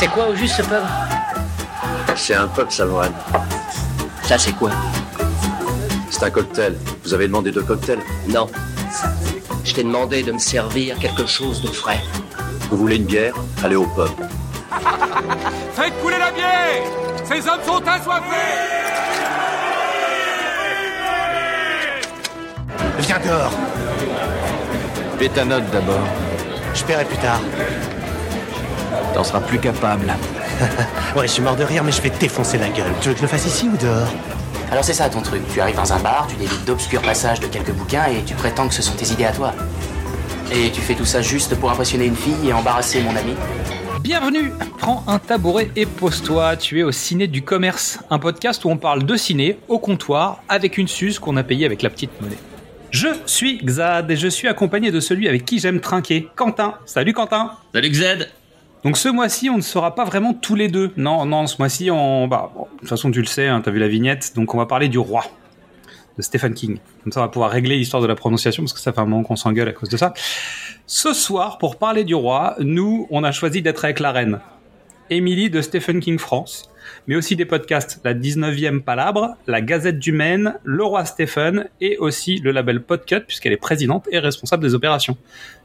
C'est quoi au juste ce pub C'est un pub savoine. Ça c'est quoi C'est un cocktail. Vous avez demandé deux cocktails Non. Je t'ai demandé de me servir quelque chose de frais. Vous voulez une bière Allez au pub. Faites couler la bière Ces hommes sont assoiffés Viens dehors. Fais ta note d'abord. Je paierai plus tard. T'en seras plus capable. Ouais, je suis mort de rire, mais je vais te défoncer la gueule. Tu veux que je le fasse ici ou dehors? Alors c'est ça ton truc. Tu arrives dans un bar, tu délites d'obscurs passages de quelques bouquins et tu prétends que ce sont tes idées à toi. Et tu fais tout ça juste pour impressionner une fille et embarrasser mon ami Bienvenue Prends un tabouret et pose-toi, tu es au Ciné du Commerce, un podcast où on parle de ciné au comptoir avec une suze qu'on a payée avec la petite monnaie. Je suis Xad et je suis accompagné de celui avec qui j'aime trinquer, Quentin. Salut Quentin Salut Xed Donc ce mois-ci, on ne sera pas vraiment tous les deux. Non, non, ce mois-ci, on... Bah, de toute façon, tu le sais, hein, t'as vu la vignette, donc on va parler du roi de Stephen King. Comme ça, on va pouvoir régler l'histoire de la prononciation, parce que ça fait un moment qu'on s'engueule à cause de ça. Ce soir, pour parler du roi, nous, on a choisi d'être avec la reine. Émilie de Stephen King France, mais aussi des podcasts La 19e Palabre, La Gazette du Maine, Le Roi Stephen, et aussi le label Podcut, puisqu'elle est présidente et responsable des opérations.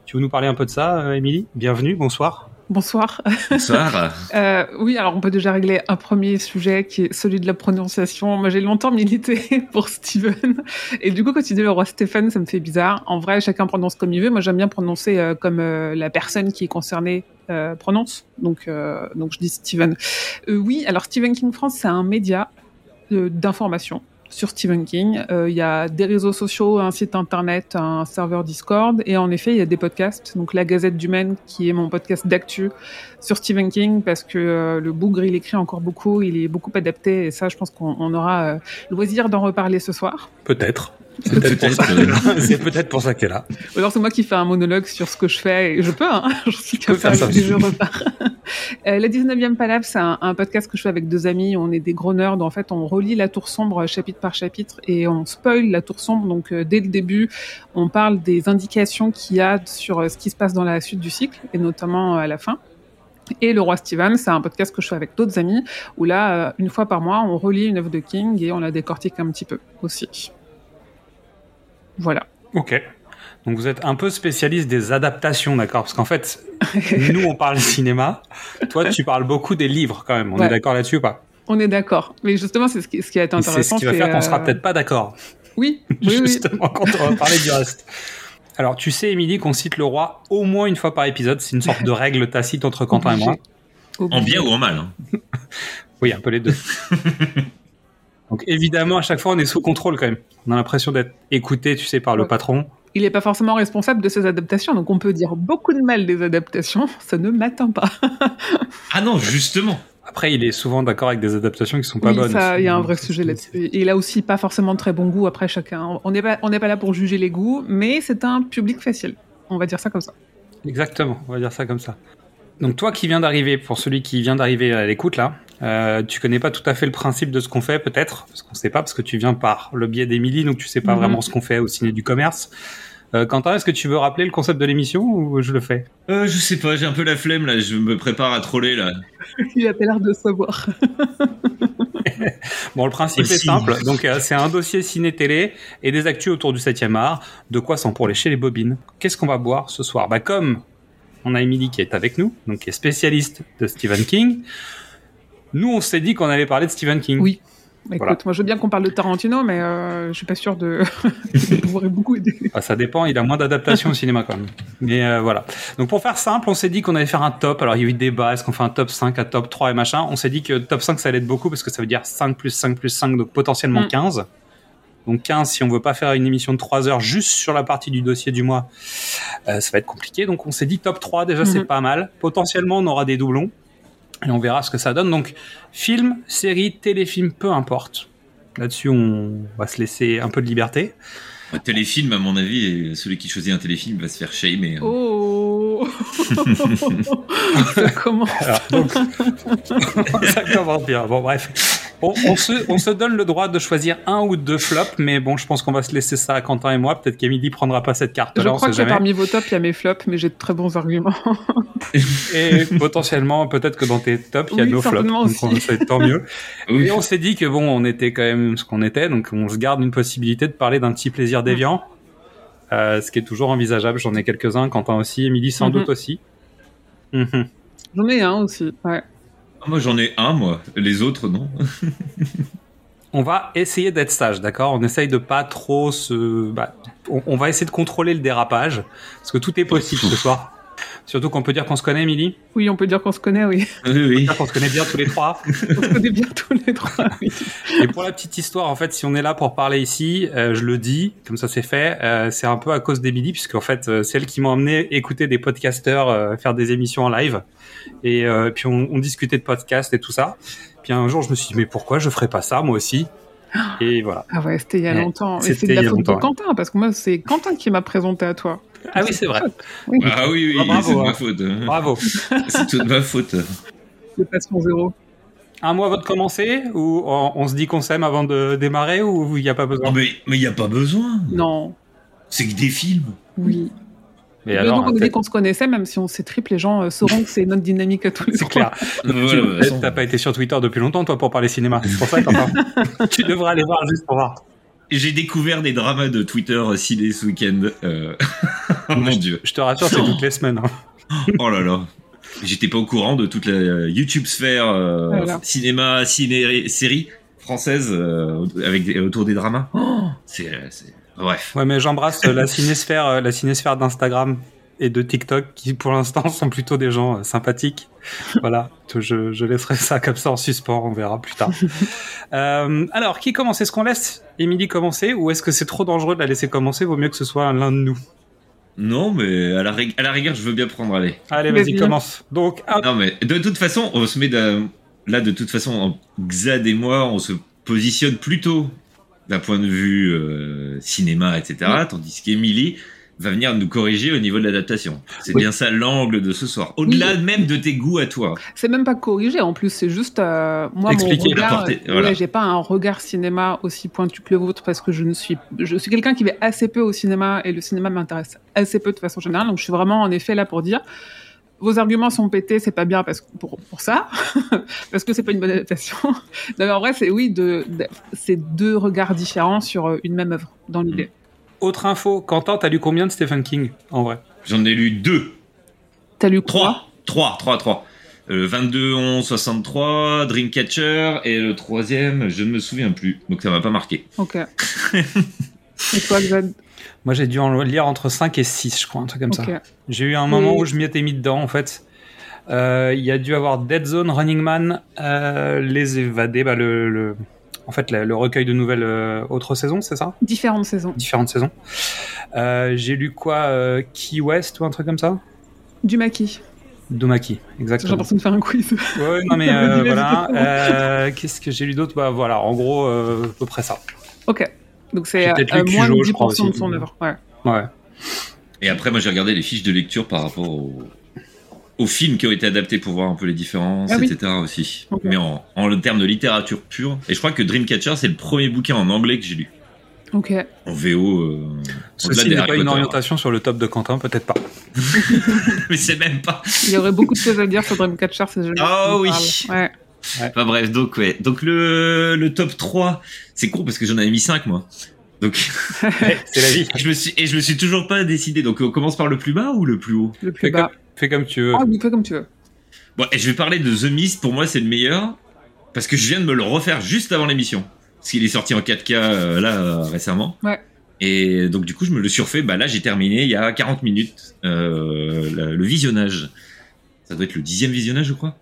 Tu veux nous parler un peu de ça, euh, Émilie? Bienvenue, bonsoir. Bonsoir. Bonsoir Euh, oui, alors on peut déjà régler un premier sujet qui est celui de la prononciation. Moi, j'ai longtemps milité pour Steven. Et du coup, quand tu dis le roi Stephen, ça me fait bizarre. En vrai, chacun prononce comme il veut. Moi, j'aime bien prononcer euh, comme euh, la personne qui est concernée prononce. Donc, donc, je dis Steven. Euh, oui, alors Stephen King France, c'est un média d'information sur Stephen King. Euh, Il y a des réseaux sociaux, un site internet, un serveur Discord, et en effet, il y a des podcasts. Donc la Gazette du Maine, qui est mon podcast d'actu sur Stephen King, parce que euh, le bougre, il écrit encore beaucoup, il est beaucoup adapté, et ça, je pense qu'on on aura euh, loisir d'en reparler ce soir. Peut-être. C'est peut-être pour, ça. Ça qu'elle est là. Ou alors c'est moi qui fais un monologue sur ce que je fais, et je peux, hein, je suis capable, ça. et je repars. Euh, la 19e Palabre, c'est un, un podcast que je fais avec deux amis. On est des gros nerds. En fait, on relit la Tour Sombre euh, chapitre par chapitre et on spoil la Tour Sombre. Donc, euh, dès le début, on parle des indications qu'il y a sur euh, ce qui se passe dans la suite du cycle et notamment euh, à la fin. Et Le Roi Steven, c'est un podcast que je fais avec d'autres amis où là, une fois par mois, on relit une œuvre de King et on la décortique un petit peu aussi. Voilà. Ok. Donc vous êtes un peu spécialiste des adaptations, d'accord? Parce qu'en fait, nous on parle cinéma, toi tu parles beaucoup des livres quand même. On Ouais. est d'accord là-dessus ou pas? On est d'accord. Mais justement, c'est ce qui, ce qui est Et C'est intéressant. ce qui va faire qu'on sera euh, peut-être pas d'accord. Oui, oui, oui. Justement, quand on va parler du reste. Alors, tu sais, Émilie, qu'on cite le roi au moins une fois par épisode. C'est une sorte de règle tacite entre Quentin et moi. En bien ou en mal hein. Oui, un peu les deux. Donc, évidemment, à chaque fois, on est sous contrôle quand même. On a l'impression d'être écouté, tu sais, par le Ouais. patron. Il n'est pas forcément responsable de ses adaptations, donc on peut dire beaucoup de mal des adaptations, ça ne m'atteint pas. Ah non, justement Après, il est souvent d'accord avec des adaptations qui sont pas oui, bonnes. ça, il y a un vrai sujet là-dessus. Il a aussi pas forcément de très bon goût après chacun. On n'est pas, on n'est pas là pour juger les goûts, mais c'est un public facile. On va dire ça comme ça. Exactement, on va dire ça comme ça. Donc toi qui viens d'arriver, pour celui qui vient d'arriver à l'écoute là, euh, tu connais pas tout à fait le principe de ce qu'on fait peut-être, parce qu'on sait pas, parce que tu viens par le biais d'Émilie, donc tu sais pas Mhm. vraiment ce qu'on fait au ciné du commerce. Euh, Quentin, est-ce que tu veux rappeler le concept de l'émission ou je le fais? Euh, Je sais pas, j'ai un peu la flemme là, je me prépare à troller là. Il a pas l'air de savoir. Bon, le principe est simple, donc euh, c'est un dossier ciné-télé et des actus autour du 7e art, de quoi sans pour lécher les bobines? Qu'est-ce qu'on va boire ce soir? Bah comme on a Émilie qui est avec nous, donc qui est spécialiste de Stephen King, nous on s'est dit qu'on allait parler de Stephen King. Oui. Écoute, Voilà. moi je veux bien qu'on parle de Tarantino, mais euh, je suis pas sûr de, de pouvoir beaucoup aider. Ah, ça dépend, il a moins d'adaptation au cinéma quand même. Mais euh, voilà. Donc pour faire simple, on s'est dit qu'on allait faire un top. Alors il y a eu débat, est-ce qu'on fait un top 5, un top 3 et machin. On s'est dit que top 5 ça allait être beaucoup parce que ça veut dire 5 plus 5 plus 5, donc potentiellement Mm. 15. Donc 15 si on veut pas faire une émission de 3 heures juste sur la partie du dossier du mois, euh, ça va être compliqué. Donc on s'est dit top 3 déjà c'est Mhm. pas mal. Potentiellement on aura des doublons. Et on verra ce que ça donne. Donc film, série, téléfilm, peu importe. Là-dessus on va se laisser un peu de liberté. Un téléfilm, à mon avis, et celui qui choisit un téléfilm va se faire shamer. hein. Oh Ça commence. Alors, donc, ça commence bien. Bon, bref. On, on se, on se donne le droit de choisir un ou deux flops, mais bon, je pense qu'on va se laisser ça à Quentin et moi. Peut-être qu'Emily prendra pas cette carte. Je là, crois que jamais. parmi vos tops, il y a mes flops, mais j'ai de très bons arguments. Et potentiellement, peut-être que dans tes tops, il y a Oui, nos flops. Donc, tant mieux. Oui. Et on s'est dit que bon, on était quand même ce qu'on était, donc on se garde une possibilité de parler d'un petit plaisir déviant. Euh, ce qui est toujours envisageable. J'en ai quelques-uns, Quentin aussi, Émilie sans Mhm. doute aussi. Mhm. J'en ai un aussi. Ouais. Ah, Moi, j'en ai un, moi. Les autres, non. On va essayer d'être sage, d'accord? On essaye de pas trop se. bah, on, on va essayer de contrôler le dérapage, parce que tout est possible ce soir. Surtout qu'on peut dire qu'on se connaît, Émilie Oui, on peut dire qu'on se connaît, oui. Oui, oui. Qu'on se connaît bien tous les trois. On se connaît bien tous les trois. Oui. Et pour la petite histoire, en fait, si on est là pour parler ici, euh, je le dis, comme ça c'est fait, euh, c'est un peu à cause d'Emily, puisque en fait, euh, c'est elle qui m'a emmené écouter des podcasteurs euh, faire des émissions en live. Et euh, puis on, on discutait de podcasts et tout ça. Puis un jour, je me suis dit, mais pourquoi je ferais pas ça, moi aussi? Et voilà. Ah ouais, c'était il y a longtemps. Et c'était c'est de il la y a faute de Quentin, parce que moi, c'est Quentin qui m'a présenté à toi. Ah oui, c'est vrai. Oui, Ah oui, oui, Ah, bravo, c'est de hein. ma faute. Bravo. C'est toute ma faute. de passion zéro. Un mot avant de commencer Ou on, on se dit qu'on s'aime avant de démarrer Ou il n'y a pas besoin? Oh, mais il n'y a pas besoin. Non. C'est que des films. Oui. Mais Mais alors, donc, on a peut- dit qu'on se connaissait, même si on s'est triple, les gens euh, sauront que c'est notre dynamique à tous les c'est clair. Voilà, Tu-. T'as pas été sur Twitter depuis longtemps, toi, pour parler cinéma. C'est pour ça, Quentin. tu devrais aller voir juste pour voir. J'ai découvert des dramas de Twitter ciné ce week-end. Euh... oh mon dieu. Je te rassure, c'est toutes les semaines. hein. Oh là là. J'étais pas au courant de toute la YouTube sphère euh, Voilà. cinéma, ciné, série française euh, avec autour des dramas. Oh, c'est- bref. Ouais, mais j'embrasse euh, la cinésphère, euh, la cinésphère d'Instagram et de TikTok qui, pour l'instant, sont plutôt des gens euh, sympathiques. Voilà, je, je laisserai ça comme ça en suspens, on verra plus tard. Euh, alors, qui commence? Est-ce qu'on laisse Émilie commencer ou est-ce que c'est trop dangereux de la laisser commencer? Vaut mieux que ce soit l'un de nous. Non, mais à la, rig- à la rigueur, je veux bien prendre aller. Allez, vas-y, commence. Donc, Non, mais de toute façon, on se met d'un- là, de toute façon, Xad et moi, on se positionne plutôt d'un point de vue euh, cinéma, etc. Tandis qu'Emilie va venir nous corriger au niveau de l'adaptation. C'est Oui. bien ça l'angle de ce soir. Au-delà même de tes goûts à toi. C'est même pas corrigé, en plus, c'est juste euh, moi Expliquer mon la regard. portée, euh, voilà. ouais, j'ai pas un regard cinéma aussi pointu que le vôtre parce que je ne suis, je suis quelqu'un qui va assez peu au cinéma et le cinéma m'intéresse assez peu de façon générale. Donc je suis vraiment en effet là pour dire vos arguments sont pétés, c'est pas bien parce que pour pour ça, parce que c'est pas une bonne adaptation. non, mais en vrai, c'est oui, de, de- c'est deux regards différents sur euh, une même œuvre dans l'idée. autre info. Quentin, t'as lu combien de Stephen King, en vrai? J'en ai lu deux. T'as lu quoi? Trois. Trois, trois, trois. Euh, 22, 11, 63, Dreamcatcher, et le troisième, je ne me souviens plus. Donc ça m'a pas marqué. Ok. et toi, Xad Moi, j'ai dû en lire entre 5 et 6, je crois, un truc comme ça. J'ai eu un moment où je m'y étais mis dedans, en fait. Euh, Il y a dû avoir Dead Zone, Running Man, euh, Les Évadés, bah, le, le- en fait, le, le recueil de nouvelles euh, autres saisons, c'est ça? Différentes saisons. Différentes saisons. Euh, J'ai lu quoi Key West ou un truc comme ça? Du maquis. Domaki, J'ai exactement. l'impression de faire un quiz. Ouais, non mais euh, voilà. Euh, Qu'est-ce que j'ai lu d'autre? Bah voilà, en gros, euh, à peu près ça. Ok. Donc c'est euh, moins de Cujo, je crois, 10% de son œuvre. Ouais. Ouais. Et après, moi, j'ai regardé les fiches de lecture par rapport au- aux films qui ont été adaptés pour voir un peu les différences, Ah oui. etc. aussi. Mais en, en termes de littérature pure. Et je crois que Dreamcatcher, c'est le premier bouquin en anglais que j'ai lu. Ok. En VO. Euh, Ceci n'est pas une orientation sur le top de Quentin, peut-être pas. Mais c'est même pas. Il y aurait beaucoup de choses à dire sur Dreamcatcher, c'est jamais Ah qu'on oui. parle. Ouais. Enfin bref, donc ouais. Donc le, le top 3, c'est con parce que j'en avais mis 5 moi. Donc c'est la vie. je me suis et je me suis toujours pas décidé. Donc on commence par le plus bas ou le plus haut? Le plus Fais bas. comme, fais comme tu veux. Ah, fais comme tu veux. Bon, et je vais parler de The Mist, pour moi c'est le meilleur parce que je viens de me le refaire juste avant l'émission. Parce qu'il est sorti en 4K euh, là euh, récemment. Ouais. Et donc du coup, je me le suis refait. Bah là, j'ai terminé il y a 40 minutes euh, le, le visionnage. Ça doit être le dixième visionnage, je crois.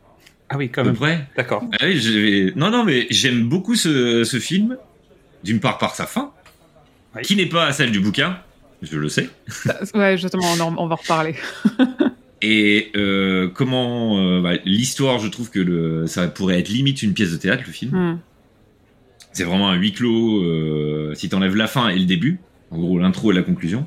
Ah oui, quand À peu même. près. D'accord. Ah oui, non, non, mais j'aime beaucoup ce, ce film. D'une part par sa fin, Oui. qui n'est pas celle du bouquin, je le sais. Ça- Ouais, justement, on, en- on va reparler. Et euh, comment euh, bah, l'histoire, je trouve que le, ça pourrait être limite une pièce de théâtre, le film. Hmm. C'est vraiment un huis clos. Euh, si t'enlèves la fin et le début, en gros l'intro et la conclusion.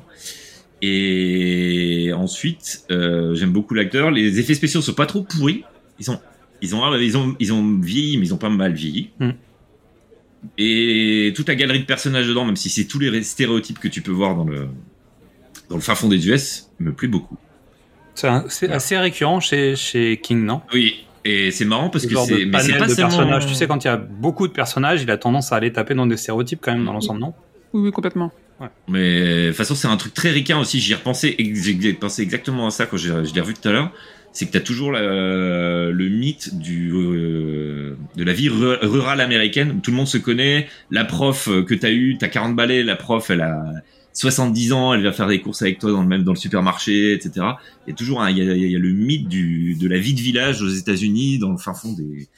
Et ensuite, euh, j'aime beaucoup l'acteur. Les effets spéciaux sont pas trop pourris. Ils sont, ils ont, ils ont, ils ont vieilli, mais ils ont pas mal vieilli. Hmm. Et toute la galerie de personnages dedans, même si c'est tous les stéréotypes que tu peux voir dans le, dans le fin fond des US, me plaît beaucoup. C'est assez récurrent chez, chez King, non? Oui, et c'est marrant parce Ce que c'est pas de seulement- personnages. Tu sais, quand il y a beaucoup de personnages, il a tendance à aller taper dans des stéréotypes quand même dans l'ensemble, non? Oui, oui, complètement. Mais de toute façon, c'est un truc très ricain aussi. J'y ai repensé, ex- j'ai pensé exactement à ça quand j'ai- je l'ai revu tout à l'heure. C'est que tu as toujours le mythe du, euh, de la vie ru- rurale américaine où tout le monde se connaît. La prof euh, que tu as eue, tu as 40 balais, la prof, elle a 70 ans, elle vient faire des courses avec toi dans le même dans le supermarché, etc. Il y a toujours un- il y a, y a le mythe du, de la vie de village aux États-Unis, dans le fin fond des,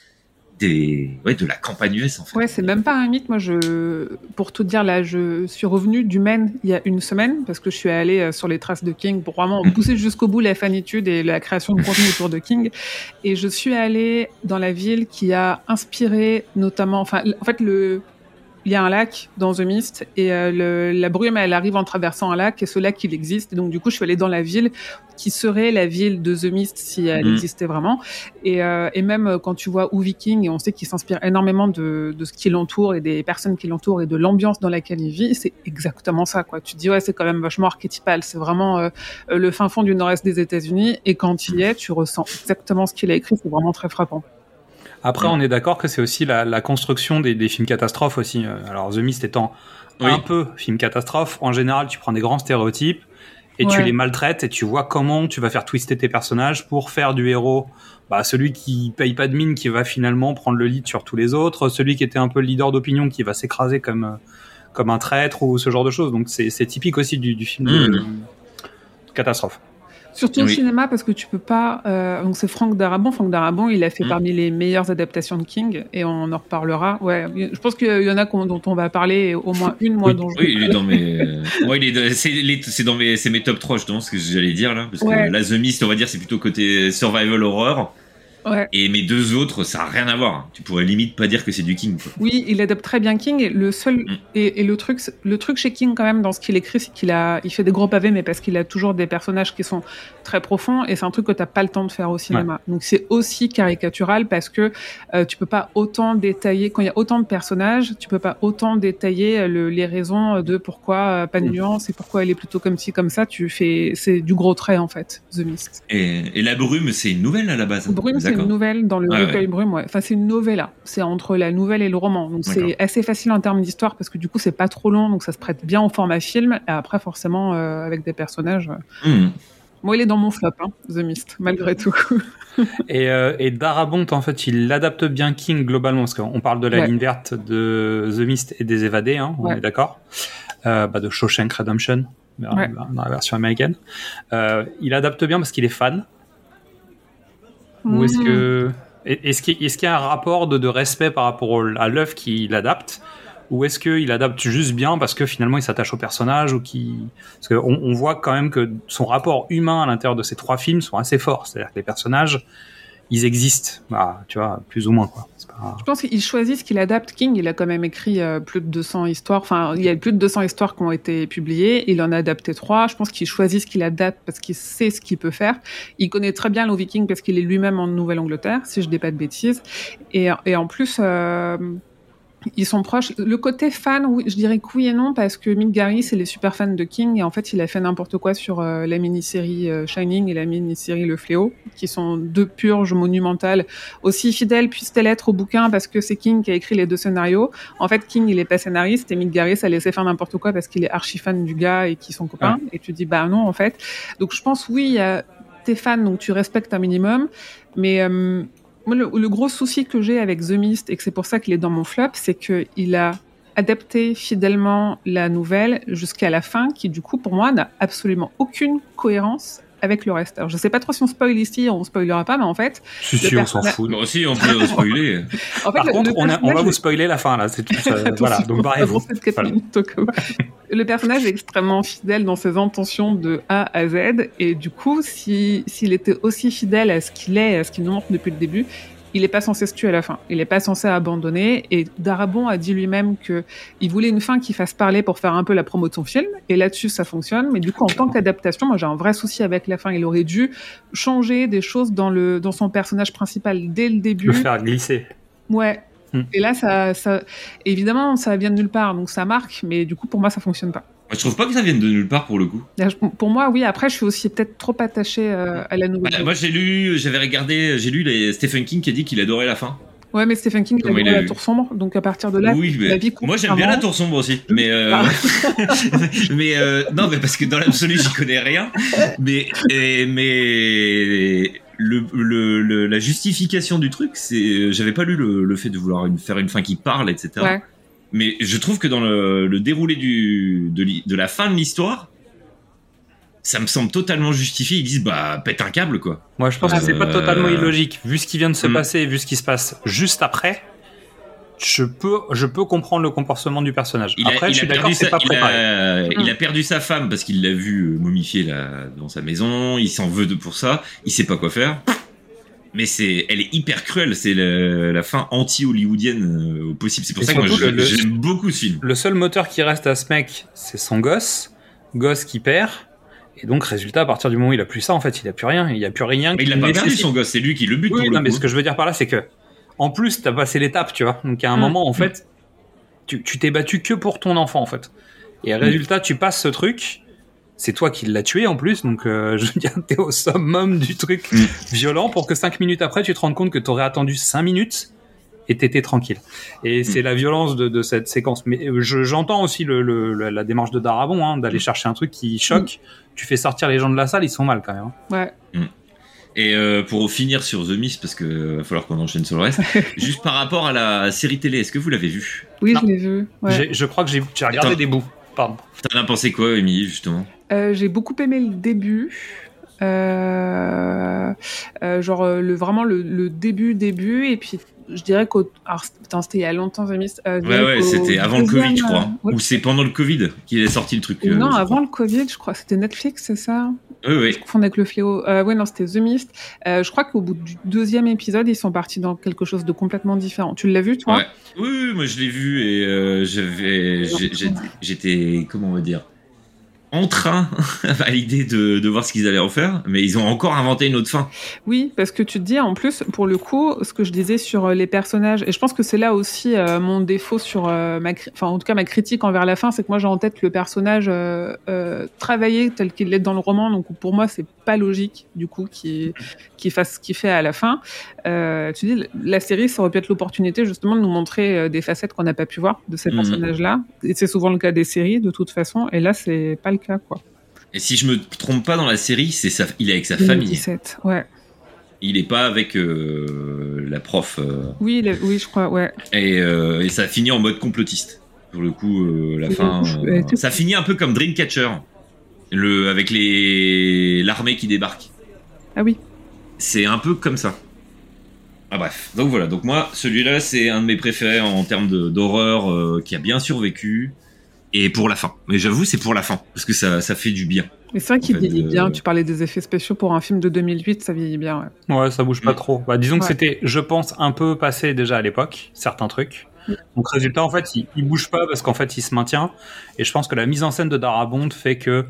des ouais, de la campagne US en fait. Ouais, c'est même pas un mythe. Moi, je, pour tout dire, là, je suis revenue du Maine il y a une semaine parce que je suis allée euh, sur les traces de King pour vraiment pousser jusqu'au bout la fanitude et la création de contenu autour de King. Et je suis allée dans la ville qui a inspiré notamment, enfin, en fait, le, il y a un lac dans The Mist et euh, le, la brume, elle arrive en traversant un lac et ce lac, il existe. Et donc, du coup, je suis allée dans la ville qui serait la ville de The Mist si elle Mm. existait vraiment. Et, euh, et même euh, quand tu vois Uwe King, et on sait qu'il s'inspire énormément de, de ce qui l'entoure et des personnes qui l'entourent et de l'ambiance dans laquelle il vit, c'est exactement ça. Quoi. Tu te dis, ouais, c'est quand même vachement archétypal. C'est vraiment euh, euh, le fin fond du nord-est des États-Unis. Et quand tu y es, tu ressens exactement ce qu'il a écrit. C'est vraiment très frappant. Après, on est d'accord que c'est aussi la, la construction des, des films catastrophes aussi. Euh, Alors, The Mist étant Oui. un peu film catastrophe, en général, tu prends des grands stéréotypes et tu les maltraites et tu vois comment tu vas faire twister tes personnages pour faire du héros bah, celui qui paye pas de mine qui va finalement prendre le lead sur tous les autres, celui qui était un peu le leader d'opinion qui va s'écraser comme euh, comme un traître ou ce genre de choses. Donc c'est c'est typique aussi du, du film de, Mm. de catastrophe. Surtout au cinéma, parce que tu peux pas. euh, donc c'est Franck Darabon. Franck Darabon, il a fait Mm. parmi les meilleures adaptations de King, et on en reparlera. Ouais, je pense qu'il y en a dont on va parler, au moins une, moi, oui, dont je oui, il est dans mes. il est. C'est les- dans mes. Mes top 3 justement, ce que j'allais dire là, parce Ouais. que la The Mist, on va dire, c'est plutôt côté survival horror, Ouais. et mes deux autres, ça a rien à voir. Tu pourrais limite pas dire que c'est du King. Quoi. Oui, il adapte très bien King. Et le seul Mm. et, et le truc, le truc chez King quand même dans ce qu'il écrit, c'est qu'il a, il fait des gros pavés, mais parce qu'il a toujours des personnages qui sont très profonds. Et c'est un truc que t'as pas le temps de faire au cinéma. Donc c'est aussi caricatural parce que euh, tu peux pas autant détailler quand il y a autant de personnages, tu peux pas autant détailler euh, le- les raisons de pourquoi euh, pas de Mm. nuance et pourquoi elle est plutôt comme ci comme ça. Tu fais, c'est du gros trait en fait. The Mist. Et, et la brume, c'est une nouvelle à la base. Brume, c'est une nouvelle dans le Ouais, recueil ouais. Brume, ouais. Enfin, c'est une novella. C'est entre la nouvelle et le roman. Donc, c'est assez facile en termes d'histoire parce que du coup, c'est pas trop long. Donc, ça se prête bien au format film. Et après, forcément, euh, avec des personnages. euh. Hmm. Moi, il est dans mon flop, hein, The Mist, malgré tout. Et, euh, et Darabont, en fait, il adapte bien King globalement, parce qu'on parle de la Ouais. ligne verte de The Mist et des évadés, hein, on Ouais. est d'accord euh, bah, De Shawshank Redemption, dans, Ouais. dans la version américaine. Euh, il adapte bien parce qu'il est fan. Ou est-ce Mmh. que est-ce qu'il qu'il y a un rapport de, de respect par rapport à l'œuvre qu'il adapte ou est-ce qu'il adapte juste bien parce que finalement il s'attache au personnage ou qui parce qu'on on voit quand même que son rapport humain à l'intérieur de ces trois films sont assez forts c'est-à-dire que les personnages ils existent bah, tu vois plus ou moins quoi Je pense qu'il choisit ce qu'il adapte. King, il a quand même écrit euh, plus de 200 histoires. Enfin, il y a plus de 200 histoires qui ont été publiées. Il en a adapté trois. Je pense qu'il choisit ce qu'il adapte parce qu'il sait ce qu'il peut faire. Il connaît très bien le Viking parce qu'il est lui-même en Nouvelle-Angleterre, si je dis pas de bêtises. Et, et en plus, euh, ils sont proches. Le côté fan, oui, je dirais que oui et non parce que Mick Garris, c'est les super fans de King et en fait, il a fait n'importe quoi sur euh, la mini-série euh, Shining et la mini-série Le Fléau, qui sont deux purges monumentales aussi fidèles puissent-elles être au bouquin parce que c'est King qui a écrit les deux scénarios. En fait, King, il est pas scénariste et Mick Garris a laissé faire n'importe quoi parce qu'il est archi fan du gars et qu'ils sont copains. Et tu dis, bah non, en fait. Donc, je pense, oui, a t'es fan, donc tu respectes un minimum. Mais euh, le, le gros souci que j'ai avec The Mist, et que c'est pour ça qu'il est dans mon flop, c'est qu'il a adapté fidèlement la nouvelle jusqu'à la fin, qui du coup, pour moi, n'a absolument aucune cohérence avec le reste. Alors, je sais pas trop si on spoil ici, on spoilera pas, mais en fait, si le si on s'en personnage- fout Moi aussi, on peut spoiler. en fait, par le- contre le on, a- on va vous est- spoiler la fin là c'est tout ça, voilà donc barrez-vous Voilà. Le personnage est extrêmement fidèle dans ses intentions de A à Z, et du coup, si s'il était aussi fidèle à ce qu'il est, à ce qu'il nous montre depuis le début, il n'est pas censé se tuer à la fin. Il n'est pas censé abandonner. Et Darabon a dit lui-même que il voulait une fin qui fasse parler pour faire un peu la promo de son film. Et là-dessus, ça fonctionne. Mais du coup, en tant qu'adaptation, moi, j'ai un vrai souci avec la fin. Il aurait dû changer des choses dans le dans son personnage principal dès le début. le faire glisser Ouais. Et là, ça, ça, évidemment, ça vient de nulle part, donc ça marque, mais du coup, pour moi, ça fonctionne pas. Je trouve pas que ça vienne de nulle part pour le coup. Pour moi, oui. Après, je suis aussi peut-être trop attachée euh, à la nouvelle. Bah, moi, j'ai lu, j'avais regardé, j'ai lu les Stephen King qui a dit qu'il adorait la fin. Ouais, mais Stephen King, il a la tour sombre, donc à partir de là, oui, mais la vie moi j'aime bien la tour sombre aussi. Mais euh, Ah. mais euh, non, mais parce que dans l'absolu j'y connais rien. Mais et- mais le, le, le- la justification du truc, c'est j'avais pas lu le, le fait de vouloir une, faire une fin qui parle, etc. Ouais. Mais je trouve que dans le, le déroulé du de, la fin de l'histoire, ça me semble totalement justifié. Ils disent bah pète un câble quoi. Moi, je pense que c'est pas Euh, totalement illogique. Vu ce qui vient de se hmm. passer, vu ce qui se passe juste après, je peux, je peux comprendre le comportement du personnage. Il a, après, il je suis a d'accord, perdu c'est sa, pas il, préparé. a, il a perdu sa femme parce qu'il l'a vu euh, momifiée là, dans sa maison. Il s'en veut de pour ça. Il sait pas quoi faire. Mais c'est, elle est hyper cruelle. C'est la, la fin anti-hollywoodienne euh, au possible. C'est pour Et ça que moi le- j'aime beaucoup ce film. Le seul moteur qui reste à ce mec, c'est son gosse. Gosse qui perd. Et donc, résultat, à partir du moment où il a plus ça, en fait, il a plus rien. Il y a plus rien. Mais il a pas perdu son gosse. C'est lui qui le bute Oui, pour non, le mais coup. ce que je veux dire par là, c'est que, en plus, t'as passé l'étape, tu vois. Donc, à un Mm. moment, en fait, tu tu t'es battu que pour ton enfant, en fait. Et résultat, tu passes ce truc. C'est toi qui l'as tué en plus, donc euh, je veux dire, t'es au summum du truc Mm. violent pour que cinq minutes après, tu te rendes compte que t'aurais attendu cinq minutes et t'étais tranquille. Et c'est la violence de, de cette séquence. Mais euh, je- j'entends aussi le, le- la, la démarche de Darabon, hein, d'aller chercher un truc qui choque. Tu fais sortir les gens de la salle, ils sont mal quand même. hein. Ouais. Et euh, pour finir sur The Mist, parce que euh, va falloir qu'on enchaîne sur le reste. juste par rapport à la série télé, est-ce que vous l'avez vue? Oui, Non. je l'ai vu. Ouais. J'ai- Je crois que j'ai j'ai regardé Attends. des bouts. Pardon. T'en as pensé quoi, Émilie, justement? Euh, j'ai beaucoup aimé le début. Euh, euh, genre le vraiment le, le début début et puis je dirais qu'au alors c'était- il y a longtemps The Mist. Euh, Ouais, ouais, c'était avant le Covid, je crois. ouais. Ou c'est pendant le Covid qu'il est sorti le truc. euh, non avant crois. le Covid je crois c'était Netflix c'est ça? Oui, oui. je avec le fléau euh, ouais non c'était The Mist Euh, je crois qu'au bout du deuxième épisode ils sont partis dans quelque chose de complètement différent tu l'as vu toi? Ouais. Oui, oui, moi je l'ai vu et j'avais, j'étais, comment on va dire, en train à l'idée de, voir ce qu'ils allaient en faire, mais ils ont encore inventé une autre fin. Oui, parce que tu te dis, en plus, pour le coup, ce que je disais sur euh, les personnages, et je pense que c'est là aussi euh, mon défaut sur euh, ma, enfin, en tout cas, ma critique envers la fin, c'est que moi, j'ai en tête le personnage euh, travaillé tel qu'il l'est dans le roman, donc pour moi, c'est pas logique, du coup, qu'il qu'il fasse ce qu'il fait à la fin. Euh, tu dis, la série, ça aurait pu être l'opportunité, justement, de nous montrer euh, des facettes qu'on n'a pas pu voir de ces Mhm. personnages-là. Et c'est souvent le cas des séries, de toute façon, et là, c'est pas le cas, quoi. Et si je me trompe pas dans la série, c'est sa, il est avec sa famille. 2017, ouais. Il est pas avec euh, la prof. euh, Oui, oui, je crois, ouais. et, et ça finit en mode complotiste. Pour le coup, la Et fin, je- ça finit un peu comme Dreamcatcher, le avec les l'armée qui débarque. Ah oui. C'est un peu comme ça. Ah bref, donc voilà, donc moi celui-là c'est un de mes préférés en termes d'horreur euh, qui a bien survécu et pour la fin. Mais j'avoue c'est pour la fin parce que ça, ça fait du bien. Mais c'est vrai qu'il vieillit euh, bien. Tu parlais des effets spéciaux pour un film de 2008, ça vieillit bien. Ouais. Ouais, ça bouge pas Mm. trop. Bah, disons que c'était, je pense, un peu passé déjà à l'époque, certains trucs. Mm. Donc résultat, en fait, il, il bouge pas parce qu'en fait, il se maintient. Et je pense que la mise en scène de Darabont fait que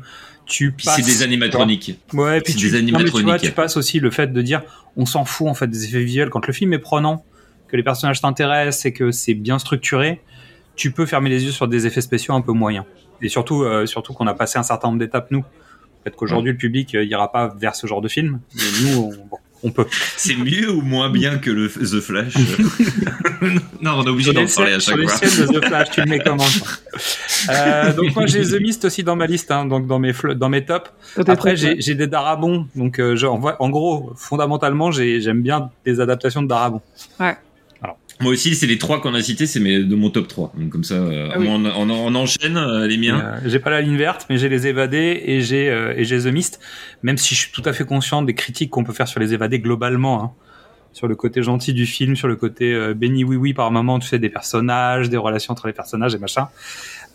tu passes. c'est des animatroniques. Ouais, puis tu, des non, mais tu vois, tu passes aussi le fait de dire, on s'en fout en fait des effets visuels quand le film est prenant, que les personnages t'intéressent et que c'est bien structuré. Tu peux fermer les yeux sur des effets spéciaux un peu moyens. Et surtout, euh, surtout qu'on a passé un certain nombre d'étapes nous. Peut-être qu'aujourd'hui le public euh, ira pas vers ce genre de film, mais nous, on, bon, on peut. C'est mieux ou moins bien que le The Flash? Non, on est obligé d'en parler à chaque sur fois. de The Flash, tu le mets comment euh, Donc moi j'ai The Mist aussi dans ma liste, hein, donc dans mes dans mes tops. Après j'ai des Darabons, donc euh, je, en, gros fondamentalement j'ai- j'aime bien des adaptations de Darabon. Moi aussi, c'est les trois qu'on a cités, c'est mes- de mon top 3. Donc comme ça, euh, Ah oui. on, on- on enchaîne euh, les miens. Euh, j'ai pas la ligne verte, mais j'ai les évadés et j'ai euh, et j'ai The Mist. Même si je suis tout à fait conscient des critiques qu'on peut faire sur les évadés globalement, hein. sur le côté gentil du film, sur le côté euh, béni oui oui par moment, tu sais des personnages, des relations entre les personnages et machin.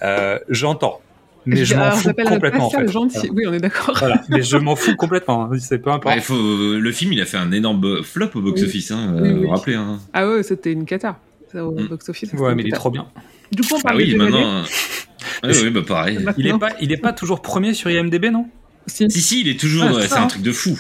Euh, J'entends, mais je m'en fous complètement en passion fait. gentil. Voilà. Oui, on est d'accord. Voilà. Mais je m'en fous complètement. hein. C'est peu importe. Ouais, il faut, euh, le film, il a fait un énorme flop au box-office, hein, Oui, euh, oui. vous vous rappelez. Hein. Ah ouais, c'était une cata. Ça, au Mm. box-office. Ouais, mais il est trop bien. Du coup, on Ah parle oui, des DVD. maintenant. euh, ouais, ouais, bah pareil. Il est pas, il est pas toujours premier sur IMDb, non? Si. Si, si, il est toujours. Ah, c'est un hein. truc de fou.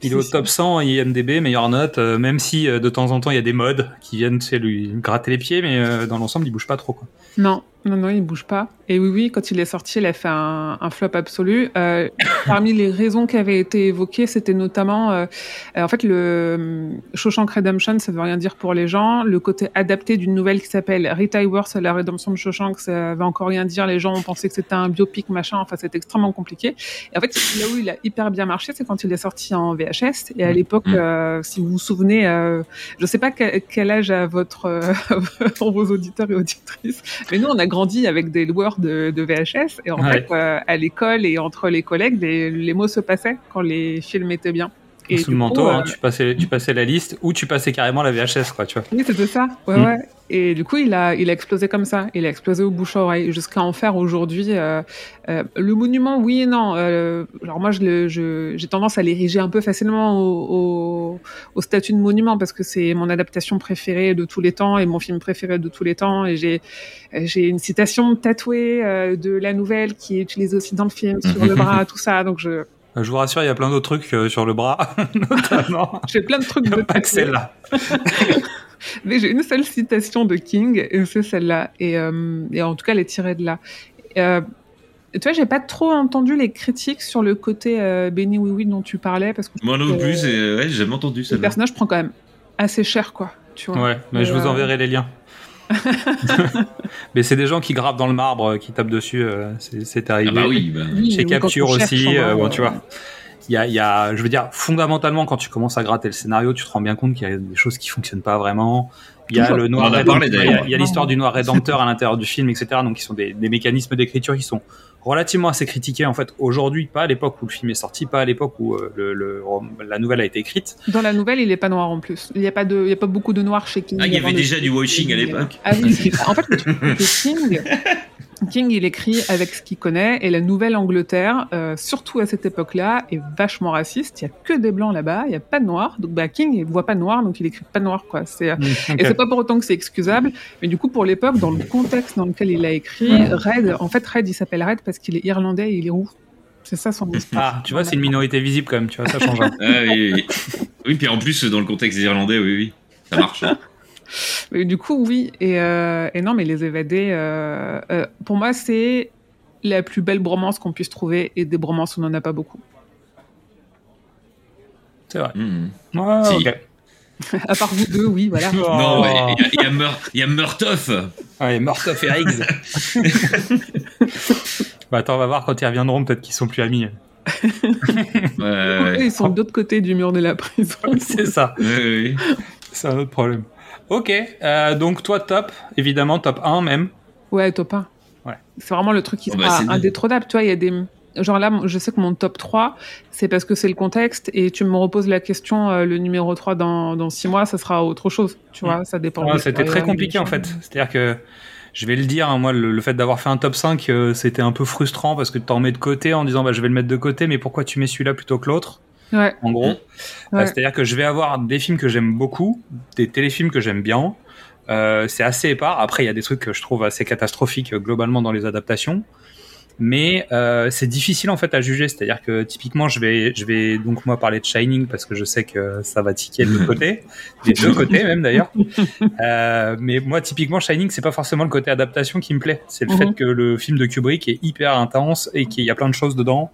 Il est au top 100 IMDB, meilleure note, euh, même si euh, de temps en temps il y a des mods qui viennent tu sais, lui gratter les pieds, mais euh, dans l'ensemble il bouge pas trop. Quoi. Non, non, non, il bouge pas. Et oui, oui, quand il est sorti, il a fait un, un flop absolu. Euh, parmi les raisons qui avaient été évoquées, c'était notamment, euh, en fait, le euh, Shawshank Redemption, ça veut rien dire pour les gens. Le côté adapté d'une nouvelle qui s'appelle Rita Hayworth, la rédemption de Shawshank, ça veut encore rien dire. Les gens ont pensé que c'était un biopic, machin. Enfin, c'était extrêmement compliqué. Et en fait, là où il a hyper bien marché, c'est quand il est sorti en VHS. Et à l'époque, Mm. euh, si vous vous souvenez, euh, je sais pas quel, quel âge a votre, euh, pour vos auditeurs et auditrices, mais nous, on a grandi avec des loueurs de, de VHS. Et en Ouais. fait, euh, à l'école et entre les collègues, les, les mots se passaient quand les films étaient bien. Et Sous le coup, manteau, hein, euh, tu, passais, tu passais la liste ou tu passais carrément la VHS, quoi, tu vois. oui, c'était ça. Ouais, Mm. ouais. Et du coup, il a, il a explosé comme ça. Il a explosé au bouche à oreille jusqu'à en faire aujourd'hui. euh, euh, le monument, oui et non. Euh, alors moi, je le- je- j'ai tendance à l'ériger un peu facilement au, au, au statut de monument parce que c'est mon adaptation préférée de tous les temps et mon film préféré de tous les temps. Et j'ai, j'ai une citation tatouée euh, de la nouvelle qui est utilisée aussi dans le film sur le bras, tout ça. Donc je, Euh, Je vous rassure, il y a plein d'autres trucs euh, sur le bras, notamment. j'ai plein de trucs de Pas que celle-là. Mais j'ai une seule citation de King, et c'est celle-là. Et, euh, et en tout cas, elle est tirée de là. Euh, tu vois, j'ai pas trop entendu les critiques sur le côté euh, Benny Oui Oui dont tu parlais, parce que Moi non plus, ouais, j'ai jamais entendu ça. le personnage prend quand même assez cher, quoi. Tu vois. Ouais, mais je vous Euh, enverrai les liens. mais c'est des gens qui gravent dans le marbre, euh, qui tapent dessus, euh, c'est arrivé. Ah bah oui, bah. Oui, Chez Capture aussi, euh, bon, euh, tu vois. Il y a, il y a, je veux dire, fondamentalement, quand tu commences à gratter le scénario, tu te rends bien compte qu'il y a des choses qui fonctionnent pas vraiment. Il y a le noir On en a rédempteur, parlé, il y a- d'ailleurs. il y a l'histoire du noir rédempteur à l'intérieur du film, etc. Donc, qui sont des, des mécanismes d'écriture qui sont relativement assez critiqués en fait aujourd'hui, pas à l'époque où le film est sorti, pas à l'époque où euh, le, le- la nouvelle a été écrite. Dans la nouvelle, il est pas noir en plus. Il y a pas de, il y a pas beaucoup de noir chez King. Ah, il y avait le- déjà du washing à l'époque. Ah oui, en fait, le King, King, il écrit avec ce qu'il connaît, et la Nouvelle-Angleterre, euh, surtout à cette époque-là, est vachement raciste. Il y a que des blancs là-bas, il y a pas de noirs. Donc, bah, King, il voit pas de noir, donc il écrit pas de noir, quoi. C'est, Ok. et c'est pas pour autant que c'est excusable, mais du coup, pour l'époque, dans le contexte dans lequel il a écrit, Red, en fait, Red, il s'appelle Red parce qu'il est irlandais et il est roux. C'est ça son. Ah, tu vois, c'est une minorité visible quand même, tu vois, ça change. Ah oui, oui. oui, puis en plus, dans le contexte des Irlandais, oui, oui. Ça marche. hein. Mais du coup, oui. Et, euh, et non, mais les évadés, euh, euh, pour moi, c'est la plus belle bromance qu'on puisse trouver. Et des bromances, on n'en a pas beaucoup. C'est vrai. Ouais, Si. ok. À part vous deux, oui, voilà. Non, Oh. ouais, il y a- il y, a Mur- il y a Murtoff. Murtoff et Riggs. bah attends, on va voir quand ils reviendront, peut-être qu'ils sont plus amis. Ouais, ouais, Eux, Ils sont de l'autre côté du mur de la prison. C'est ça, ouais, ouais. c'est un autre problème. Ok, euh, donc toi top, évidemment top 1 même. Ouais, top 1. Ouais. C'est vraiment le truc qui Oh, bah, sera bien. indétrônable. Tu vois, il y a des. Genre là, je sais que mon top 3, c'est parce que c'est le contexte. Et tu me reposes la question, euh, le numéro 3 dans, dans 6 mois, ça sera autre chose. Tu vois, ça dépend. Ouais, des C'était très compliqué en fait. C'est-à-dire que, je vais le dire, hein, moi le, le fait d'avoir fait un top 5, euh, c'était un peu frustrant parce que tu t'en mets de côté en disant bah, je vais le mettre de côté, mais pourquoi tu mets celui-là plutôt que l'autre? Ouais. en gros. Ouais. Euh, C'est-à-dire que je vais avoir des films que j'aime beaucoup, des téléfilms que j'aime bien. Euh, c'est assez épars. Après, il y a des trucs que je trouve assez catastrophiques euh, globalement dans les adaptations. Mais euh, c'est difficile en fait à juger. C'est-à-dire que typiquement, je vais, je vais donc moi parler de Shining parce que je sais que ça va tiquer de l'autre côté, des deux côtés même d'ailleurs. Euh, mais moi, typiquement, Shining, c'est pas forcément le côté adaptation qui me plaît. C'est le Mhm. fait que le film de Kubrick est hyper intense et qu'il y a plein de choses dedans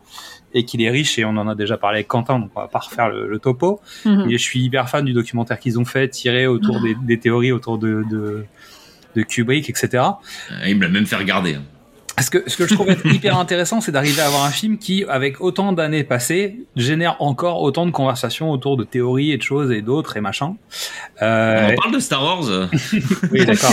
et qu'il est riche. Et on en a déjà parlé avec Quentin, donc on va pas refaire le, le topo. Mhm. Et je suis hyper fan du documentaire qu'ils ont fait, tiré autour des, des théories autour de, de, de Kubrick, etc. Euh, Il me l'a même fait regarder. hein. Ce que, ce que je trouve être hyper intéressant, c'est d'arriver à avoir un film qui, avec autant d'années passées, génère encore autant de conversations autour de théories et de choses et d'autres et machin. Euh, On parle de Star Wars. oui, d'accord.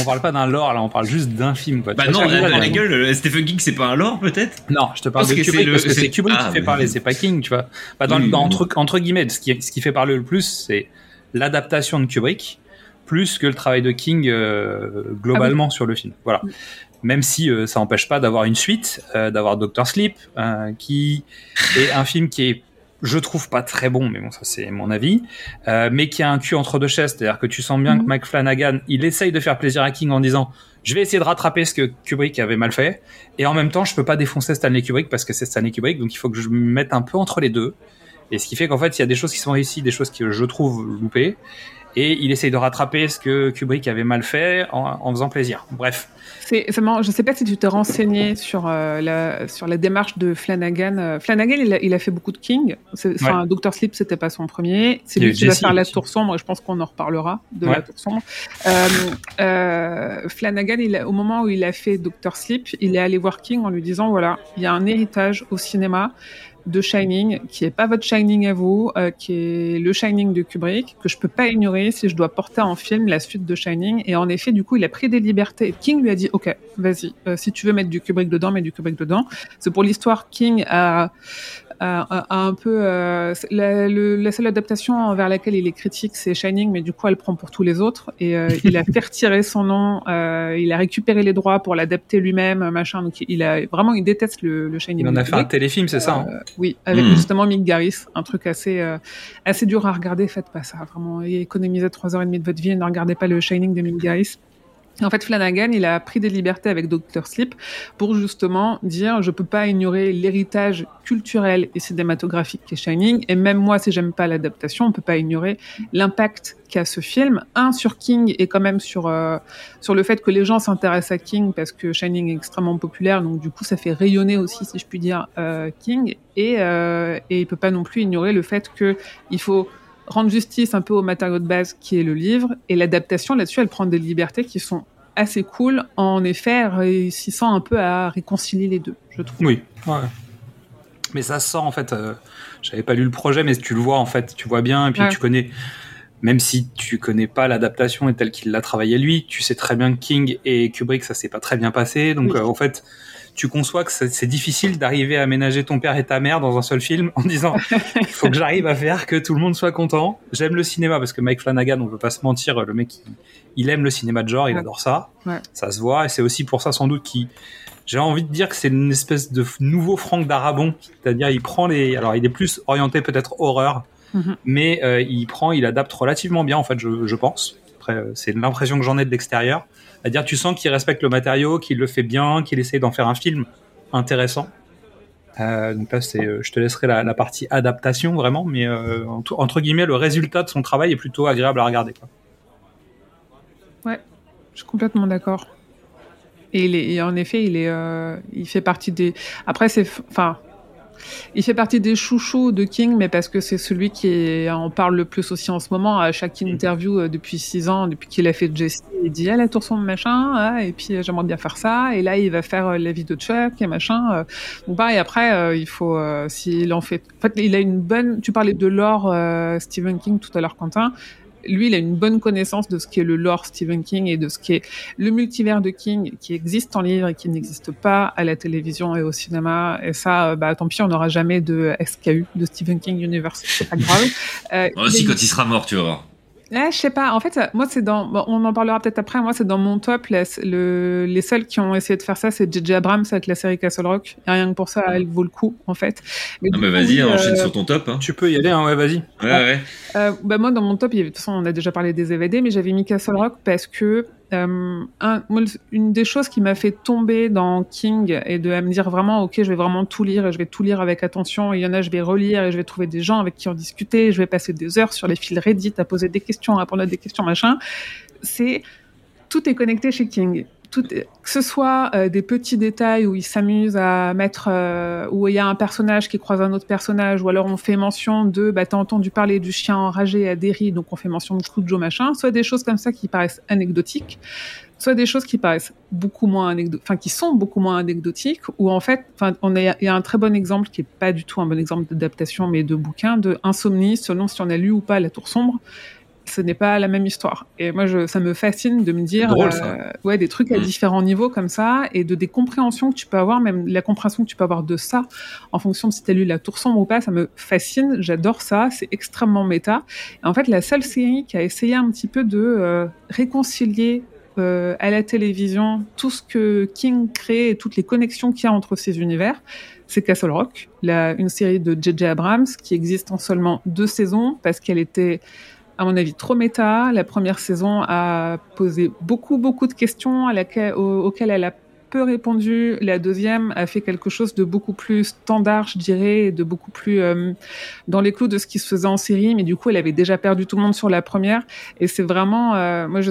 On parle pas d'un lore, là, on parle juste d'un film. Quoi. bah non, ça, la, là, la gueule, euh, Stephen King, c'est pas un lore peut-être? Non, je te parle Parce de Kubrick le- parce que c'est Kubrick Ah, qui fait mais- parler, c'est pas King, tu vois. Bah, dans, Oui, dans- oui. entre, entre guillemets, ce qui, ce qui fait parler le plus, c'est l'adaptation de Kubrick, plus que le travail de King euh, globalement sur le film. Voilà. Même si euh, ça n'empêche pas d'avoir une suite, euh, d'avoir Doctor Sleep, euh, qui est un film qui est, je trouve, pas très bon, mais bon, ça c'est mon avis, euh, mais qui a un cul entre deux chaises, c'est-à-dire que tu sens bien que Mike Flanagan, il essaye de faire plaisir à King en disant je vais essayer de rattraper ce que Kubrick avait mal fait, et en même temps, je peux pas défoncer Stanley Kubrick parce que c'est Stanley Kubrick, donc il faut que je me mette un peu entre les deux. Et ce qui fait qu'en fait, il y a des choses qui sont réussies, des choses que je trouve loupées, et il essaye de rattraper ce que Kubrick avait mal fait en, en faisant plaisir. Bref. C'est, je sais pas si tu t'es renseigné sur, euh, la, sur la démarche de Flanagan. Euh, Flanagan, il a, il a fait beaucoup de King. Enfin, Doctor Sleep, c'était pas son premier. C'est lui qui va faire La. Tour Sombre, et je pense qu'on en reparlera de Ouais. La Tour Sombre. Euh, euh, Flanagan, il a- au moment où il a fait Doctor Sleep, il est allé voir King en lui disant, voilà, il y a un héritage au cinéma de Shining, qui est pas votre Shining à vous, euh, qui est le Shining de Kubrick, que je peux pas ignorer si je dois porter en film la suite de Shining. Et en effet, du coup, il a pris des libertés. King lui a dit, OK, vas-y, euh, si tu veux mettre du Kubrick dedans, mets du Kubrick dedans. C'est pour l'histoire, King a, a, a- a un peu... euh, la, le- la seule adaptation vers laquelle il est critique, c'est Shining, mais du coup, elle prend pour tous les autres. Et euh, il a fait retirer son nom, euh, il a récupéré les droits pour l'adapter lui-même, machin. Donc, il a vraiment, il déteste le, le Shining. Il en a fait un téléfilm, c'est ça hein Euh, oui, avec Hmm. justement Mick Garris, un truc assez, euh, assez dur à regarder. Faites pas ça, vraiment. Et économisez 3h30 de votre vie et ne regardez pas le Shining de Mick Garris. En fait, Flanagan, il a pris des libertés avec Doctor Sleep pour justement dire je peux pas ignorer l'héritage culturel et cinématographique qui est Shining. Et même moi, si j'aime pas l'adaptation, on peut pas ignorer l'impact qu'a ce film. Un sur King et quand même sur euh, sur le fait que les gens s'intéressent à King parce que Shining est extrêmement populaire. Donc du coup, ça fait rayonner aussi, si je puis dire, euh, King. Et euh, et il peut pas non plus ignorer le fait que il faut rendre justice un peu au matériau de base qui est le livre et l'adaptation là-dessus elle prend des libertés qui sont assez cool en effet réussissant un peu à réconcilier les deux je trouve Oui. Ouais. Mais ça sent en fait. euh, J'avais pas lu le projet, mais tu le vois en fait, tu vois bien, et puis Ouais. tu connais. Même si tu connais pas l'adaptation et tel qu'il l'a travaillé lui, tu sais très bien que King et Kubrick ça s'est pas très bien passé. Donc Oui. euh, en fait, tu conçois que c'est difficile d'arriver à ménager ton père et ta mère dans un seul film en disant il faut que j'arrive à faire que tout le monde soit content. J'aime le cinéma parce que Mike Flanagan, on veut pas se mentir, le mec il, il aime le cinéma de genre, il adore ça. Ouais. Ça se voit et c'est aussi pour ça sans doute qu'il j'ai envie de dire que c'est une espèce de nouveau Franck Darabon, c'est-à-dire il prend les, alors il est plus orienté peut-être horreur, Mhm. mais euh, il prend, il adapte relativement bien en fait, je, je pense. Après, euh, c'est l'impression que j'en ai de l'extérieur. C'est-à-dire tu sens qu'il respecte le matériau, qu'il le fait bien, qu'il essaye d'en faire un film intéressant. Euh, donc là, c'est, euh, je te laisserai la, partie adaptation vraiment, mais euh, entre, guillemets, le résultat de son travail est plutôt agréable à regarder. Quoi. je suis complètement d'accord et, il est, en effet il est il fait partie des après c'est enfin il fait partie des chouchous de King, mais parce que c'est celui qui est- en parle le plus aussi en ce moment. À chaque interview euh, depuis six ans, depuis qu'il a fait Jesse, il dit ah, la tour sombre machin, ah, et puis euh, j'aimerais bien faire ça. Et là, il va faire euh, la vie de Chuck et machin. euh. Donc pareil, après, euh, il faut euh, s'il en fait. En fait, il a une bonne. Tu parlais de euh, Stephen King tout à l'heure, Quentin. Lui, il a une bonne connaissance de ce qu'est le lore Stephen King et de ce qu'est le multivers de King qui existe en livre et qui n'existe pas à la télévision et au cinéma. Et ça, euh, bah, tant pis, on n'aura jamais de SKU, de Stephen King Universe. C'est pas grave. Euh, Oh, si, il- quand il sera mort, tu vas voir. Ouais, je sais pas. En fait, moi, c'est dans. bon, on en parlera peut-être après. Moi, c'est dans mon top. là, c'est le, les seuls qui ont essayé de faire ça, c'est J.J. Abrams avec la série Castle Rock. Et rien que pour ça, elle vaut le coup, en fait. Mais Ah bah vas-y, oui, enchaîne euh, sur ton top. Hein. Tu peux y aller, hein, ouais, vas-y. Ouais, ouais. euh, bah moi, dans mon top, il y avait, de toute façon, on a déjà parlé des EVD, mais j'avais mis Castle Rock parce que euh, une des choses qui m'a fait tomber dans King et de me dire vraiment, ok, je vais vraiment tout lire et je vais tout lire avec attention. Il y en a, je vais relire et je vais trouver des gens avec qui en discuter. Je vais passer des heures sur les fils Reddit à poser des questions, à répondre à des questions, machin. C'est tout est connecté chez King. Que ce soit euh, des petits détails où il s'amuse à mettre, euh, où il y a un personnage qui croise un autre personnage, ou alors on fait mention de, bah t'as entendu parler du chien enragé à Derry, donc on fait mention de Cujo machin, soit des choses comme ça qui paraissent anecdotiques, soit des choses qui paraissent beaucoup moins enfin qui sont beaucoup moins anecdotiques, ou en fait, enfin on il y a un très bon exemple qui est pas du tout un bon exemple d'adaptation, mais de bouquin, de Insomnie, selon si on a lu ou pas La Tour sombre ce n'est pas la même histoire. Et moi, je, ça me fascine de me dire, Drôle, euh, ouais, des trucs à Mm. différents niveaux comme ça, et de des compréhensions que tu peux avoir, même la compréhension que tu peux avoir de ça, en fonction de si tu as lu La Tour Sombre ou pas, ça me fascine, j'adore ça, c'est extrêmement méta. Et en fait, la seule série qui a essayé un petit peu de euh, réconcilier euh, à la télévision tout ce que King crée et toutes les connexions qu'il y a entre ces univers, c'est Castle Rock, la, une série de J.J. Abrams qui existe en seulement deux saisons parce qu'elle était à mon avis, trop méta. La première saison a posé beaucoup, beaucoup de questions auxquelles elle a peu. La deuxième a fait quelque chose de beaucoup plus standard, je dirais, de beaucoup plus euh, dans les clous de ce qui se faisait en série. Mais du coup, elle avait déjà perdu tout le monde sur la première. Et c'est vraiment, euh, moi, je,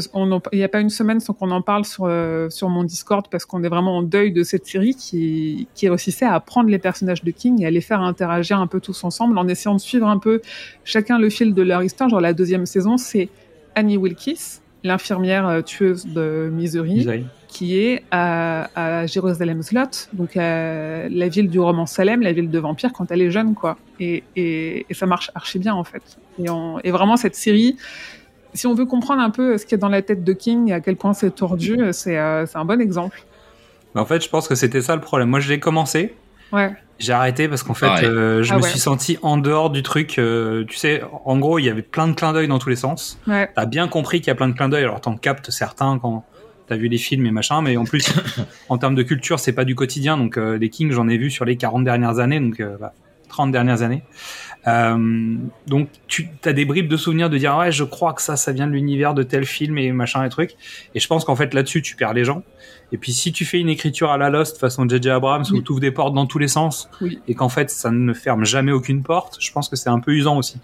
il n'y a pas une semaine sans qu'on en parle sur euh, sur mon Discord parce qu'on est vraiment en deuil de cette série qui qui réussissait à prendre les personnages de King et à les faire interagir un peu tous ensemble en essayant de suivre un peu chacun le fil de leur histoire. Genre la deuxième saison, c'est Annie Wilkes, l'infirmière euh, tueuse de Missouri, qui est à, à Jérusalem Slot, donc à la ville du roman Salem, la ville de vampires quand elle est jeune, quoi. Et, et, et ça marche archi bien en fait. Et, on, et vraiment cette série, si on veut comprendre un peu ce qu'il y a dans la tête de King et à quel point c'est tordu, c'est euh, un bon exemple. Mais en fait, je pense que c'était ça le problème. Moi, je l'ai commencé. Ouais. J'ai arrêté parce qu'en fait, euh, je Ah me ouais. suis senti en dehors du truc. euh, tu sais, en gros, il y avait plein de clins d'œil dans tous les sens. Ouais. T'as bien compris qu'il y a plein de clins d'œil. Alors, t'en captes certains quand t'as vu les films et machin, mais en plus, en termes de culture, c'est pas du quotidien. Donc, euh, les Kings, j'en ai vu sur les 40 dernières années, donc euh, bah, 30 dernières années. Euh, donc, tu as des bribes de souvenirs de dire ouais, je crois que ça, ça vient de l'univers de tel film et machin et truc. Et je pense qu'en fait là-dessus, tu perds les gens. Et puis, si tu fais une écriture à la Lost façon JJ Abrams où tu ouvres des portes dans tous les sens Oui. et qu'en fait ça ne ferme jamais aucune porte, je pense que c'est un peu usant aussi.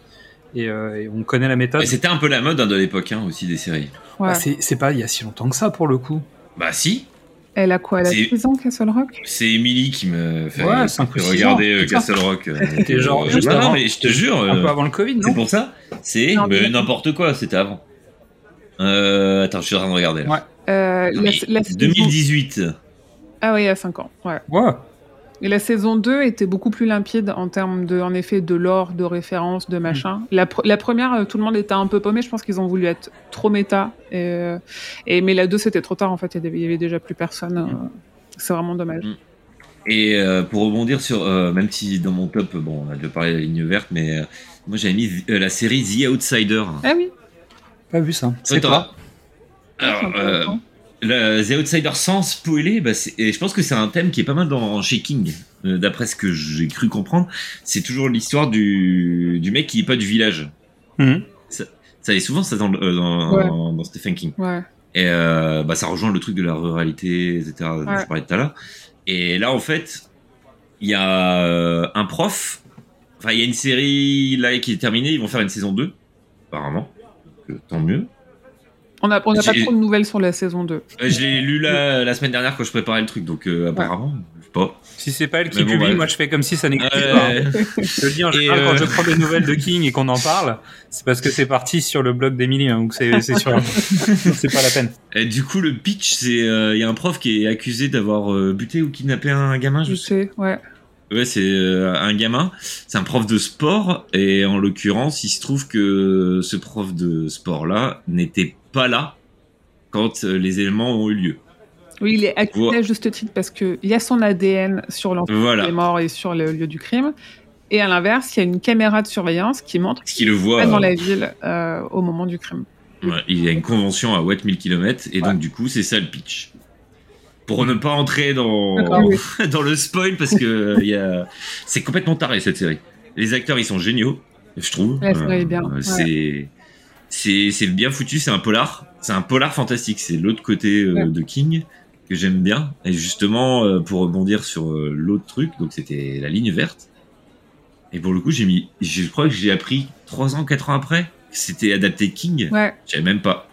Et, euh, et on connaît la méthode. C'était un peu la mode hein, de l'époque hein, aussi des séries. ouais. Bah, c'est c'est pas il y a si longtemps que ça pour le coup. Bah si, Elle a quoi Elle a C'est- 6 ans, Castle Rock? C'est Emily qui me fait, Ouais, regarder ans. euh, Castle Rock. euh. C'était genre Euh, juste non, avant. mais je te jure, Un peu avant le Covid, c'est non pour ça. C'est n'importe quoi, c'était avant. Euh, attends, je suis en train de regarder. là. Ouais. Euh, la- saison- 2018. Ah oui, il y a 5 ans. Ouais. Ouais. Et la saison 2 était beaucoup plus limpide en termes de, en effet, de lore, de références, de machin. La, pr- la première, euh, tout le monde était un peu paumé. Je pense qu'ils ont voulu être trop méta. Et, euh, et, mais la 2, c'était trop tard, en fait. Il y avait, déjà plus personne. euh, C'est vraiment dommage. Mm. Et euh, pour rebondir sur, euh, même si dans mon top, bon, on a déjà parlé de la ligne verte, mais euh, moi j'avais mis euh, la série The Outsider. Ah oui. Pas vu ça. C'est pas. Alors, euh, la The Outsider sans spoiler, bah, et je pense que c'est un thème qui est pas mal dans chez King, euh, d'après ce que j'ai cru comprendre. C'est toujours l'histoire du, du mec qui est pas du village. Mhm. Ça est souvent ça dans, euh, dans, Ouais. dans Stephen King. Ouais. Et euh, bah, ça rejoint le truc de la ruralité, etc. dont je parlais tout à l'heure. Et là, en fait, il y a un prof. Enfin, il y a une série là qui est terminée. Ils vont faire une saison 2, apparemment. Euh, tant mieux. On n'a on a pas trop de nouvelles sur la saison 2. Euh, je l'ai lu la, la semaine dernière quand je préparais le truc, donc euh, apparemment, je sais pas. Si c'est pas elle qui bon, publie, moi je fais comme si ça n'existait Euh, pas. hein. Je te le dis en général, euh, quand je prends des nouvelles de King et qu'on en parle, c'est parce que c'est parti sur le blog d'Emily, hein, donc c'est sur. c'est pas la peine. Et du coup, le pitch, c'est euh, il y a un prof qui est accusé d'avoir euh, buté ou kidnappé un gamin. Je Je sais. sais, ouais. Ouais, c'est euh, un gamin. C'est un prof de sport et en l'occurrence, il se trouve que ce prof de sport là n'était pas là quand euh, les éléments ont eu lieu. Oui, il est accusé Ouais. à juste titre parce qu'il y a son ADN sur l'enfant Voilà. qui est mort et sur le lieu du crime. Et à l'inverse, il y a une caméra de surveillance qui montre Ce qui le qu'il voit. dans euh, la ville euh, au moment du crime. Ouais, il y a une convention à Watt 1000 km et Ouais. donc du coup c'est ça le pitch. Pour ne pas entrer dans, dans le spoil parce que euh, il y a... c'est complètement taré cette série. Les acteurs ils sont géniaux, je trouve. Est bien, Euh, ouais. C'est c'est c'est bien foutu, c'est un polar, c'est un polar fantastique, c'est l'autre côté euh, Ouais. de King que j'aime bien. Et justement euh, pour rebondir sur l'autre truc, donc c'était la ligne verte. Et pour le coup j'ai mis, je crois que j'ai appris trois ans, quatre ans après que c'était adapté King. Ouais, Je savais même pas.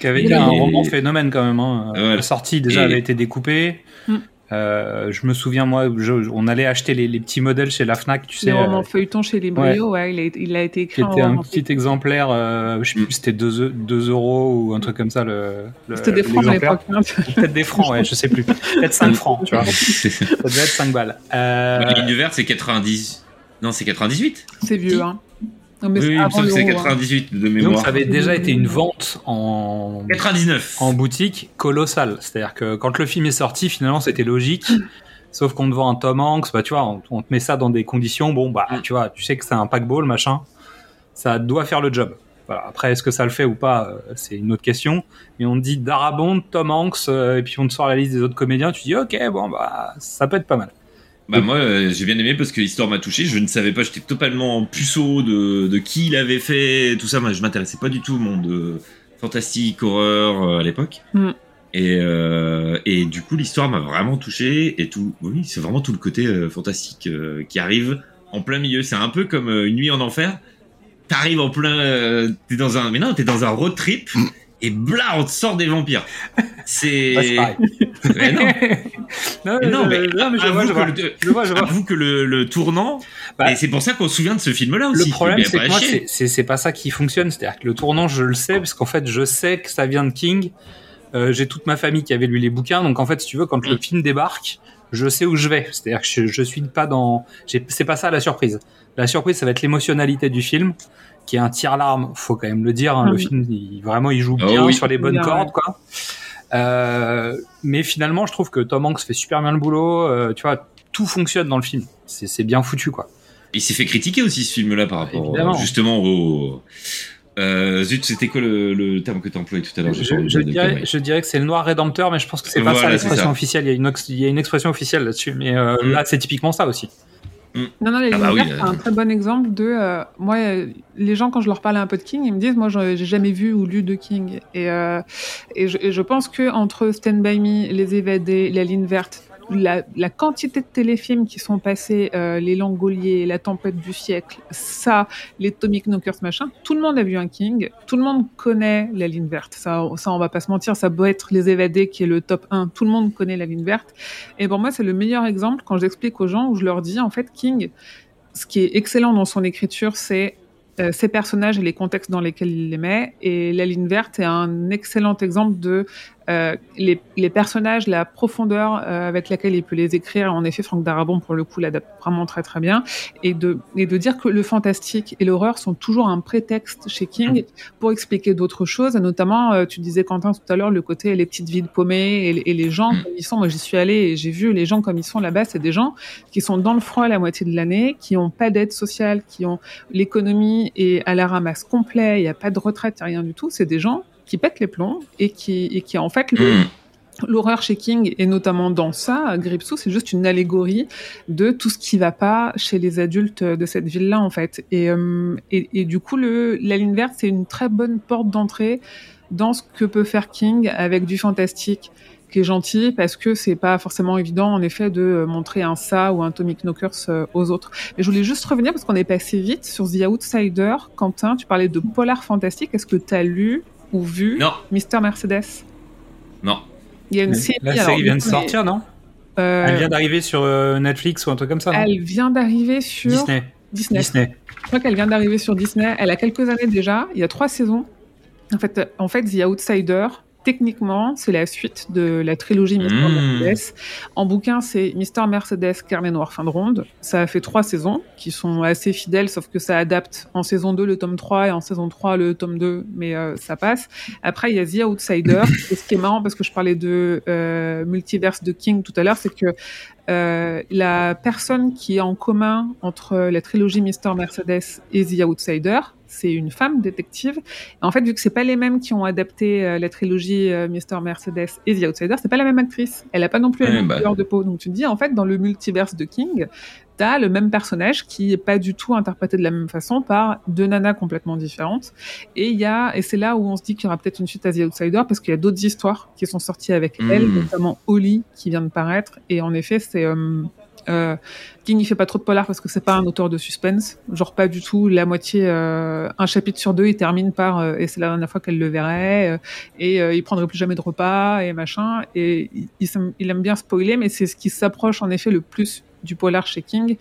Qui avait été un les- roman phénomène quand même. Hein. Voilà. La sortie déjà Et- avait été découpée. Mm. Euh, je me souviens moi, je- on allait acheter les, les petits modèles chez la Fnac, tu sais, les romans euh, feuilletons chez Libreo, ouais. il, a, été- il a été qui écrit en était un roman petit exemplaire. euh, je sais plus, Mm. c'était 2 euros ou un truc comme ça. Le, le- C'était des francs à l'époque. hein. Peut-être des francs, ouais, je sais plus. Peut-être 5 francs, tu vois. Ça devait être 5 balles. Euh, La ligne verte, c'est 90. Non, c'est 98 C'est vieux, hein. Non, mais Oui, c'est oui, il me avant semble que c'est l'euro, hein. 98 de donc mémoire. ça avait déjà été une vente en, 99 en boutique colossale. C'est-à-dire que quand le film est sorti, finalement, c'était logique. Sauf qu'on te vend un Tom Hanks, bah, tu vois, on, on te met ça dans des conditions, bon, bah, Mm. tu vois, tu sais que c'est un paquebot, le machin. Ça doit faire le job. Voilà. Après, est-ce que ça le fait ou pas, euh, c'est une autre question. Mais on te dit Darabont, Tom Hanks, euh, et puis on te sort la liste des autres comédiens, tu dis, ok, bon, bah, ça peut être pas mal. Bah moi euh, j'ai bien aimé parce que l'histoire m'a touché, je ne savais pas, j'étais totalement puceau de, de qui l'avait fait, tout ça, moi je m'intéressais pas du tout au monde euh, fantastique, horreur euh, à l'époque. Mm. Et, euh, et du coup, l'histoire m'a vraiment touché. Et tout, oui, c'est vraiment tout le côté euh, fantastique euh, qui arrive en plein milieu. C'est un peu comme euh, une nuit en enfer. T'arrives en plein, euh, t'es dans un, mais non, t'es dans un road trip. Et bla, on te sort des vampires. C'est. Ouais, c'est pareil. Mais non. non, Mais non, mais, non, mais je vois, avoue je que vois. le- Je vois, je vois. avoue que le, le tournant, Bah, et c'est pour ça qu'on se souvient de ce film-là aussi. Le problème, c'est que pas moi, c'est- pas ça qui fonctionne. C'est-à-dire que le tournant, je le sais, parce qu'en fait, je sais que ça vient de King. Euh, J'ai toute ma famille qui avait lu les bouquins, donc en fait, si tu veux, quand Mm. le film débarque, je sais où je vais. C'est-à-dire que je, je suis pas dans. C'est pas ça la surprise. La surprise, ça va être l'émotionnalité du film, qui est un tir-larme. Faut quand même le dire. hein, Le film, il- vraiment, il joue Oh bien oui. sur les bonnes Bien, cordes, ouais. quoi. Euh, mais finalement, je trouve que Tom Hanks fait super bien le boulot. euh, tu vois, tout fonctionne dans le film. C'est bien foutu, quoi. Il s'est fait critiquer aussi ce film-là par rapport Évidemment. euh, justement au. Euh, zut, c'était quoi le, le terme que tu employais tout à l'heure Je, dirais, conneries. je dirais que c'est le noir rédempteur, mais je pense que c'est pas Voilà, ça l'expression officielle. Il y, a une, ox- il y a une expression officielle là-dessus, mais euh, Mm. là c'est typiquement ça aussi. Non, non, les Ah bah oui, c'est un très bon exemple de. euh, moi, euh, les gens, quand je leur parle un peu de King, ils me disent Moi, j'ai jamais vu ou lu de King. Et, euh, et, je, et je pense que entre Stand By Me, Les Évadés, La Ligne Verte, la, la quantité de téléfilms qui sont passés, euh, Les Langoliers, La Tempête du siècle, ça, les Tommy Knockers, machin, tout le monde a vu un King, tout le monde connaît La Ligne Verte. Ça, ça on va pas se mentir, ça doit être Les Évadés qui est le top 1, tout le monde connaît La Ligne Verte. Et pour moi, c'est le meilleur exemple quand j'explique aux gens où je leur dis, en fait, King, ce qui est excellent dans son écriture, c'est euh, ses personnages et les contextes dans lesquels il les met. Et La ligne verte est un excellent exemple de euh, les, les personnages, la profondeur euh, avec laquelle il peut les écrire. En effet, Franck Darabon, pour le coup, l'adapte vraiment très très bien. Et de, et de dire que le fantastique et l'horreur sont toujours un prétexte chez King pour expliquer d'autres choses. Et notamment, euh, tu disais, Quentin, tout à l'heure, le côté les petites villes paumées et, et les gens Mm. comme ils sont. Moi, j'y suis allée et j'ai vu les gens comme ils sont là-bas. C'est des gens qui sont dans le froid la moitié de l'année, qui ont pas d'aide sociale, qui ont l'économie est à la ramasse complet, il n'y a pas de retraite, il n'y a rien du tout. C'est des gens qui pètent les plombs et qui, et qui en fait, le- Mmh. l'horreur chez King, et notamment dans ça, Gripsou, c'est juste une allégorie de tout ce qui va pas chez les adultes de cette ville-là, en fait. Et, euh, et, et du coup, le, la ligne verte, c'est une très bonne porte d'entrée dans ce que peut faire King avec du fantastique qui est gentil parce que c'est pas forcément évident en effet de euh, montrer un ça ou un Tommy Knockers euh, aux autres. Mais je voulais juste revenir parce qu'on est passé vite sur The Outsider. Quentin, tu parlais de polar fantastique. Est-ce que tu as lu ou vu Non, Mister Mercedes non. Il y a une série. La alors, série vient de mais, sortir, non euh, Elle vient d'arriver sur euh, Netflix ou un truc comme ça, non elle vient d'arriver sur Disney. Disney. Disney. Je crois qu'elle vient d'arriver sur Disney. Elle a quelques années déjà. Il y a trois saisons. En fait, en fait The Outsider, techniquement, c'est la suite de la trilogie Mister Mmh. Mercedes. En bouquin, c'est Mister Mercedes, Carnet Noir, fin de ronde. Ça a fait trois saisons qui sont assez fidèles, sauf que ça adapte en saison 2 le tome 3 et en saison 3 le tome 2, mais euh, ça passe. Après, il y a The Outsider. et ce qui est marrant, parce que je parlais de euh, multiverse de King tout à l'heure, c'est que euh, la personne qui est en commun entre la trilogie Mister Mercedes et The Outsider, c'est une femme détective. Et en fait, vu que c'est pas les mêmes qui ont adapté euh, la trilogie euh, Mister Mercedes et The Outsider, c'est pas la même actrice. Elle a pas non plus la Ouais, même bah. couleur de peau. Donc tu te dis, en fait, dans le multiverse de King, t'as le même personnage qui est pas du tout interprété de la même façon par deux nanas complètement différentes. Et il y a, et c'est là où on se dit qu'il y aura peut-être une suite à The Outsider parce qu'il y a d'autres histoires qui sont sorties avec elle, notamment Holly qui vient de paraître. Et en effet, c'est euh, euh, King, il fait pas trop de polar parce que c'est pas un auteur de suspense, genre pas du tout. La moitié, euh, un chapitre sur deux, il termine par euh, et c'est la dernière fois qu'elle le verrait euh, et euh, il prendrait plus jamais de repas et machin. Et il, il aime bien spoiler, mais c'est ce qui s'approche en effet le plus du polar chez King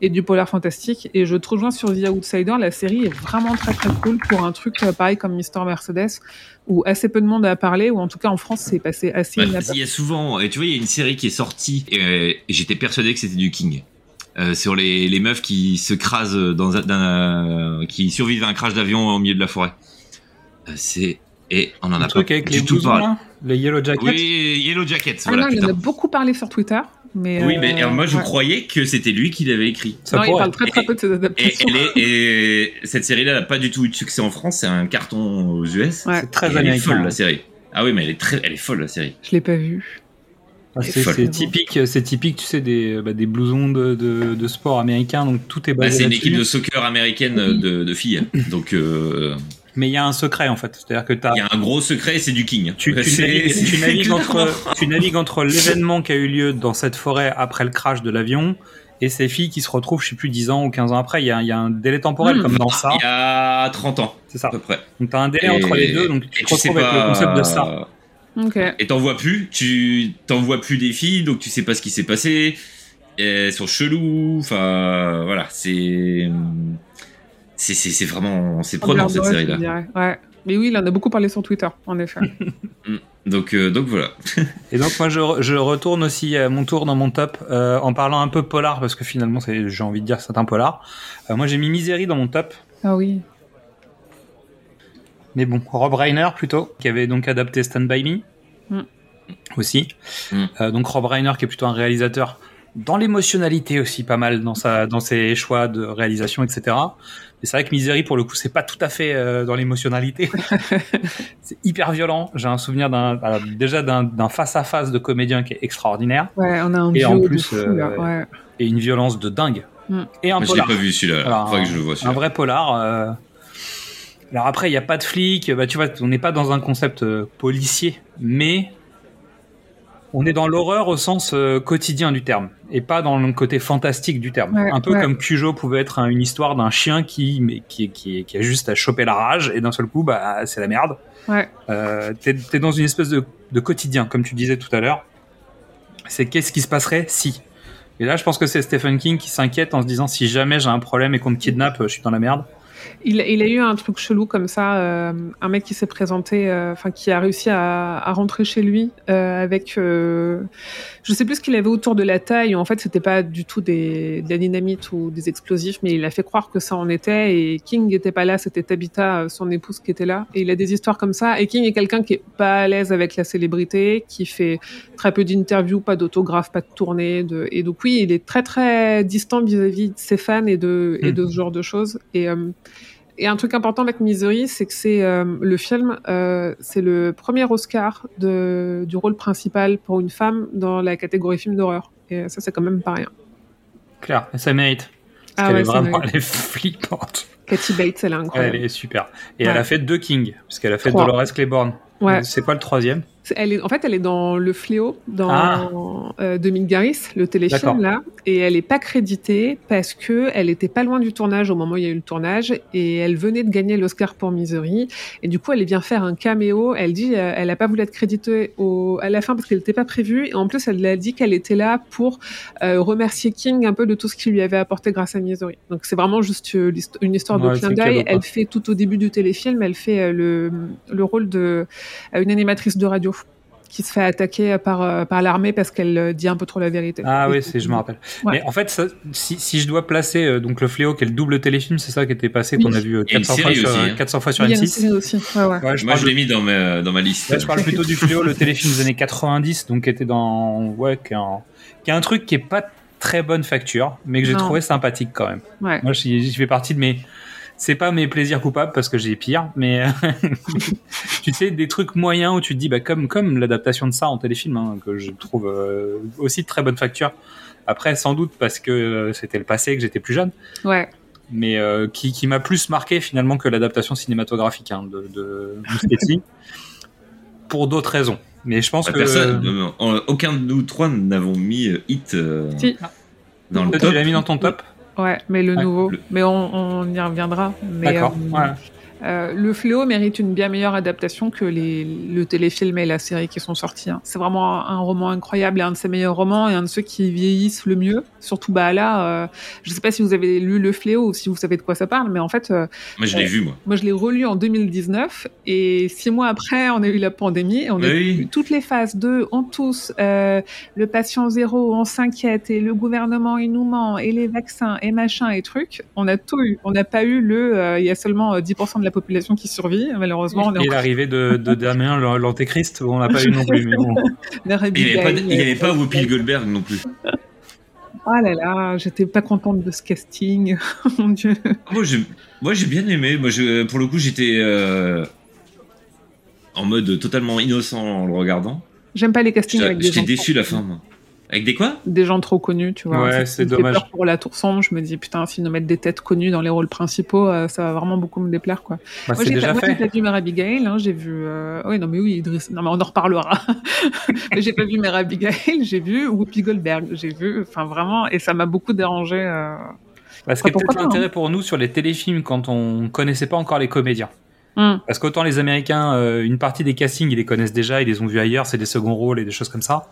et du polar fantastique. Et je te rejoins sur The Outsider, la série est vraiment très très cool pour un truc euh, pareil comme Mister Mercedes où assez peu de monde a parlé, ou en tout cas en France c'est passé assez inaperçu. il y a souvent, et tu vois, il y a une série qui est sortie, et, euh, j'étais persuadé que c'était du King. Euh, sur les, les meufs qui se crasent dans un, qui survivent à un crash d'avion au milieu de la forêt. Euh, c'est et on en a pas avec du les tout parlé. Les Yellow Jackets Oui, Yellow Jackets, Ah voilà. non, il en a beaucoup parlé sur Twitter, mais Oui, euh, mais euh, moi je ouais. croyais que c'était lui qui l'avait écrit. Ça non, il parle très très peu de ses Et, adaptations. elle est, et cette série-là n'a pas du tout eu de succès en France, c'est un carton aux US. Ouais, C'est très elle est américain. folle hein. la série. Ah oui, mais elle est très, elle est folle la série. je l'ai pas vu. Ah, C'est typique, c'est typique, tu sais, des, bah, des blousons de, de, de sport américains, donc tout est Bah, basé c'est une équipe de soccer américaine Oui. de, de filles, donc euh, Mais il y a un secret en fait. C'est-à-dire que t'as Il y a un gros secret, c'est du King. tu, tu C'est- navigues, tu entre, tu navigues entre l'événement qui a eu lieu dans cette forêt après le crash de l'avion et ces filles qui se retrouvent, je sais plus, 10 ans ou 15 ans après. Il y a, il y a un délai temporel Hmm. comme dans ça. Il y a 30 ans, C'est ça. à peu près. Donc t'as un délai entre les deux, donc tu et te retrouves avec le concept de ça. Ok. Et t'en vois plus, tu t'en vois plus des filles, donc tu sais pas ce qui s'est passé. Elles sont cheloues, enfin voilà, c'est c'est c'est c'est vraiment c'est prenant cette Underdog, série je là. dirais. Ouais. Mais oui, il en a beaucoup parlé sur Twitter, en effet. Donc euh, donc voilà. Et donc moi je, je retourne aussi à mon tour dans mon top euh, en parlant un peu polar parce que finalement c'est j'ai envie de dire que c'est un polar. Euh, moi j'ai mis Misery dans mon top, ah oui. mais bon Rob Reiner plutôt qui avait donc adapté Stand by Me Mm. aussi. Mm. Euh, donc Rob Reiner qui est plutôt un réalisateur dans l'émotionnalité aussi pas mal dans sa dans ses choix de réalisation etc. Mais c'est vrai que Misery pour le coup c'est pas tout à fait euh, dans l'émotionnalité. c'est hyper violent. J'ai un souvenir d'un alors, déjà d'un face à face de comédien qui est extraordinaire. Ouais, on a un Et en plus, fou, euh, Ouais. et une violence de dingue. Mm. Et un Moi je l'ai polar. pas vu celui-là. Que je le vois un vrai polar. euh. Alors après, il n'y a pas de flic. Bah, tu vois, on n'est pas dans un concept euh, policier, mais on est dans l'horreur au sens euh, quotidien du terme, et pas dans le côté fantastique du terme. Ouais, un peu ouais. comme Cujo pouvait être un- une histoire d'un chien qui, mais, qui, qui, qui a juste à choper la rage, et d'un seul coup, bah, c'est la merde. Ouais. Euh, t'es, t'es dans une espèce de, de quotidien, comme tu disais tout à l'heure. C'est qu'est-ce qui se passerait si? Et là, je pense que c'est Stephen King qui s'inquiète en se disant si jamais j'ai un problème et qu'on me kidnappe, je suis dans la merde. Il, il a eu un truc chelou comme ça, euh, un mec qui s'est présenté, euh, enfin qui a réussi à, à rentrer chez lui euh, avec, euh, je sais plus ce qu'il avait autour de la taille. En fait, c'était pas du tout des, de la dynamite ou des explosifs, mais il a fait croire que ça en était. Et King n'était pas là, c'était Tabitha, euh, son épouse, qui était là. Et il a des histoires comme ça. Et King est quelqu'un qui est pas à l'aise avec la célébrité, qui fait très peu d'interviews, pas d'autographes, pas de tournées. De... Et donc oui, il est très très distant vis-à-vis de ses fans et de, et Hmm. de ce genre de choses. Et euh, et un truc important avec Misery, c'est que c'est euh, le film, euh, c'est le premier Oscar de, du rôle principal pour une femme dans la catégorie film d'horreur. Et ça, c'est quand même pas rien. Claire, et ça mérite. Parce Ah qu'elle ouais, est vraiment elle est flippante. Cathy Bates, elle est incroyable. Elle est super. Et Ouais. elle a fait deux King, parce qu'elle a fait Trois. Dolores Claiborne. Ouais. C'est quoi le troisième? Elle est, en fait, elle est dans Le Fléau, dans Ah. euh, de Mick Garris, le téléfilm là, et elle est pas créditée parce que elle était pas loin du tournage au moment où il y a eu le tournage, et elle venait de gagner l'Oscar pour Misery, et du coup elle vient faire un caméo. Elle dit, euh, elle a pas voulu être créditée au, à la fin parce qu'elle n'était pas prévue, et en plus elle a dit qu'elle était là pour euh, remercier King un peu de tout ce qu'il lui avait apporté grâce à Misery. Donc c'est vraiment juste euh, une histoire de clin d'œil. Elle fait tout au début du téléfilm, elle fait euh, le, le rôle de euh, une animatrice de radio qui se fait attaquer par, euh, par l'armée parce qu'elle euh, dit un peu trop la vérité. Ah oui, c'est, je me rappelle. Ouais. Mais en fait, ça, si, si je dois placer euh, donc le fléau, qui est le double téléfilm, c'est ça qui était passé, Oui. qu'on a vu euh, Il y a une 400 fois, sur, aussi, hein. 400 fois sur Il y a une M6. série aussi. Ouais, ouais. Ouais, je, Moi je l'ai mis dans ma dans ma liste. Là, je parle plutôt du fléau, le téléfilm des années 90, donc qui était dans, ouais, qui est un, qui est un truc qui est pas très bonne facture, mais que j'ai trouvé sympathique quand même. Ouais. Moi, j'y fais partie de mes, c'est pas mes plaisirs coupables parce que j'ai pire, mais tu sais des trucs moyens où tu te dis, bah comme comme l'adaptation de ça en téléfilm, hein, que je trouve euh, aussi de très bonne facture. Après, sans doute parce que euh, c'était le passé, que j'étais plus jeune Ouais. mais euh, qui, qui m'a plus marqué finalement que l'adaptation cinématographique hein, de, de pour d'autres raisons. Mais je pense Ah, que personne, non, non, en- aucun de nous trois n'avons mis euh, Hit euh, Si. dans le Toi, top. tu l'as mis dans ton top. Ouais, mais le Ouais, nouveau. le- Mais on, on y reviendra. Mais, D'accord. euh, Ouais. Euh, le Fléau mérite une bien meilleure adaptation que les, le téléfilm et la série qui sont sortis. hein. C'est vraiment un, un roman incroyable et un de ses meilleurs romans et un de ceux qui vieillissent le mieux. Surtout bah là, euh, je sais pas si vous avez lu Le Fléau ou si vous savez de quoi ça parle, mais en fait, euh, Moi je l'ai vu moi. moi je l'ai relu en 2019 et six mois après, on a eu la pandémie et on a Oui. eu toutes les phases de on tous, euh, le patient zéro, on s'inquiète et le gouvernement il nous ment et les vaccins et machin et trucs. On a tout eu. On n'a pas eu le, euh, il y a seulement euh, 10% de la population qui survit. Malheureusement, Et l'arrivée de, de Damien, l'an- l'antéchrist, on l'a pas eu non plus. Mais bon. en Il n'y avait pas, Whoopi Goldberg non plus. Oh là là, j'étais pas contente de ce casting. Mon Dieu. Moi j'ai moi j'ai bien aimé. Moi je, pour le coup j'étais euh, en mode totalement innocent en le regardant. J'aime pas les castings J'étais avec des j'étais enfants. déçu la fin moi. Avec des quoi? Des gens trop connus, tu vois. Ouais, c'est dommage. peur pour la tour sombre, je me dis putain, s'ils nous mettent des têtes connues dans les rôles principaux, euh, ça va vraiment beaucoup me déplaire, quoi. Bah, Moi, j'ai déjà pas, moi, j'ai fait. pas vu Mère Abigail, hein, j'ai vu. Euh... Oui, non, mais oui, Idriss. Non, mais on en reparlera. mais j'ai pas vu Mère Abigail, j'ai vu Whoopi Goldberg, j'ai vu. Enfin, vraiment, et ça m'a beaucoup dérangé. euh. Bah, ce qui est peut-être l'intérêt pour nous sur les téléfilms quand on connaissait pas encore les comédiens. Hum. Parce qu'autant les Américains, euh, une partie des castings, ils les connaissent déjà, ils les ont vus ailleurs, c'est des seconds rôles et des choses comme ça.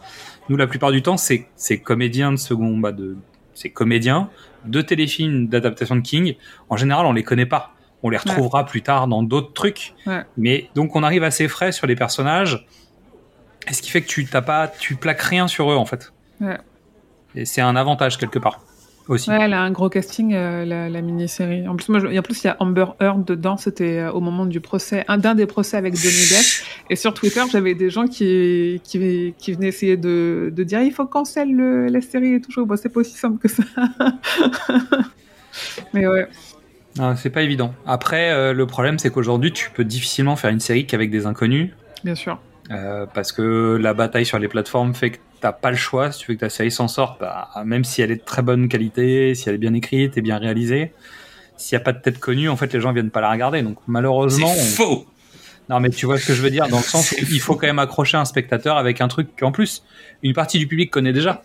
Nous, la plupart du temps, c'est c'est comédiens de second, bah de, c'est comédiens de téléfilms d'adaptation de King. En général, on les connaît pas. On les retrouvera plus tard dans d'autres trucs. Ouais. Mais donc, on arrive assez frais sur les personnages. Et ce qui fait que tu t'as pas, tu plaques rien sur eux en fait. Ouais. Et c'est un avantage quelque part aussi. Ouais, elle a un gros casting, euh, la, la mini-série. En plus, moi, je- et en plus, il y a Amber Heard dedans. C'était euh, au moment du procès, un d'un des procès avec Johnny Depp. Et sur Twitter, j'avais des gens qui, qui, qui venaient essayer de, de dire il faut cancel le, la série et tout. Bon, c'est pas aussi simple que ça. Mais ouais. Ah, c'est pas évident. Après, euh, le problème, c'est qu'aujourd'hui, tu peux difficilement faire une série qu'avec des inconnus, Bien sûr. euh, parce que la bataille sur les plateformes fait que t'as pas le choix. Si tu veux que ta série s'en sorte, bah, même si elle est de très bonne qualité, si elle est bien écrite et bien réalisée, s'il y a pas de tête connue, en fait, les gens viennent pas la regarder. Donc, malheureusement, C'est on- faux non, mais tu vois ce que je veux dire, dans le sens où il faut quand même accrocher un spectateur avec un truc qu'en plus, une partie du public connaît déjà.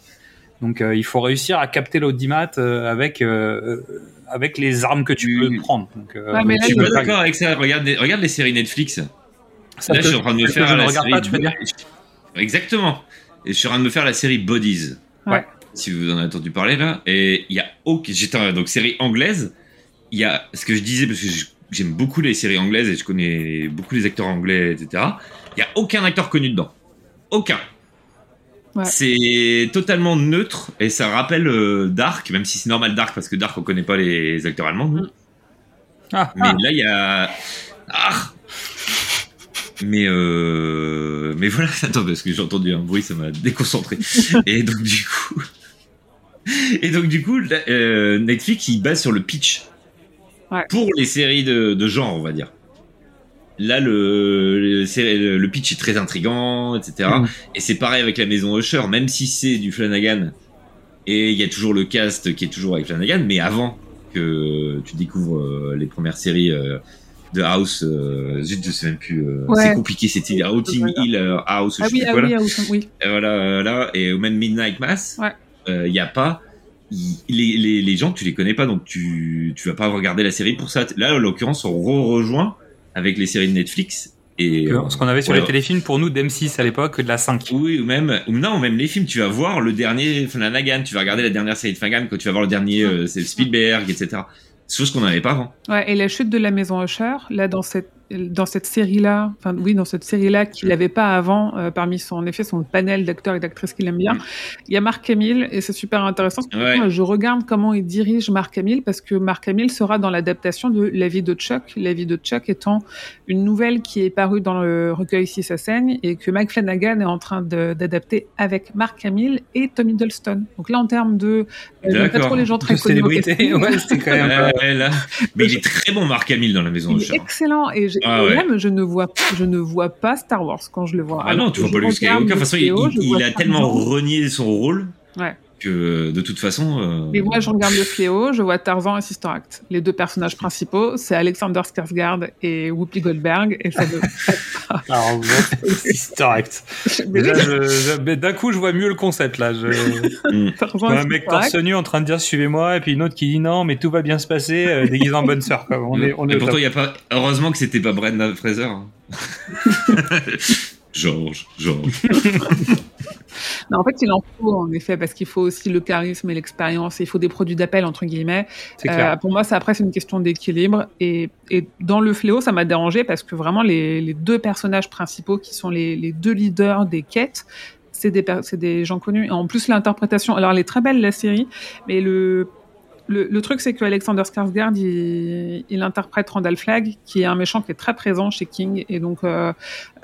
Donc, euh, il faut réussir à capter l'audimat euh, avec euh, avec les armes que tu peux prendre. Donc, euh, Ouais, mais là, Je tu suis pas d'accord avec ça. Regarde, les- regarde les séries Netflix. Ça Là, te- je suis en train de me faire je la regarde série pas, tu veux dire Exactement. Et je suis en train de me faire la série Bodies. Ouais. Si vous en avez entendu parler là. Et il y a aucun. J'étais en- donc série anglaise. Il y a ce que je disais parce que j'aime beaucoup les séries anglaises et je connais beaucoup les acteurs anglais, etc. Il y a aucun acteur connu dedans. Aucun. Ouais. C'est totalement neutre et ça rappelle euh, Dark, même si c'est normal Dark parce que Dark on connaît pas les acteurs allemands. nous. Ah, Mais ah. là, il y a. Ah mais euh... mais voilà, attends parce que j'ai entendu un bruit, ça m'a déconcentré. Et donc du coup, et donc du coup, là, euh, Netflix il base sur le pitch Ouais. pour les séries de, de genre, on va dire. Là, le, le, pitch est très intrigant, etc. Mhm. Et c'est pareil avec la maison Usher, même si c'est du Flanagan. Et il y a toujours le cast qui est toujours avec Flanagan, mais avant que tu découvres euh, les premières séries de House, euh, zut, je sais même plus. euh, Ouais. C'est compliqué, c'était Outing Hill euh, House, Ah je sais oui, plus ah quoi, oui, là. ah oui, voilà, euh, là, et au même Midnight Mass, Ouais. il y a pas. les, les, les gens, tu les connais pas, donc tu, tu vas pas regarder la série pour ça. Là, en l'occurrence, on re-rejoint avec les séries de Netflix. Et, Que- euh, ce qu'on avait sur ouais. les téléfilms pour nous d'M6 à l'époque, de la 5. Oui, ou même, ou non, même les films, tu vas voir le dernier Flanagan, tu vas regarder la dernière série de Flanagan, quand tu vas voir le dernier euh, c'est Spielberg, etc. Chose qu'on n'avait pas avant. Ouais, et la chute de la maison Usher, là, dans cette, dans cette série-là, enfin, oui, dans cette série-là qu'il n'avait pas avant, euh, parmi son, en effet, son panel d'acteurs et d'actrices qu'il aime bien, Mm. il y a Marc Hamill, et c'est super intéressant. parce que Ouais. moi, Je regarde comment il dirige Marc Hamill, parce que Marc Hamill sera dans l'adaptation de La vie de Chuck, La vie de Chuck étant une nouvelle qui est parue dans le recueil Si ça saigne, et que Mike Flanagan est en train d'adapter avec Marc Hamill et Tom Hiddleston. Donc là, en termes de... euh, pas D'accord. trop les gens très connus ouais, c'était quand même Ouais, là. Mais il est très bon, Marc Hamill, dans la maison Il est excellent et, Ah ouais. même je ne vois je ne vois pas Star Wars quand je le vois. Ah non, tu vois pas Luke Skywalker. De toute façon, il, il- il a tellement renié son rôle Ouais. Que de toute façon. euh, Mais moi, je regarde le Fléau, je vois Tarzan et Sister Act. Les deux personnages principaux, c'est Alexander Skarsgård et Whoopi Goldberg, et ça ne. Alors, bon, Sister Act. Mais Déjà, oui, je- je- mais d'un coup, je vois mieux le concept là. Je, je Tarzan vois et un mec torse nu en train de dire suivez-moi, et puis une autre qui dit non, mais tout va bien se passer, euh, déguisé en bonne sœur. quoi. On est, on est Et pourtant, il y a pas. Heureusement que c'était pas Brenda Fraser. hein. Georges, Georges. Non, en fait, il en faut, en effet, parce qu'il faut aussi le charisme et l'expérience, et il faut des produits d'appel, entre guillemets. C'est Euh, clair. pour moi, ça après, c'est une question d'équilibre. Et, et dans le fléau, ça m'a dérangé parce que vraiment, les, les deux personnages principaux, qui sont les, les deux leaders des quêtes, c'est des, des gens connus. Et en plus, l'interprétation, alors elle est très belle, la série, mais le, le, le truc, c'est que Alexander Skarsgård, il, il interprète Randall Flagg, qui est un méchant qui est très présent chez King. Et donc, euh,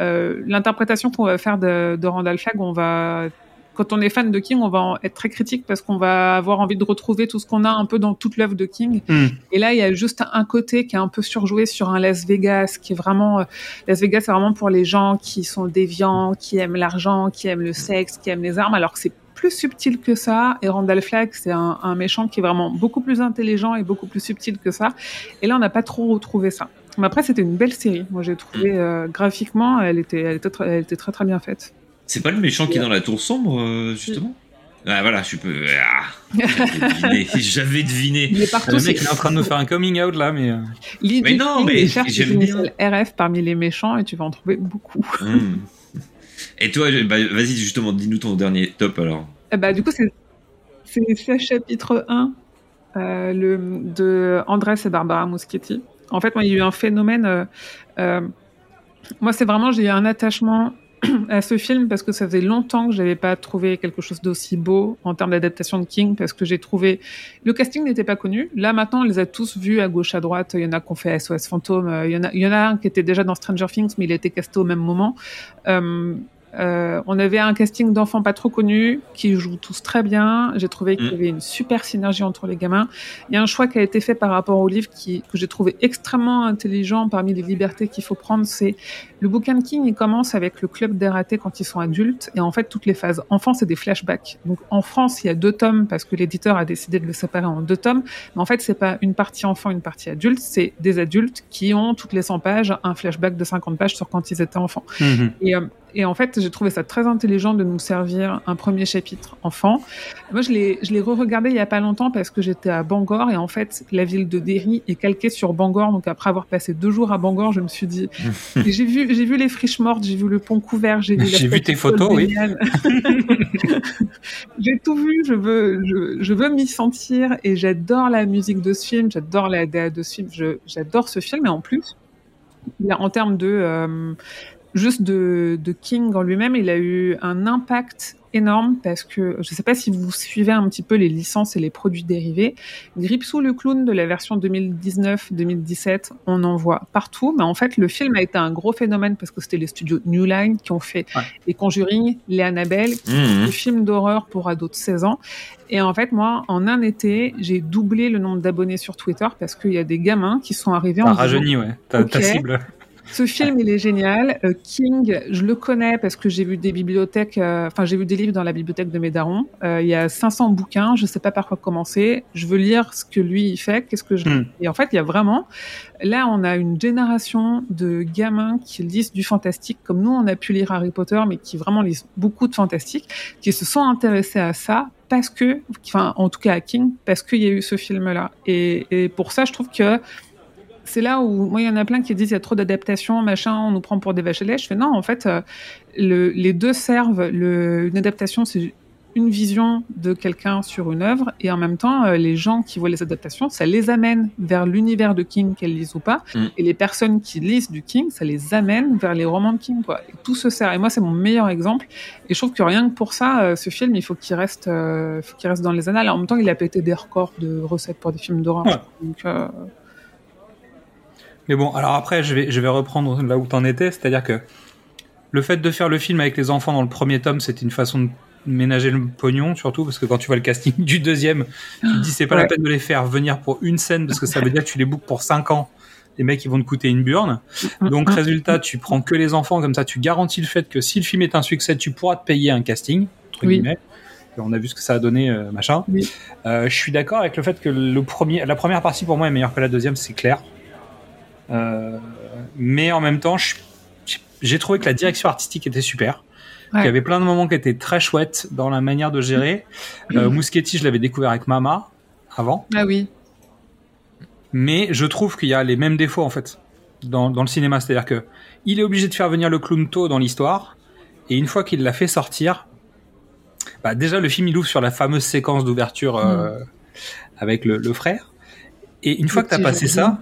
euh, l'interprétation qu'on va faire de, de Randall Flagg, on va quand on est fan de King, on va en être très critique parce qu'on va avoir envie de retrouver tout ce qu'on a un peu dans toute l'œuvre de King. Hmm. Et là, il y a juste un côté qui est un peu surjoué sur un Las Vegas, qui est vraiment... euh, Las Vegas, c'est vraiment pour les gens qui sont déviants, qui aiment l'argent, qui aiment le sexe, qui aiment les armes, alors que c'est plus subtil que ça. Et Randall Flagg, c'est un, un méchant qui est vraiment beaucoup plus intelligent et beaucoup plus subtil que ça. Et là, on n'a pas trop retrouvé ça. Mais après, c'était une belle série. Moi, j'ai trouvé euh, graphiquement, elle était, elle était, elle était très très bien faite. C'est pas le méchant qui est dans la tour sombre, euh, justement? Ah voilà, je peux. Ah, J'avais deviné. Deviné. Il est partout. Le mec il est en train de nous faire un coming out là, mais. euh, Mais non, mais j'aime bien. RF parmi les méchants et tu vas en trouver beaucoup. Hmm. Et toi, bah, vas-y, justement, dis-nous ton dernier top alors. Eh bah, du coup, c'est c'est chapitre 1 euh, le, de Andrés et Barbara Muschietti. En fait, moi, il y a eu un phénomène. euh, euh, moi, c'est vraiment, j'ai eu un attachement à ce film parce que ça faisait longtemps que j'avais pas trouvé quelque chose d'aussi beau en termes d'adaptation de King parce que j'ai trouvé le casting n'était pas connu. Là maintenant, on les a tous vus à gauche à droite. Il y en a qui ont fait SOS Fantôme. euh, Il y en a, un qui était déjà dans Stranger Things, mais il a été casté au même moment. Euh, euh, on avait un casting d'enfants pas trop connus qui jouent tous très bien. J'ai trouvé qu'il y Mm. avait une super synergie entre les gamins. Il y a un choix qui a été fait par rapport au livre qui, que j'ai trouvé extrêmement intelligent parmi les libertés qu'il faut prendre. C'est le bouquin King, il commence avec le club des ratés quand ils sont adultes. Et en fait, toutes les phases enfants, c'est des flashbacks. Donc en France, il y a deux tomes parce que l'éditeur a décidé de le séparer en deux tomes. Mais en fait, c'est pas une partie enfant, une partie adulte. C'est des adultes qui ont toutes les 100 pages un flashback de 50 pages sur quand ils étaient enfants. mhm. Et, euh, et en fait, j'ai trouvé ça très intelligent de nous servir un premier chapitre enfant. Moi, je l'ai, je l'ai re-regardé il y a pas longtemps parce que j'étais à Bangor et en fait, la ville de Derry est calquée sur Bangor. Donc après avoir passé deux jours à Bangor, je me suis dit, j'ai vu, j'ai vu les friches mortes, j'ai vu le pont couvert, j'ai vu, J'ai vu tes photos, oui. J'ai tout vu. Je veux, je, je veux m'y sentir et j'adore la musique de ce film, j'adore la DA de ce film, j'adore ce film et en plus, en termes de euh, juste de, de King en lui-même, il a eu un impact énorme parce que je ne sais pas si vous suivez un petit peu les licences et les produits dérivés. Gripsou le clown de la version 2019-2017, on en voit partout, mais en fait le film a été un gros phénomène parce que c'était les studios New Line qui ont fait Ouais. les Conjuring, les Annabelle, Mhm. le film d'horreur pour ados de 16 ans. Et en fait, moi, en un été, j'ai doublé le nombre d'abonnés sur Twitter parce qu'il y a des gamins qui sont arrivés en rajeuni, ouais. Ta, ta Ok. cible. Ce film, il est génial. Euh, King, je le connais parce que j'ai vu des bibliothèques, euh, enfin, j'ai vu des livres dans la bibliothèque de mes darons. Euh, il y a 500 bouquins, je sais pas par quoi commencer. Je veux lire ce que lui, il fait. Qu'est-ce que je... Hmm. Et en fait, il y a vraiment, là, on a une génération de gamins qui lisent du fantastique, comme nous, on a pu lire Harry Potter, mais qui vraiment lisent beaucoup de fantastique, qui se sont intéressés à ça parce que, enfin, en tout cas à King, parce qu'il y a eu ce film-là. Et, et pour ça, je trouve que c'est là où, moi, il y en a plein qui disent il y a trop d'adaptations, machin, on nous prend pour des vaches à lait. Je fais non, en fait, euh, le, les deux servent. Le, une adaptation, c'est une vision de quelqu'un sur une œuvre, et en même temps, euh, les gens qui voient les adaptations, ça les amène vers l'univers de King, qu'elles lisent ou pas, Mm. et les personnes qui lisent du King, ça les amène vers les romans de King, quoi. Et tout se sert. Et moi, c'est mon meilleur exemple. Et je trouve que rien que pour ça, euh, ce film, il faut qu'il reste, euh, faut qu'il reste dans les annales. En même temps, il a pété des records de recettes pour des films d'horreur. Ouais. Donc, Mais bon, alors après, je vais, je vais reprendre là où t'en étais, c'est-à-dire que le fait de faire le film avec les enfants dans le premier tome, c'était une façon de ménager le pognon, surtout parce que quand tu vois le casting du deuxième, tu te dis c'est pas la peine de les faire venir pour une scène parce que ça veut dire que tu les bookes pour 5 ans. Les mecs, ils vont te coûter une burne. Donc, résultat, tu prends que les enfants, comme ça, tu garantis le fait que si le film est un succès, tu pourras te payer un casting, entre Oui. guillemets. Et on a vu ce que ça a donné, euh, machin. Oui. Euh, je suis d'accord avec le fait que le premier, la première partie pour moi est meilleure que la deuxième, c'est clair. Euh, mais en même temps, j'ai trouvé que la direction artistique était super. Ouais. Il y avait plein de moments qui étaient très chouettes dans la manière de gérer. Euh, Muschietti, je l'avais découvert avec Mama avant, Ah oui. mais je trouve qu'il y a les mêmes défauts en fait dans, dans le cinéma, c'est-à-dire que il est obligé de faire venir le clown tôt dans l'histoire, et une fois qu'il l'a fait sortir, bah déjà le film il ouvre sur la fameuse séquence d'ouverture euh, avec le, le frère, et une fois que t'as passé ça,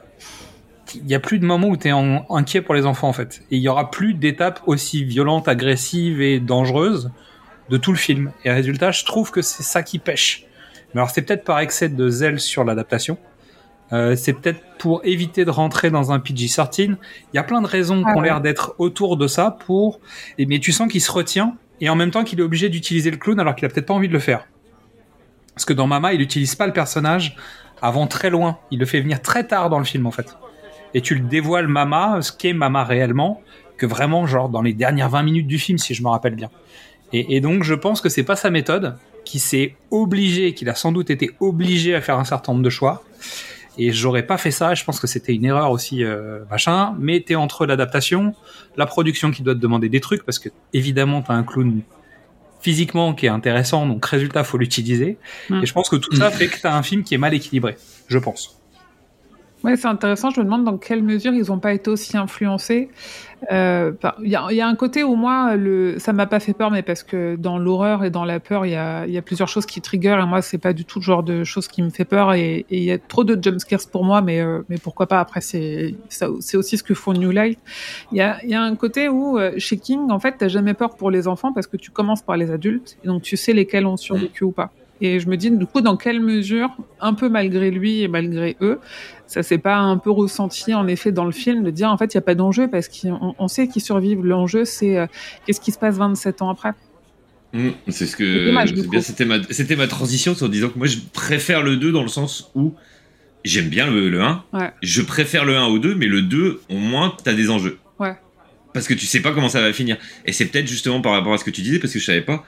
il y a plus de moments où t'es en, inquiet pour les enfants en fait, et il y aura plus d'étapes aussi violentes, agressives et dangereuses de tout le film. Et résultat, je trouve que c'est ça qui pêche. Mais alors c'est peut-être par excès de zèle sur l'adaptation. Euh, c'est peut-être pour éviter de rentrer dans un PG-13. Il y a plein de raisons Ah qui ont ouais. l'air d'être autour de ça pour. et- Mais tu sens qu'il se retient et en même temps qu'il est obligé d'utiliser le clown alors qu'il a peut-être pas envie de le faire. Parce que dans Mama, il n'utilise pas le personnage avant très loin. Il le fait venir très tard dans le film en fait. Et tu le dévoiles Mama, ce qu'est Mama réellement, que vraiment genre dans les dernières 20 minutes du film si je me rappelle bien. Et, et donc, je pense que c'est pas sa méthode, qui s'est obligé, qu'il a sans doute été obligé à faire un certain nombre de choix. Et j'aurais pas fait ça. Je pense que c'était une erreur aussi, euh, machin. Mais t'es entre l'adaptation, la production qui doit te demander des trucs, parce que évidemment t'as un clown physiquement qui est intéressant, donc résultat faut l'utiliser. Mm. Et je pense que tout ça fait que t'as un film qui est mal équilibré. Je pense. Ouais, c'est intéressant. Je me demande dans quelle mesure ils n'ont pas été aussi influencés. Euh, Il y, a, il y a un côté où moi, le, ça m'a pas fait peur, mais parce que dans l'horreur et dans la peur, il y a, y a plusieurs choses qui trigger. Et moi, c'est pas du tout le genre de choses qui me fait peur. Et il y a trop de jumpscares pour moi, mais, euh, mais pourquoi pas? Après, c'est aussi ce que font New Light. Il y a, y a un côté où, euh, chez King, en fait, t'as jamais peur pour les enfants parce que tu commences par les adultes. Et donc, tu sais lesquels ont survécu ou pas. Et je me dis, du coup, dans quelle mesure, un peu malgré lui et malgré eux, ça s'est pas un peu ressenti, en effet, dans le film, de dire, en fait, il n'y a pas d'enjeu parce qu'on on sait qu'ils survivent. L'enjeu, c'est euh, qu'est-ce qui se passe 27 ans après? Mm, c'est ce que dommage, du c'est bien, coup. c'était ma c'était ma transition en disant que moi je préfère le 2 dans le sens où j'aime bien le, le 1. Ouais. Je préfère le 1 au 2 mais le 2 au moins t'as des enjeux. Ouais. Parce que tu sais pas comment ça va finir. Et c'est peut-être justement par rapport à ce que tu disais parce que je savais pas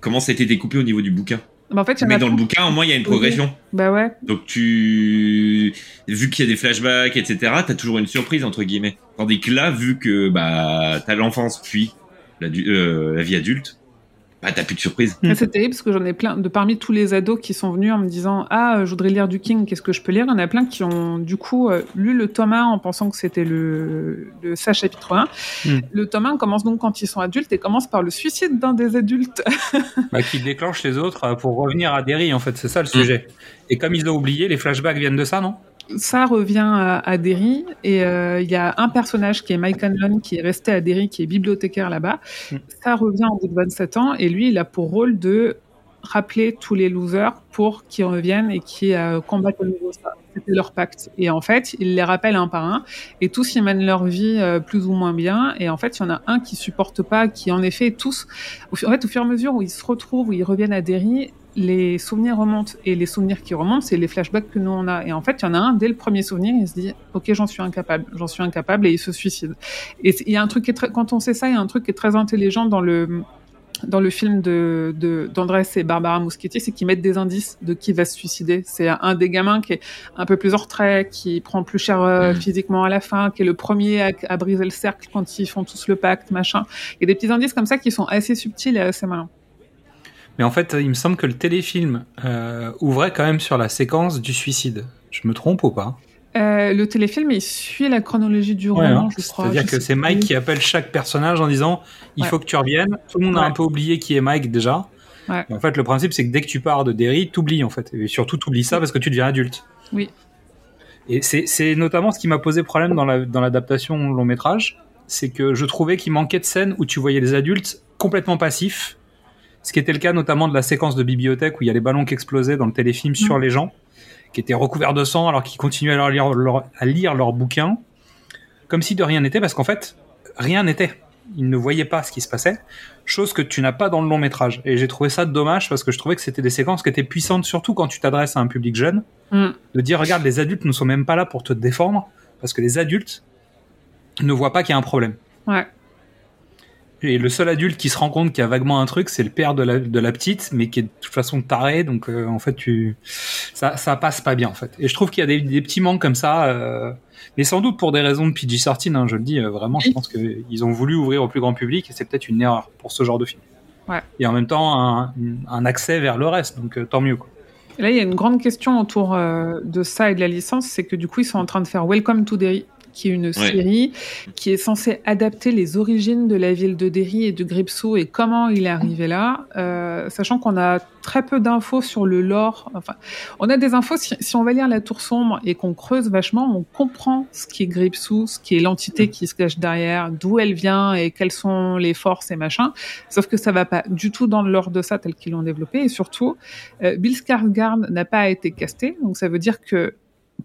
comment ça a été découpé au niveau du bouquin. Mais en fait, il y en Mais dans le bouquin au moins il y a une progression. Bah ouais. Donc tu vu qu'il y a des flashbacks etc t'as toujours une surprise entre guillemets. Tandis que là vu que bah t'as l'enfance puis la, euh, la vie adulte bah t'as plus de surprise. Ça, C'est terrible parce que j'en ai plein de parmi tous les ados qui sont venus en me disant ah je voudrais lire du King qu'est-ce que je peux lire? Il y en a plein qui ont du coup euh, lu le tome 1 en pensant que c'était le, le ça chapitre 1 Hmm. le tome 1 commence donc quand ils sont adultes et commence par le suicide d'un des adultes Bah, qui déclenche les autres euh, pour revenir à Derry, en fait. C'est ça le sujet. Et comme ils ont oublié, les flashbacks viennent de ça, non? Ça revient à, à Derry et euh, il y a un personnage qui est Mike Hanlon qui est resté à Derry qui est bibliothécaire là-bas Mm. ça revient au bout de 27 ans et lui il a pour rôle de rappeler tous les losers pour qu'ils reviennent et qui euh, combattent au niveau ça. C'était leur pacte. Et en fait, il les rappelle un par un et tous ils mènent leur vie euh, plus ou moins bien. Et en fait, il y en a un qui supporte pas, qui en effet tous, en fait, au fur et à mesure où ils se retrouvent, où ils reviennent à Derry, les souvenirs remontent. Et les souvenirs qui remontent, c'est les flashbacks que nous on a. Et en fait, il y en a un dès le premier souvenir, il se dit, ok, j'en suis incapable, j'en suis incapable, et il se suicide. Et il y a un truc qui est très, quand on sait ça, il y a un truc qui est très intelligent dans le dans le film de de- d'Andrés et Barbara Muschietti, c'est qu'ils mettent des indices de qui va se suicider. C'est un des gamins qui est un peu plus en retrait, qui prend plus cher euh, Mhm. physiquement à la fin, qui est le premier à, à briser le cercle quand ils font tous le pacte, machin. Il y a des petits indices comme ça qui sont assez subtils et assez malins. Mais en fait, il me semble que le téléfilm euh, ouvrait quand même sur la séquence du suicide. Je me trompe ou pas? Euh, le téléfilm, il suit la chronologie du Ouais, roman, hein. je crois. C'est-à-dire que c'est Mike qui appelle chaque personnage en disant il Ouais. faut que tu reviennes. Tout le monde a un peu oublié qui est Mike déjà. En fait, le principe, c'est que dès que tu pars de Derry, t'oublies en fait. Et surtout, t'oublies ça parce que tu deviens adulte. Oui. Et c'est notamment ce qui m'a posé problème dans la- dans l'adaptation long métrage. C'est que je trouvais qu'il manquait de scènes où tu voyais les adultes complètement passifs. Ce qui était le cas notamment de la séquence de bibliothèque où il y a les ballons qui explosaient dans le téléfilm sur Mm. les gens, qui étaient recouverts de sang alors qu'ils continuaient à leur lire, leur, à lire leurs bouquins, comme si de rien n'était, parce qu'en fait, rien n'était. Ils ne voyaient pas ce qui se passait, chose que tu n'as pas dans le long métrage. Et j'ai trouvé ça dommage parce que je trouvais que c'était des séquences qui étaient puissantes, surtout quand tu t'adresses à un public jeune, Mm. de dire regarde, les adultes ne sont même pas là pour te défendre, parce que les adultes ne voient pas qu'il y a un problème. Ouais. Et le seul adulte qui se rend compte qu'il y a vaguement un truc, c'est le père de la, de la petite, mais qui est de toute façon taré, donc euh, en fait, tu ça, ça passe pas bien en fait. Et je trouve qu'il y a des, des petits manques comme ça, euh, mais sans doute pour des raisons de PG-13, hein, je le dis euh, vraiment, je pense qu'ils ont voulu ouvrir au plus grand public et c'est peut-être une erreur pour ce genre de film. Ouais. Et en même temps, un, un accès vers le reste, donc tant mieux. Quoi. Et là, il y a une grande question autour de ça et de la licence, c'est que du coup, ils sont en train de faire Welcome to Derry, qui est une série qui est censée adapter les origines de la ville de Derry et de Gripsou et comment il est arrivé là, euh, sachant qu'on a très peu d'infos sur le lore. Enfin, on a des infos, si, si on va lire La Tour Sombre et qu'on creuse vachement, on comprend ce qui est Gripsou, ce qui est l'entité qui se cache derrière, d'où elle vient et quelles sont les forces et machin. Sauf que ça va pas du tout dans le lore de ça tel qu'ils l'ont développé. Et surtout, euh, Bill Skarsgård n'a pas été casté, donc ça veut dire que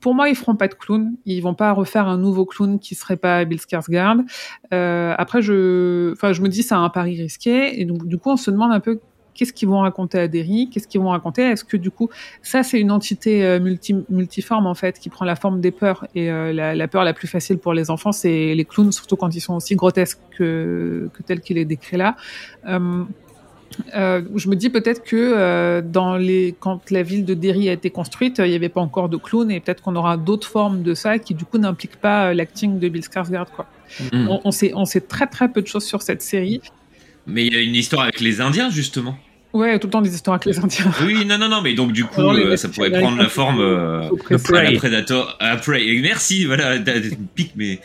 pour moi, ils feront pas de clown. Ils vont pas refaire un nouveau clown qui serait pas Bill Skarsgård. Euh, après, je, enfin, je me dis c'est un pari risqué, et donc du coup, on se demande un peu qu'est-ce qu'ils vont raconter à Derry, qu'est-ce qu'ils vont raconter? Est-ce que du coup, ça c'est une entité euh, multi, multiforme en fait, qui prend la forme des peurs et euh, la, peur la plus facile pour les enfants, c'est les clowns, surtout quand ils sont aussi grotesques que, que tels qu'il est décrit là. Euh, Euh, je me dis peut-être que euh, dans les quand la ville de Derry a été construite, euh, il n'y avait pas encore de clowns et peut-être qu'on aura d'autres formes de ça qui du coup n'impliquent pas l'acting de Bill Skarsgård quoi. Mm. On, on sait on sait très très peu de choses sur cette série. Mais il y a une histoire avec les Indiens, justement. Ouais, tout le temps des histoires avec les Indiens. Oui, non, non, non, mais donc du coup, euh, ça pourrait prendre la forme euh. Prey, Predator. Ah, Prey. Merci, voilà, pique, mais.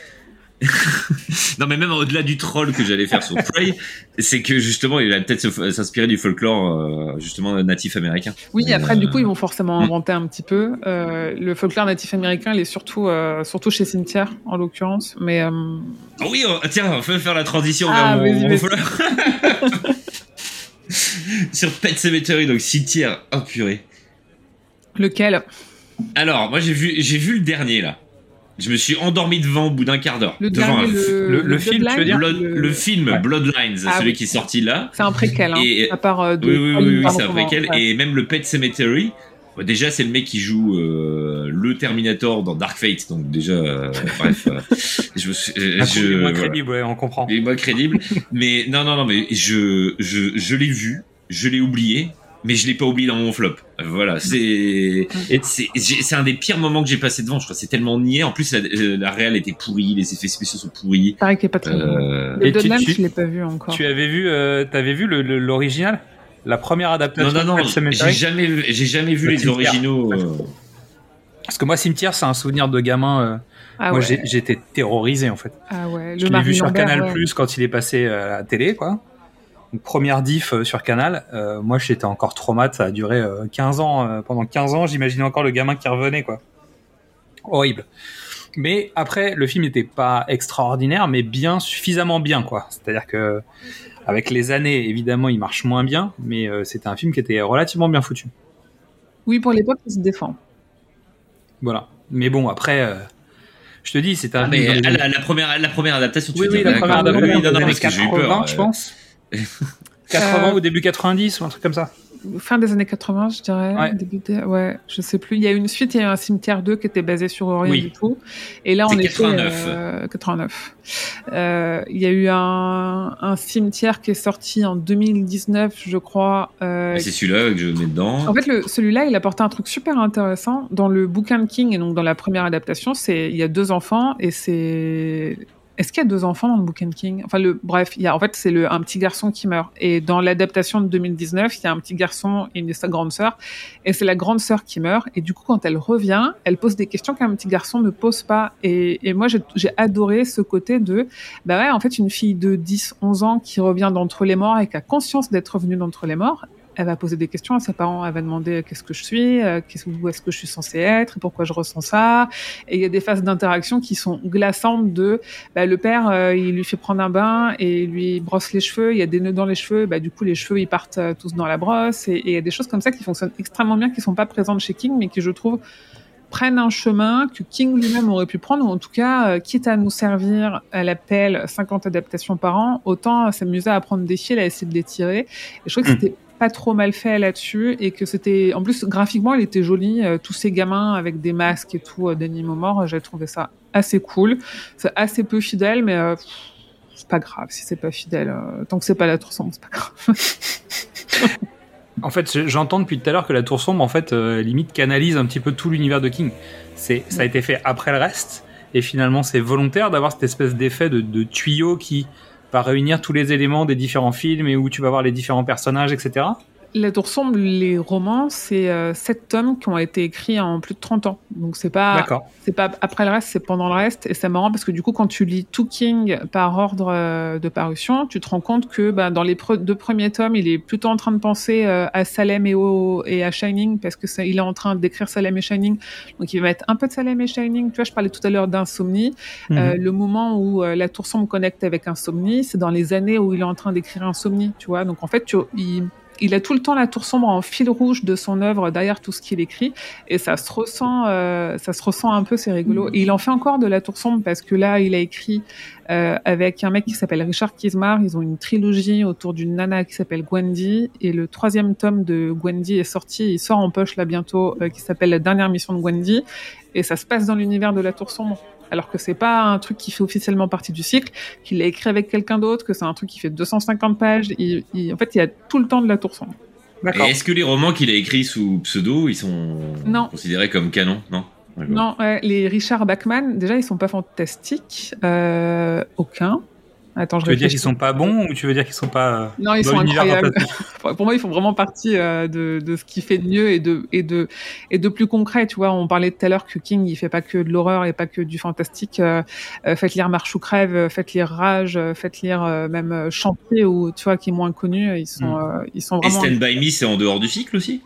non, mais même au-delà du troll que j'allais faire sur Prey, c'est que justement, il va peut-être s'inspirer du folklore, euh, justement, natif américain. Oui, Mais, après, euh, du coup, ils vont forcément mm. inventer un petit peu. Euh, le folklore natif américain, il est surtout, euh, surtout chez Cimetière, en l'occurrence. Mais euh, Ah oui, oh, tiens, on peut faire la transition Ah, vers mon, mon folklore. sur Pet Cemetery, donc cimetière. Oh purée. lequel? Alors, moi j'ai vu, j'ai vu le dernier là. Je me suis endormi devant au bout d'un quart d'heure. Le devant dernier, un le, le- le film, tu veux dire Blood- le... film Ouais. Bloodlines, Ah celui oui. qui est sorti là. C'est un préquel, hein, Et- à part euh, de Oui, oui, oui, oui, c'est un préquel. Ouais. Et même le Pet Cemetery. bon, déjà, c'est le mec qui joue euh, le Terminator dans Dark Fate. Donc déjà, euh, bref, euh, je, euh, est je moins voilà. crédible, ouais, on comprend. Il est moins crédible. mais non, non, non, mais je, je, je l'ai vu, je l'ai oublié, mais je l'ai pas oublié dans mon flop. Voilà, c'est, et c'est, c'est un des pires moments que j'ai passé devant. Je crois que c'est tellement niais. En plus, la, euh, la réelle était pourrie, les effets spéciaux sont pourris. Pareil est pas très. Euh, Le Et tu- tu- je l'ai pas vu encore. Tu avais vu, euh, t'avais vu le- le- l'original? La première non, adaptation non, non, Pet j'ai jamais, j'ai jamais vu Le les cimetière. originaux. euh. Parce que moi, Cimetière, c'est un souvenir de gamin. euh, Ah moi, ouais. j'étais terrorisé, en fait. Ah ouais. Je l'ai vu sur Canal ouais. Plus quand il est passé euh, à la télé, quoi. Donc, première diff euh, sur Canal. Euh, moi, j'étais encore traumatisé. Ça a duré euh, 15 ans. euh, pendant 15 ans, j'imaginais encore le gamin qui revenait, quoi. Horrible. Mais après, le film n'était pas extraordinaire, mais bien suffisamment bien, quoi. C'est-à-dire que avec les années, évidemment, il marche moins bien, mais euh, c'était un film qui était relativement bien foutu. Oui, pour l'époque, il se défend. Voilà. Mais bon, après, euh, je te dis, c'était un Ah, mais la, la première, la première adaptation. tu Oui, oui, la première adaptation Oui, non, non, des années parce que j'ai eu 80, peur. je euh, pense. 80 Euh, ou début 90 ou un truc comme ça. Fin des années 80, je dirais. Ouais. Début des- Ouais, je sais plus. Il y a eu une suite, il y a eu un cimetière 2 qui était basé sur rien Oui. du tout. Et là, on C'est était 89. euh, 89. Euh, il y a eu un, un cimetière qui est sorti en 2019, je crois. euh, C'est celui-là que je mets dedans. En fait, le, celui-là, il apportait un truc super intéressant. Dans le bouquin de King, et donc dans la première adaptation, c'est il y a deux enfants et c'est. Est-ce qu'il y a deux enfants dans le bouquin King? Enfin, le, bref, il y a, en fait, c'est le, un petit garçon qui meurt. Et dans l'adaptation de 2019, il y a un petit garçon et une, sa grande sœur. Et c'est la grande sœur qui meurt. Et du coup, quand elle revient, elle pose des questions qu'un petit garçon ne pose pas. Et, et moi, j'ai j'ai adoré ce côté de, bah ouais, en fait, une fille de 10, 11 ans qui revient d'entre les morts et qui a conscience d'être revenue d'entre les morts, elle va poser des questions à ses parents, elle va demander euh, qu'est-ce que je suis, euh, qu'est-ce, où est-ce que je suis censée être, pourquoi je ressens ça. Et il y a des phases d'interaction qui sont glaçantes de bah, le père, euh, il lui fait prendre un bain et il lui brosse les cheveux, il y a des nœuds dans les cheveux, bah, du coup les cheveux ils partent euh, tous dans la brosse, et et il y a des choses comme ça qui fonctionnent extrêmement bien, qui sont pas présentes chez King, mais qui je trouve prennent un chemin que King lui-même aurait pu prendre, ou en tout cas, quitte à nous servir à l'appel 50 adaptations par an, autant s'amuser à prendre des fils, à essayer de les tirer. Et je trouve que Mm. c'était pas trop mal fait là-dessus, et que c'était, en plus, graphiquement, il était joli, euh, tous ces gamins avec des masques et tout, euh, d'animaux morts, j'ai trouvé ça assez cool. C'est assez peu fidèle, mais euh, c'est pas grave si c'est pas fidèle. tant que c'est pas la tour sombre, c'est pas grave. En fait, je- j'entends depuis tout à l'heure que la Tour Sombre, en fait, limite canalise un petit peu tout l'univers de King. C'est, ça a été fait après le reste, et finalement, c'est volontaire d'avoir cette espèce d'effet de, de tuyau qui va réunir tous les éléments des différents films et où tu vas voir les différents personnages, etc. La Tour sombre, les romans, c'est euh, sept tomes qui ont été écrits en plus de 30 ans. Donc c'est pas c'est pas après le reste, c'est pendant le reste. Et c'est marrant parce que du coup, quand tu lis tout King par ordre euh, de parution, tu te rends compte que bah, dans les pre- deux premiers tomes, il est plutôt en train de penser euh, à Salem et, au, et à Shining parce que ça, il est en train d'écrire Salem et Shining. Donc il va mettre un peu de Salem et Shining. Tu vois, je parlais tout à l'heure d'insomnie. Euh, le moment où euh, la tour sombre connecte avec Insomnie, c'est dans les années où il est en train d'écrire Insomnie, tu vois. Donc en fait, tu, il, il a tout le temps la tour sombre en fil rouge de son œuvre derrière tout ce qu'il écrit, et ça se ressent, euh, ça se ressent un peu, c'est rigolo. Et il en fait encore de la tour sombre parce que là, il a écrit euh, avec un mec qui s'appelle Richard Kismar. Ils ont une trilogie autour d'une nana qui s'appelle Gwendy, et le troisième tome de Gwendy est sorti, il sort en poche là bientôt, euh, qui s'appelle La dernière mission de Gwendy, et ça se passe dans l'univers de la tour sombre. Alors que c'est pas un truc qui fait officiellement partie du cycle, qu'il a écrit avec quelqu'un d'autre, que c'est un truc qui fait 250 pages. Il- il- en fait, il y a tout le temps de la tour sombre. Et est-ce que les romans qu'il a écrits sous pseudo, ils sont Non. considérés comme canon? Non. Non, ouais, les Richard Bachman, déjà, ils sont pas fantastiques. Euh, aucun. Attends, je Tu veux dire qu'ils sont pas bons ou tu veux dire qu'ils sont pas. euh, Non, ils sont incroyables. Pour moi, ils font vraiment partie euh, de, de ce qui fait de mieux et de, et de, et de plus concret. Tu vois, on parlait tout à l'heure que King, il fait pas que de l'horreur et pas que du fantastique. Euh, euh, faites lire Marche ou crève, faites lire Rage, euh, faites lire euh, même Chantier ou tu vois qui est moins connu. Ils sont, Mm. euh, ils sont Et vraiment. Stand By Me, c'est en dehors du cycle aussi?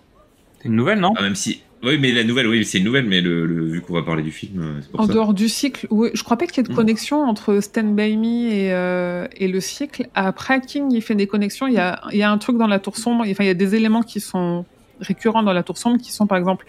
C'est une nouvelle, non? Ah, Même si. Oui, mais la nouvelle, oui, c'est une nouvelle, mais le, le- vu qu'on va parler du film, euh, c'est pour En ça. dehors du cycle, oui, je crois pas qu'il y ait de Mm. connexion entre Stand By Me et, euh, et le cycle. Après, King, il fait des connexions. Il y a, il y a un truc dans la tour sombre. Enfin, il y a des éléments qui sont récurrents dans la tour sombre, qui sont par exemple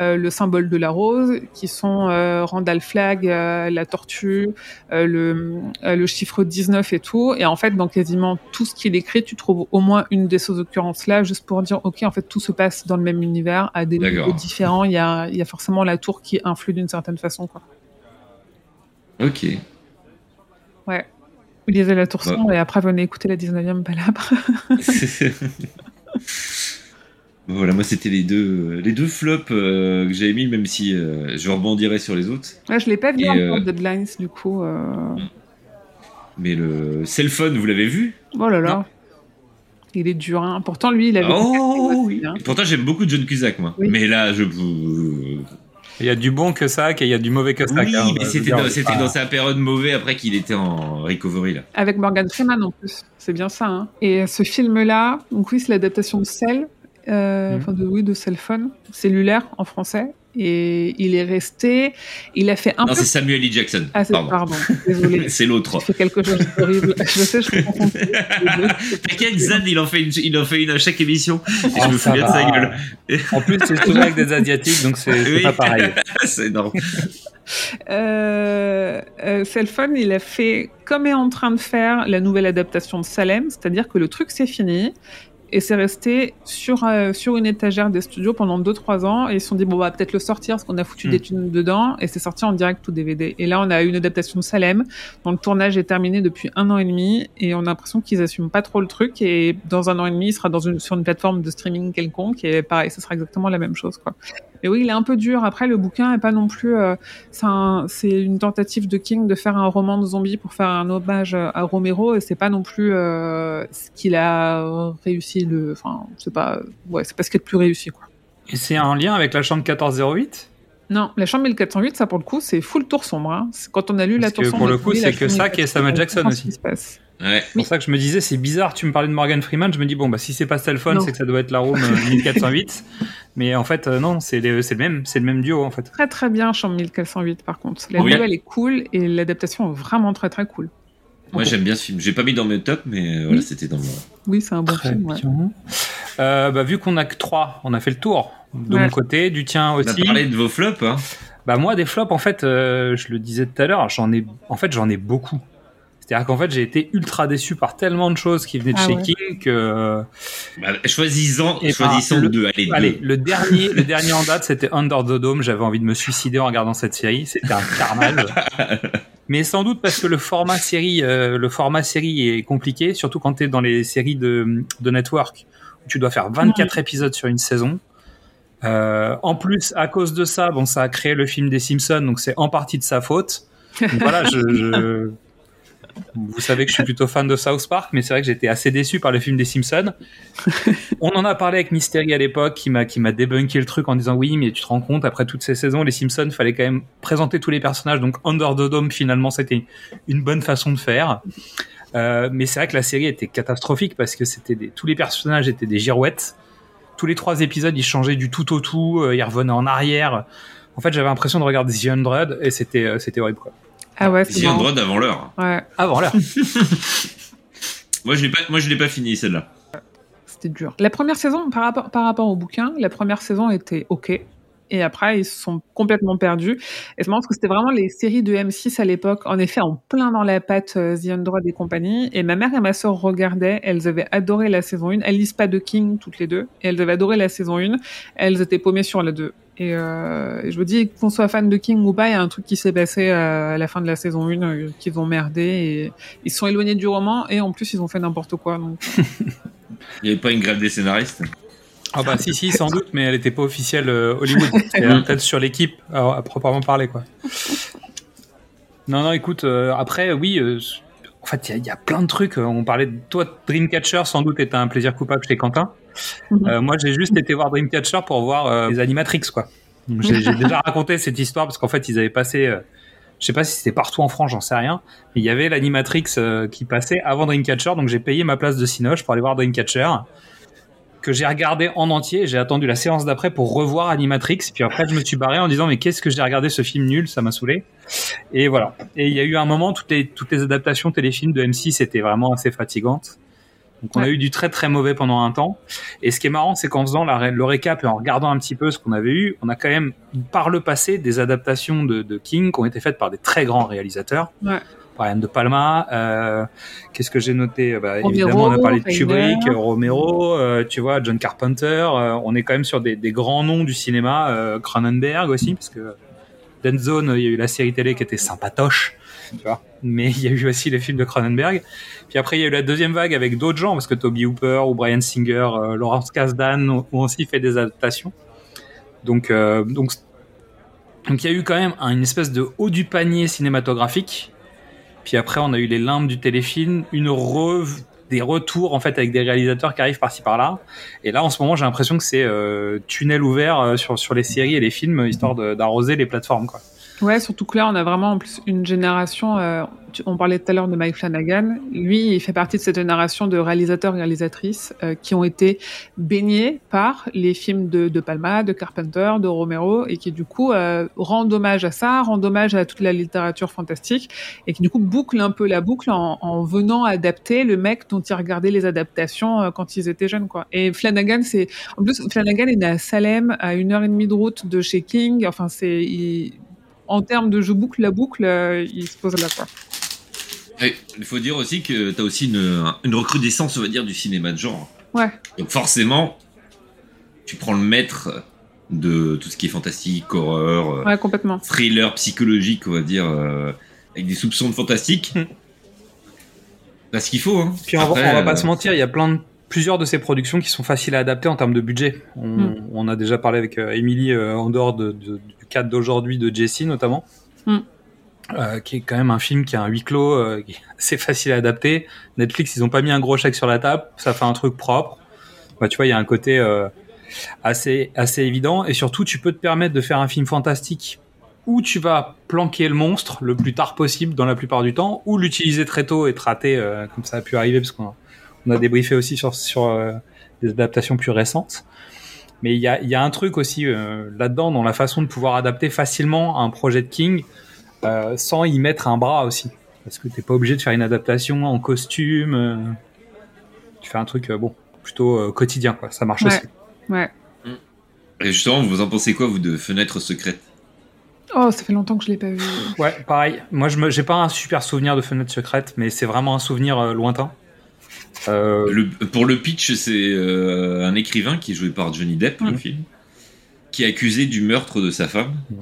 le symbole de la rose, qui sont euh, Randall Flag, euh, la tortue, euh, le, euh, le chiffre 19 et tout. Et en fait, dans quasiment tout ce qu'il écrit, tu trouves au moins une de ces occurrences-là, juste pour dire, OK, en fait, tout se passe dans le même univers, à des niveaux différents. Il y a, y a forcément la tour qui influe d'une certaine façon. Quoi. Ok. Ouais. Vous lisez la tour Bah. sombre et après venez écouter la 19e palabre. voilà, moi c'était les deux, les deux flops euh, que j'avais mis, même si euh, je rebondirai sur les autres. Ouais, je l'ai pas vu Et, encore, euh, Deadlines, du coup. euh, Mais le Cell Phone, vous l'avez vu? Oh là là. Non. Il est dur, hein. Pourtant, lui, il avait. Oh aussi, oui. hein. Pourtant, j'aime beaucoup John Cusack, moi. Oui. Mais là, je. Il y a du bon que ça, et il y a du mauvais que ça. Oui, mais euh, c'était dans, ah, sa période mauvais après qu'il était en recovery là. Avec Morgan Freeman en plus. C'est bien ça, hein. Et ce film-là, donc oui, c'est l'adaptation de Cell. Euh, Mhm. De, oui, de Cell Phone. Cellulaire en français. Et il est resté. Il a fait un Non, peu. c'est Samuel L. Jackson. Ah, c'est Pardon. pardon. Désolé. C'est l'autre. J'ai fait quelque chose d'horrible. Je sais, je comprends. T'inquiète, Zad, il en fait une, il en fait une à chaque émission. Et je me ça souviens de sa gueule. En plus, c'est souvent avec des Asiatiques, donc c'est c'est Oui. pas pareil. c'est énorme. Euh, euh, Cellphone, il a fait comme est en train de faire la nouvelle adaptation de Salem, c'est-à-dire que le truc c'est fini et c'est resté sur euh, sur une étagère des studios pendant 2-3 ans. Et ils se sont dit bon on va peut-être le sortir parce qu'on a foutu Hmm. des thunes dedans. Et c'est sorti en direct ou DVD et là on a une adaptation de Salem. Dont le tournage est terminé depuis un an et demi. Et on a l'impression qu'ils assument pas trop le truc. Et dans un an et demi il sera dans une sur une plateforme de streaming quelconque. Et pareil ce sera exactement la même chose quoi. Mais oui, il est un peu dur. Après, le bouquin est pas non plus. euh, c'est un- c'est une tentative de King de faire un roman de zombies pour faire un hommage à Romero, et c'est pas non plus euh, ce qu'il a réussi. Enfin, c'est pas. Ouais, c'est pas ce qui est le plus réussi, quoi. Et c'est en lien avec la chambre 1408 Non, la chambre 1408, ça pour le coup, c'est full tour sombre. Hein. C'est- Quand on a lu la tour que sombre, pour le coup, c'est que ça qui est Samuel 1408, Jackson aussi. qui se passe. Ouais. C'est pour ça que je me disais, c'est bizarre, tu me parlais de Morgan Freeman, je me dis, bon, bah, si c'est pas Stelphone, Non. c'est que ça doit être la room euh, 1408. Mais en fait, euh, non, c'est le, même, c'est le même duo, en fait. Très très bien, chambre 1408 par contre. La Oui. nouvelle est cool et l'adaptation est vraiment très très cool. Moi, j'aime bien ce film. J'ai pas mis dans mes tops, mais euh, voilà, c'était dans mon. Oui, c'est un bon Très film. ouais. bien. Euh, bah, vu qu'on a que trois, on a fait le tour. De Ouais. mon côté, du tien On a aussi. parlé de vos flops, hein. Bah moi des flops en fait, euh, je le disais tout à l'heure, j'en ai en fait j'en ai beaucoup. C'est-à-dire qu'en fait j'ai été ultra déçu par tellement de choses qui venaient de Ah chez ouais. King que Bah, choisissant, Et choisissant par- le- deux. Allez, allez deux. le dernier le dernier en date c'était Under the Dome. J'avais envie de me suicider en regardant cette série. C'était un carnage. Mais sans doute parce que le format série euh, le format série est compliqué, surtout quand tu es dans les séries de de network où tu dois faire 24 épisodes sur une saison. Euh, en plus, à cause de ça, bon, ça a créé le film des Simpsons, donc c'est en partie de sa faute. Donc voilà, je, je- vous savez que je suis plutôt fan de South Park, mais c'est vrai que j'étais assez déçu par le film des Simpsons. On en a parlé avec Mystery à l'époque, qui m'a qui m'a débunké le truc en disant oui, mais tu te rends compte après toutes ces saisons, les Simpsons, fallait quand même présenter tous les personnages, donc Under the Dome finalement c'était une bonne façon de faire. Euh, mais c'est vrai que la série était catastrophique parce que c'était des, tous les personnages étaient des girouettes. Tous les trois épisodes, ils changeaient du tout au tout, euh, ils revenaient en arrière. En fait, j'avais l'impression de regarder The Hundred et c'était euh, c'était horrible quoi. Ah ouais, c'est. Android avant l'heure. Ouais, Avant l'heure. Moi, je l'ai pas, moi, je l'ai pas fini celle-là. c'était dur. La première saison, par rapport, par rapport au bouquin, la première saison était ok. Et après, ils se sont complètement perdus. Et c'est marrant parce que c'était vraiment les séries de M6 à l'époque, en effet, en plein dans la patte euh, The Android et compagnie. Et ma mère et ma sœur regardaient, elles avaient adoré la saison 1. Elles lisent pas de King, toutes les deux. Et elles avaient adoré la saison 1. Elles étaient paumées sur la 2. Et, euh, et je vous dis, qu'on soit fan de King ou pas, il y a un truc qui s'est passé euh, à la fin de la saison 1 euh, qu'ils ont merdé et ils se sont éloignés du roman et en plus ils ont fait n'importe quoi. Donc... Il n'y avait pas une grève des scénaristes? Ah bah si si sans doute, mais elle n'était pas officielle euh, Hollywood. C'était peut-être sur l'équipe à, à proprement parler quoi. Non non, écoute, euh, après oui, euh, en fait il y, a- il y a plein de trucs. On parlait de toi, Dreamcatcher, sans doute était un plaisir coupable chez Quentin. Mhm. Euh, moi j'ai juste été voir Dreamcatcher pour voir euh, les Animatrix quoi. J'ai déjà raconté cette histoire parce qu'en fait ils avaient passé, euh, je sais pas si c'était partout en France, j'en sais rien, mais il y avait l'Animatrix euh, qui passait avant Dreamcatcher, donc j'ai payé ma place de Cinoche pour aller voir Dreamcatcher que j'ai regardé en entier. J'ai attendu la séance d'après pour revoir Animatrix. Puis après, je me suis barré en disant mais qu'est-ce que j'ai regardé ce film nul, ça m'a saoulé. Et voilà. Et il y a eu un moment toutes les toutes les adaptations téléfilms de M6 étaient vraiment assez fatigantes. Donc on a eu du très très mauvais pendant un temps. Et ce qui est marrant, c'est qu'en faisant la, le récap et en regardant un petit peu ce qu'on avait eu, on a quand même par le passé des adaptations de, de King qui ont été faites par des très grands réalisateurs. Ouais. Brian De Palma, euh, qu'est-ce que j'ai noté? Bah, Romero, Évidemment, on a parlé de. Kubrick, euh, Romero, euh, tu vois, John Carpenter. euh, on est quand même sur des, des grands noms du cinéma, euh, Cronenberg aussi, parce que Dead Zone, il y a eu la série télé qui était sympatoche, Mais il y a eu aussi les films de Cronenberg. Puis après, il y a eu la deuxième vague avec d'autres gens, parce que Toby Hooper ou Brian Singer, euh, Lawrence Kasdan ont aussi fait des adaptations. Donc, euh, donc, donc il y a eu quand même un- une espèce de haut du panier cinématographique. Puis après, on a eu les limbes du téléfilm, des retours en fait avec des réalisateurs qui arrivent par-ci par-là. Et là, en ce moment, j'ai l'impression que c'est euh, tunnel ouvert sur sur les séries et les films, histoire d'arroser les plateformes, quoi. Ouais, surtout que là, on a vraiment en plus une génération. euh, on parlait tout à l'heure de Mike Flanagan. Lui, il fait partie de cette génération de réalisateurs et réalisatrices euh, qui ont été baignés par les films de, de Palma, de Carpenter, de Romero, et qui du coup euh, rendent hommage à ça, rendent hommage à toute la littérature fantastique, et qui du coup bouclent un peu la boucle en, en venant adapter le mec dont ils regardaient les adaptations euh, quand ils étaient jeunes, quoi. Et Flanagan, c'est en plus Flanagan est né à Salem, à une heure et demie de route de chez King. Enfin, c'est en termes de je boucle la boucle, euh, il se pose là quoi. Et Il faut dire aussi que tu as aussi une, une recrudescence, on va dire, du cinéma de genre. Ouais. Donc forcément, tu prends le maître de tout ce qui est fantastique, horreur, euh, Ouais, complètement. thriller psychologique, on va dire, euh, avec des soupçons de fantastique. Hmm. Bah, ce qu'il faut. Hein. Puis on, va- Après, on va pas euh, se mentir, il y a plein de plusieurs de ces productions qui sont faciles à adapter en termes de budget. On, Mm. on a déjà parlé avec euh, Emily euh, en dehors de- de- du cadre d'aujourd'hui de Jessie notamment, Mm. euh, qui est quand même un film qui a un huis clos, euh, qui est assez facile à adapter. Netflix, ils ont pas mis un gros chèque sur la table, ça fait un truc propre. Bah, tu vois, il y a un côté euh, assez assez évident et surtout tu peux te permettre de faire un film fantastique où tu vas planquer le monstre le plus tard possible dans la plupart du temps, ou l'utiliser très tôt et te rater, comme ça a pu arriver, parce qu'on on a débriefé aussi sur, sur euh, des adaptations plus récentes. Mais il y a, il y a un truc aussi euh, là-dedans, dans la façon de pouvoir adapter facilement un projet de King, euh, sans y mettre un bras aussi. Parce que t'es pas obligé de faire une adaptation en costume. euh, tu fais un truc, euh, bon, plutôt euh, quotidien, quoi. Ça marche Ouais. aussi. Ouais. Et justement, vous en pensez quoi, vous, de Fenêtre secrète? Oh, ça fait longtemps que je l'ai pas vu. Ouais, pareil. Moi, je j'ai pas un super souvenir de Fenêtre secrète, mais c'est vraiment un souvenir euh, lointain. Euh, Le- Pour le pitch, c'est euh, un écrivain qui est joué par Johnny Depp, le Mm. film, qui est accusé du meurtre de sa femme. Mm.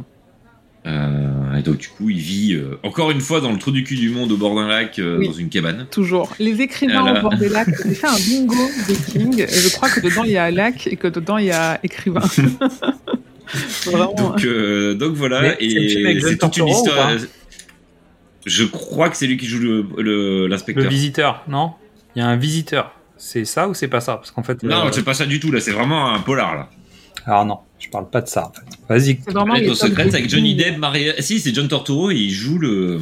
Euh, et donc, du coup, il vit euh, encore une fois dans le trou du cul du monde au bord d'un lac, euh, Oui. dans une cabane. Toujours. Les écrivains Voilà. au bord des lacs. J'ai fait un bingo de King. Et je crois que dedans il y a lac et que dedans il y a écrivain. Vraiment. Donc, euh, donc voilà, Mais c'est le film et c'est toute une histoire. Je crois que c'est lui qui joue le- le- le l'inspecteur. visiteur, non? Il y a un visiteur. C'est ça ou c'est pas ça? Parce qu'en fait. non, euh, c'est pas ça du tout, là, c'est vraiment un polar, là. Alors non, je parle pas de ça. En fait. Vas-y. Top secrète des avec Johnny. Depp, Maria. Si, c'est John Torturo, et il joue le.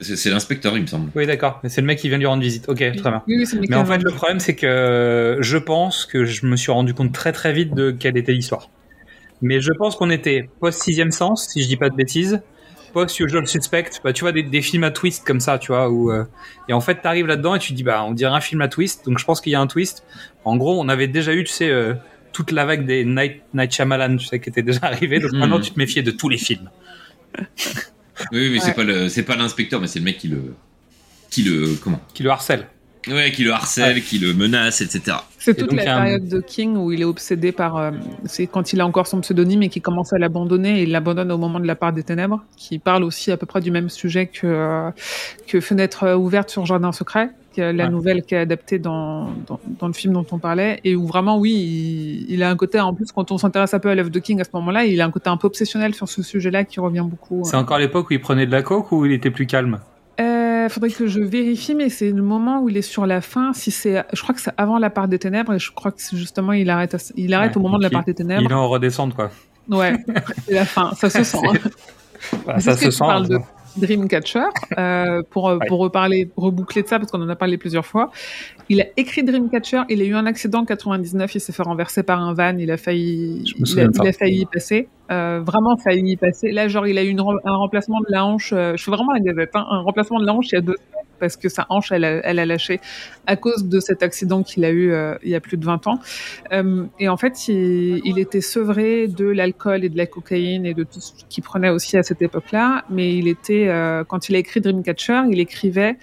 C'est l'inspecteur, il me semble. Oui, d'accord. Mais c'est le mec qui vient lui rendre visite. Ok, très bien. Oui, oui, Mais en fait, le problème, c'est que je pense que je me suis rendu compte très très vite de quelle était l'histoire. Mais je pense qu'on était post sixième sens, si je dis pas de bêtises, post usual suspect. Bah, tu vois des, des films à twist comme ça, tu vois, où euh, et en fait t'arrives là-dedans et tu te dis bah on dirait un film à twist. Donc je pense qu'il y a un twist. En gros, on avait déjà eu, tu sais, euh, toute la vague des Night Night Shyamalan, tu sais, qui était déjà arrivée. Donc maintenant tu te méfiais de tous les films. Oui, mais Ouais. c'est pas le, c'est pas l'inspecteur, mais c'est le mec qui le, qui le, comment? Qui le harcèlent. Ouais, qui le harcèle, qui le menace, etc. C'est toute donc, la un- période de King où il est obsédé par. euh, c'est quand il a encore son pseudonyme et qu'il commence à l'abandonner. Et il l'abandonne au moment de la part des ténèbres, qui parle aussi à peu près du même sujet que, euh, que Fenêtre ouverte sur Jardin secret, qui est la Ouais. nouvelle qui est adaptée dans, dans, dans le film dont on parlait. Et où vraiment, oui, il, il a un côté, en plus, quand on s'intéresse un peu à l'œuvre de King à ce moment-là, il a un côté un peu obsessionnel sur ce sujet-là qui revient beaucoup. C'est encore l'époque où il prenait de la coke ou il était plus calme? Euh, faudrait que je vérifie, mais c'est le moment où il est sur la fin. Si c'est, je crois que c'est avant la part des ténèbres, et je crois que justement il arrête, à- il arrête Ouais, au moment de la part des Il ténèbres. est en redescente, quoi. Ouais, c'est la fin, ça se sent. hein. Bah, ça se sent. de Dreamcatcher euh, pour euh, Ouais. pour reparler, reboucler de ça parce qu'on en a parlé plusieurs fois. Il a écrit Dreamcatcher, il a eu un accident en 99, il s'est fait renverser par un van, il a failli, il a, il a failli y passer, euh, vraiment failli y passer. Là, genre, il a eu une un remplacement de la hanche. euh, je fais vraiment la gazette, hein, un remplacement de la hanche il y a deux semaines parce que sa hanche, elle a, lâché à cause de cet accident qu'il a eu euh, il y a plus de 20 ans. Euh, et en fait, il, il était sevré de l'alcool et de la cocaïne et de tout ce qu'il prenait aussi à cette époque-là. Mais il était, euh, quand il a écrit Dreamcatcher, il écrivait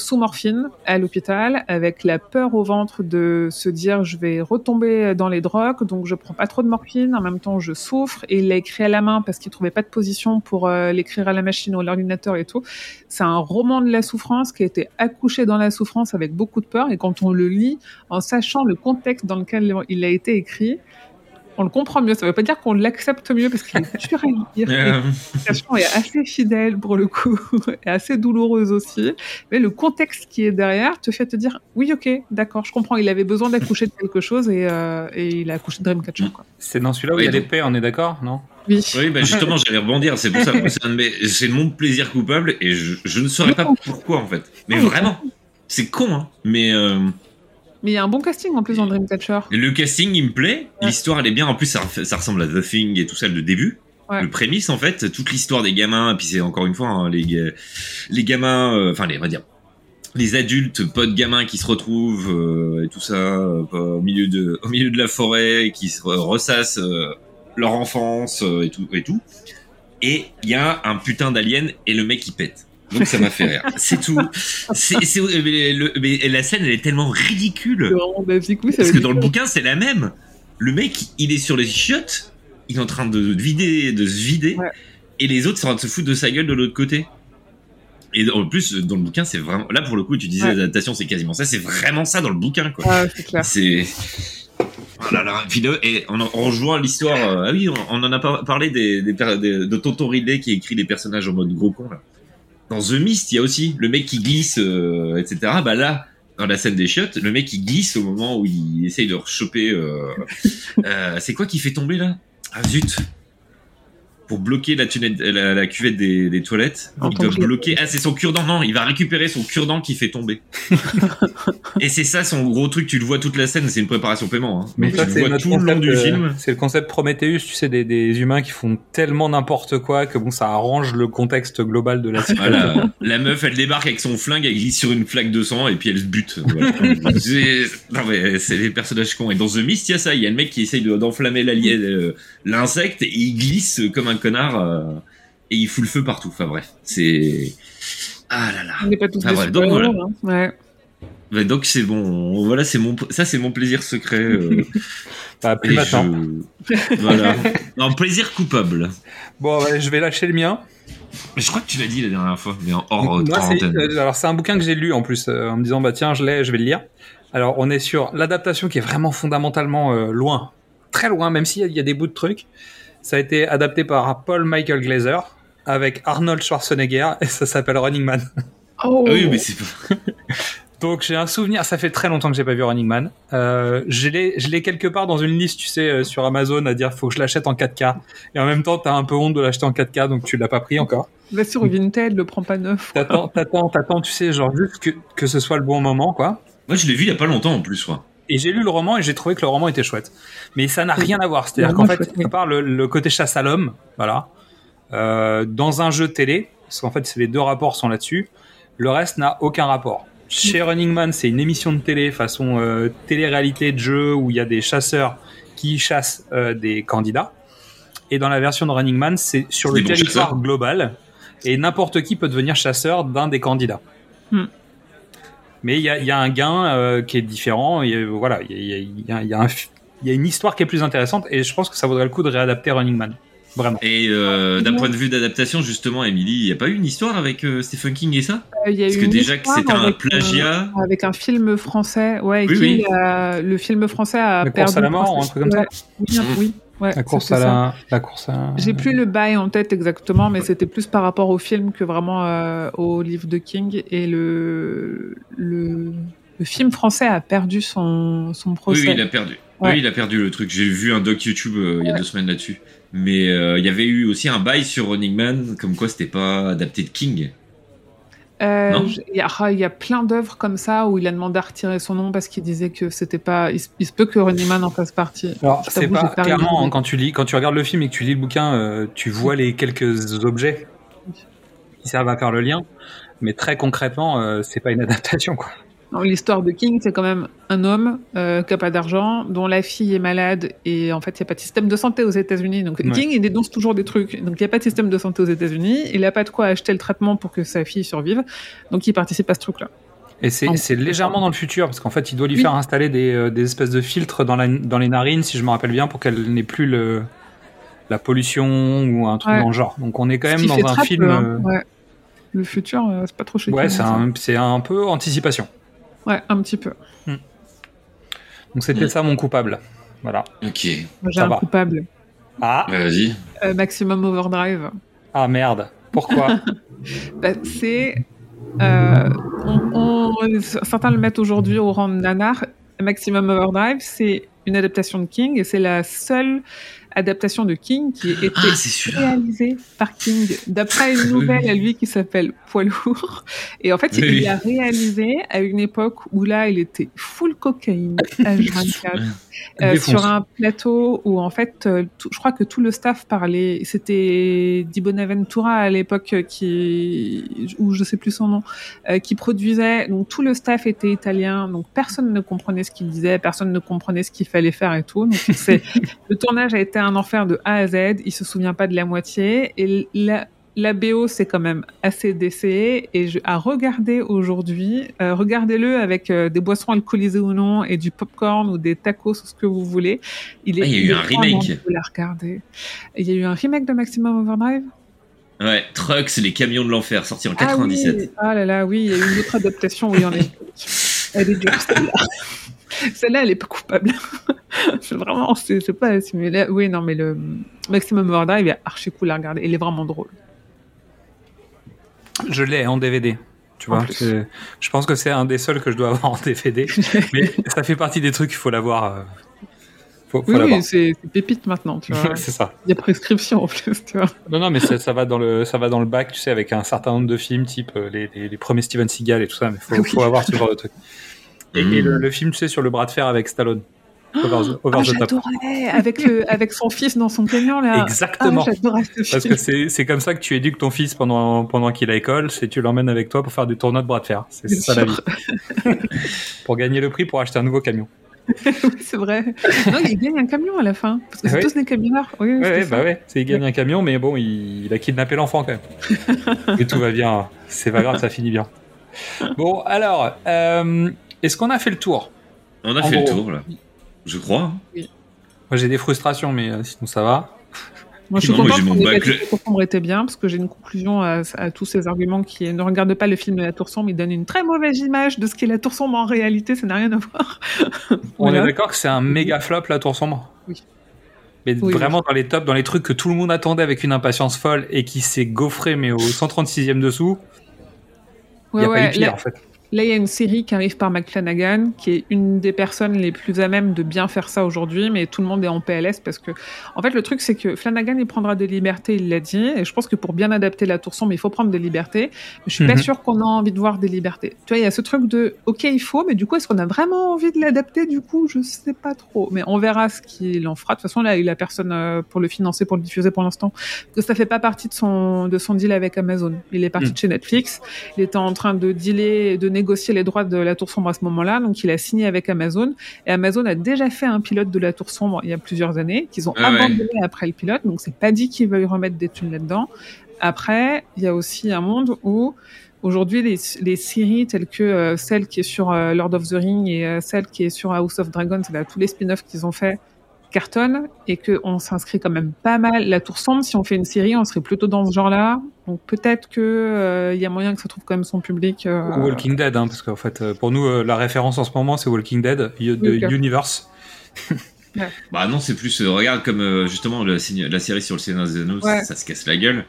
sous morphine à l'hôpital avec la peur au ventre de se dire je vais retomber dans les drogues donc je prends pas trop de morphine en même temps je souffre. Et il l'a écrit à la main parce qu'il trouvait pas de position pour euh, l'écrire à la machine ou à l'ordinateur et tout. C'est un roman de la souffrance qui a été accouché dans la souffrance avec beaucoup de peur. Et quand on le lit en sachant le contexte dans lequel il a été écrit on le comprend mieux. Ça veut pas dire qu'on l'accepte mieux parce qu'il est dur à lire. Euh, L'explication est assez fidèle pour le coup et assez douloureuse aussi. Mais le contexte qui est derrière te fait te dire oui, ok, d'accord, je comprends. Il avait besoin d'accoucher de quelque chose et, euh, et il a accouché de Dreamcatcher. C'est dans celui-là où Oui, il y a l'épée, on est d'accord Non? Oui. Oui, bah justement, j'allais rebondir. C'est pour ça. C'est un de mes- c'est mon plaisir coupable et je, je ne saurais pas pourquoi en fait. Mais vraiment, c'est con, hein. Mais euh, Mais il y a un bon casting en plus dans Dreamcatcher. le casting, il me plaît. L'histoire, elle est bien. En plus, ça, ça ressemble à The Thing et tout ça, le début. Ouais. Le prémisse, en fait, toute l'histoire des gamins. Et puis c'est encore une fois hein, les les gamins. euh, Enfin, les on va dire les adultes, potes gamins qui se retrouvent euh, et tout ça euh, au milieu de au milieu de la forêt, qui se re- ressassent leur enfance et tout et tout. Et il y a un putain d'alien et le mec il pète. Donc ça m'a fait rire. C'est tout. C'est, c'est- mais le- mais la scène elle est tellement ridicule. C'est. Oui, ça Parce que dans le bouquin, c'est la même. Le mec, il est sur les chiottes, il est en train de vider, de se vider, Ouais. et les autres sont en train de se foutre de sa gueule de l'autre côté. Et en plus, dans le bouquin, c'est vraiment. Là, pour le coup, tu disais Ouais. l'adaptation, c'est quasiment ça. C'est vraiment ça dans le bouquin, quoi. Ah, c'est clair. C'est. Oh là là, et en, en rejoint l'histoire. euh, ah oui, on, on en a par- parlé des, des, des- de Tonton Ridley qui écrit les personnages en mode gros con là. Dans The Mist, il y a aussi le mec qui glisse, euh, etc. Bah là, dans la scène des chiottes, le mec qui glisse au moment où il essaye de rechoper. Euh, euh, c'est quoi qui fait tomber là? Ah zut pour bloquer la, tunette- la, la cuvette des, des toilettes. En il doit que- bloquer. Ah, c'est son cure-dent. Non, il va récupérer son cure-dent qui fait tomber. Et c'est ça son gros truc. Tu le vois toute la scène. C'est une préparation paiement. Hein. Mais Donc, ça, tu le c'est tout le long concept, du euh, film. C'est le concept Prometheus, tu sais, des, des humains qui font tellement n'importe quoi que bon, ça arrange le contexte global de la situation. Voilà. La meuf, elle débarque avec son flingue, elle glisse sur une flaque de sang et puis elle se bute. Voilà. Non mais c'est des personnages cons. Et dans The Mist, il y a ça. Il y a le mec qui essaye de- d'enflammer euh, l'insecte, et il glisse comme un connard euh, et il fout le feu partout. Enfin bref, c'est ah là là. On n'est pas tous Ah, des. Donc, voilà. hein. Ouais. Bah, donc c'est bon. Voilà, c'est mon ça c'est mon plaisir secret. euh, Bah, plus maintenant. je- Voilà. Non, plaisir coupable. Bon, ouais, je vais lâcher le mien. Mais je crois que tu l'as dit la dernière fois, mais en hors euh, euh, alors c'est un bouquin que j'ai lu en plus euh, en me disant bah tiens je l'ai, je vais le lire. Alors on est sur l'adaptation qui est vraiment fondamentalement euh, loin, très loin, même s'il y a des bouts de trucs. Ça a été adapté par Paul Michael Glazer avec Arnold Schwarzenegger et ça s'appelle Running Man. Oh. Ah oui, mais c'est pas. Donc j'ai un souvenir, ça fait très longtemps que j'ai pas vu Running Man. Euh, je l'ai, je l'ai quelque part dans une liste, tu sais, euh, sur Amazon à dire faut que je l'achète en 4K. Et en même temps, t'as un peu honte de l'acheter en 4K, donc tu l'as pas pris encore. Va sur Vinted, le prends pas neuf. T'attends, t'attends, t'attends, tu sais, genre juste que, que ce soit le bon moment, quoi. Moi, je l'ai vu il y a pas longtemps en plus, quoi. Et j'ai lu le roman et j'ai trouvé que le roman était chouette. Mais ça n'a rien à voir. C'est-à-dire qu'en fait, à part le, le côté chasse à l'homme, voilà, euh, dans un jeu télé, parce qu'en fait, les deux rapports sont là-dessus, le reste n'a aucun rapport. Chez Running Man, c'est une émission de télé façon euh, télé-réalité de jeu où il y a des chasseurs qui chassent euh, des candidats. Et dans la version de Running Man, c'est sur le territoire global et n'importe qui peut devenir chasseur d'un des candidats. Hmm. Mais il y a, il y a un gain euh, qui est différent. Et, voilà, il y a, il y a- il y a un fi- il y a une histoire qui est plus intéressante et je pense que ça vaudrait le coup de réadapter Running Man. Vraiment. Et euh, d'un point de vue d'adaptation, justement, Emily, il n'y a pas eu une histoire avec euh, Stephen King et ça? Euh, il y a Parce eu que une déjà que c'était un euh, plagiat. avec un film français, ouais, Oui, qui, oui. euh, le film français a La perdu. à la mort ou un truc comme ça Ouais, Oui, oui, ouais, La course à la, la course à. J'ai plus le bail en tête exactement, mais c'était plus par rapport au film que vraiment euh, au livre de King. Et le, le, le film français a perdu son, son Oui, procès. oui, il a perdu. Ouais. Oui, il a perdu le truc. J'ai vu un doc YouTube euh, il y a deux semaines là-dessus. Mais euh, il y avait eu aussi un bail sur Running Man, comme quoi c'était pas adapté de King. Euh, Non je- Il y, a, ah, il y a plein d'œuvres comme ça où il a demandé à retirer son nom parce qu'il disait que c'était pas. Il, se- il se peut que Running Man en fasse partie. Alors, c'est pas clairement hein, quand tu lis, quand tu regardes le film et que tu lis le bouquin, euh, tu vois les quelques objets qui servent à faire le lien, mais très concrètement, euh, c'est pas une adaptation quoi. L'histoire de King, c'est quand même un homme euh, qui a pas d'argent, dont la fille est malade et en fait, il n'y a pas de système de santé aux États-Unis. Donc, Ouais. King, il dénonce toujours des trucs. Donc, il n'y a pas de système de santé aux États-Unis. Il n'a pas de quoi acheter le traitement pour que sa fille survive. Donc, il participe à ce truc-là. Et c'est En- c'est légèrement dans le futur parce qu'en fait, il doit lui Oui. faire installer des, euh, des espèces de filtres dans, la, dans les narines, si je me rappelle bien, pour qu'elle n'ait plus le la pollution ou un truc Ouais. dans le genre. Donc, on est quand même dans un film. hein. euh, Ouais. Le futur, euh, c'est pas trop chez Ouais, un, c'est un peu anticipation. Ouais, un petit peu. Donc c'était ça mon coupable. Voilà. Ok. Moi, J'ai un va. coupable. Ah, Vas-y. Euh, Maximum Overdrive. ah merde. Pourquoi Bah, c'est. euh, on- on- certains le mettent aujourd'hui au rang de nanar. Maximum Overdrive, c'est une adaptation de King et c'est la seule adaptation de King qui a été Ah, c'est celui-là. réalisée par King d'après une nouvelle à lui qui s'appelle Poids lourd. Et en fait, Oui, il l'a réalisé à une époque où là, il était full cocaïne, H24. Euh, sur un plateau où en fait, euh, tout- je crois que tout le staff parlait. C'était Di Bonaventura à l'époque euh, qui, ou je sais plus son nom, euh, qui produisait. Donc tout le staff était italien, donc personne ne comprenait ce qu'il disait, personne ne comprenait ce qu'il fallait faire et tout. Donc c'est le tournage a été un enfer de A à Z. Il se souvient pas de la moitié et la la BO, c'est quand même assez décéé et je, à regarder aujourd'hui, euh, regardez-le avec euh, des boissons alcoolisées ou non et du popcorn ou des tacos ou ce que vous voulez. Il est, Ah, il y a eu un remake. la regarder. Il y a eu un remake de Maximum Overdrive? Ouais, Trucks, les camions de l'enfer, sorti en Ah 97. oui. Ah là là, oui, il y a eu une autre adaptation où il y en a. Elle est dure celle-là. Celle-là, elle est pas coupable. C'est vraiment, c'est c'est pas. mais là- oui, non, mais le Maximum Overdrive il est archi cool à regarder. Il est vraiment drôle. Je l'ai en DVD. Tu vois, je pense que c'est un des seuls que je dois avoir en DVD. mais ça fait partie des trucs qu'il faut l'avoir. euh, Faut, faut Oui, oui, c'est pépite maintenant, tu vois. c'est ça. Il y a prescription en plus, tu vois. Non, non, mais ça, ça va dans le, ça va dans le bac, tu sais, avec un certain nombre de films, type euh, les, les, les premiers Steven Seagal et tout ça. Mais faut, Oui. faut avoir ce genre de truc. Et, Mmh. et le, le film, tu sais, sur le bras de fer avec Stallone. Over the, over Ah, the top. j'adorais avec le, avec son fils dans son camion là. Exactement. Ah, ce film. Parce que c'est c'est comme ça que tu éduques ton fils pendant, pendant qu'il est à l'école, c'est tu l'emmènes avec toi pour faire du tournoi de bras de fer. C'est ça la vie. pour gagner le prix pour acheter un nouveau camion. oui, c'est vrai. Non, il gagne un camion à la fin. Parce que c'est Oui. tous des camionneurs. Oui, bah ouais, c'est il gagne un camion, mais bon, il, il a kidnappé l'enfant quand même. Et tout va bien, c'est pas grave, ça finit bien. Bon, alors, euh, est-ce qu'on a fait le tour? On a En fait gros. le tour, là. Je crois. Moi j'ai des frustrations, mais euh, sinon ça va. Moi, je suis Non, moi, mon pas dit que La Tour sombre était bien, parce que j'ai une conclusion à, à tous ces arguments qui ne regardent pas le film de La Tour sombre, ils donnent une très mauvaise image de ce qu'est La Tour sombre en réalité, ça n'a rien à voir. On Voilà. est d'accord que c'est un méga flop la tour sombre? Oui. Mais Oui, vraiment dans les tops, dans les trucs que tout le monde attendait avec une impatience folle et qui s'est gaufré mais au 136e dessous, il Ouais, n'y a ouais, pas eu pire en fait. Là, il y a une série qui arrive par McFlanagan, qui est une des personnes les plus à même de bien faire ça aujourd'hui, mais tout le monde est en PLS parce que, en fait, le truc, c'est que Flanagan, il prendra des libertés, il l'a dit, et je pense que pour bien adapter la tour sombre, il faut prendre des libertés, je suis pas Mhm. sûre qu'on a envie de voir des libertés. Tu vois, il y a ce truc de, ok, il faut, mais du coup, est-ce qu'on a vraiment envie de l'adapter Du coup, je sais pas trop, mais on verra ce qu'il en fera. De toute façon, là, il a personne euh, pour le financer, pour le diffuser pour l'instant, que ça fait pas partie de son, de son deal avec Amazon. Il est parti Mhm. de chez Netflix, il était en train de dealer, de négocier les droits de la Tour Sombre à ce moment-là, donc il a signé avec Amazon. Et Amazon a déjà fait un pilote de la Tour Sombre il y a plusieurs années, qu'ils ont Ah ouais. abandonné après le pilote, donc c'est pas dit qu'ils veuillent remettre des thunes là-dedans. Après, il y a aussi un monde où aujourd'hui, les, les séries telles que euh, celle qui est sur euh, Lord of the Ring et euh, celle qui est sur House of Dragons, là, tous les spin-offs qu'ils ont fait cartonnent et qu'on s'inscrit quand même pas mal. La Tour Sombre, si on fait une série, on serait plutôt dans ce genre-là. Donc peut-être que euh, il y a moyen que ça trouve quand même son public. euh, Walking Dead, hein, parce qu'en fait, euh, pour nous, euh, la référence en ce moment, c'est Walking Dead de Oui, ok. Universe. Bah non, c'est plus, euh, regarde comme euh, justement le la série sur le Seigneur des Anneaux, Ouais. ça, ça se casse la gueule.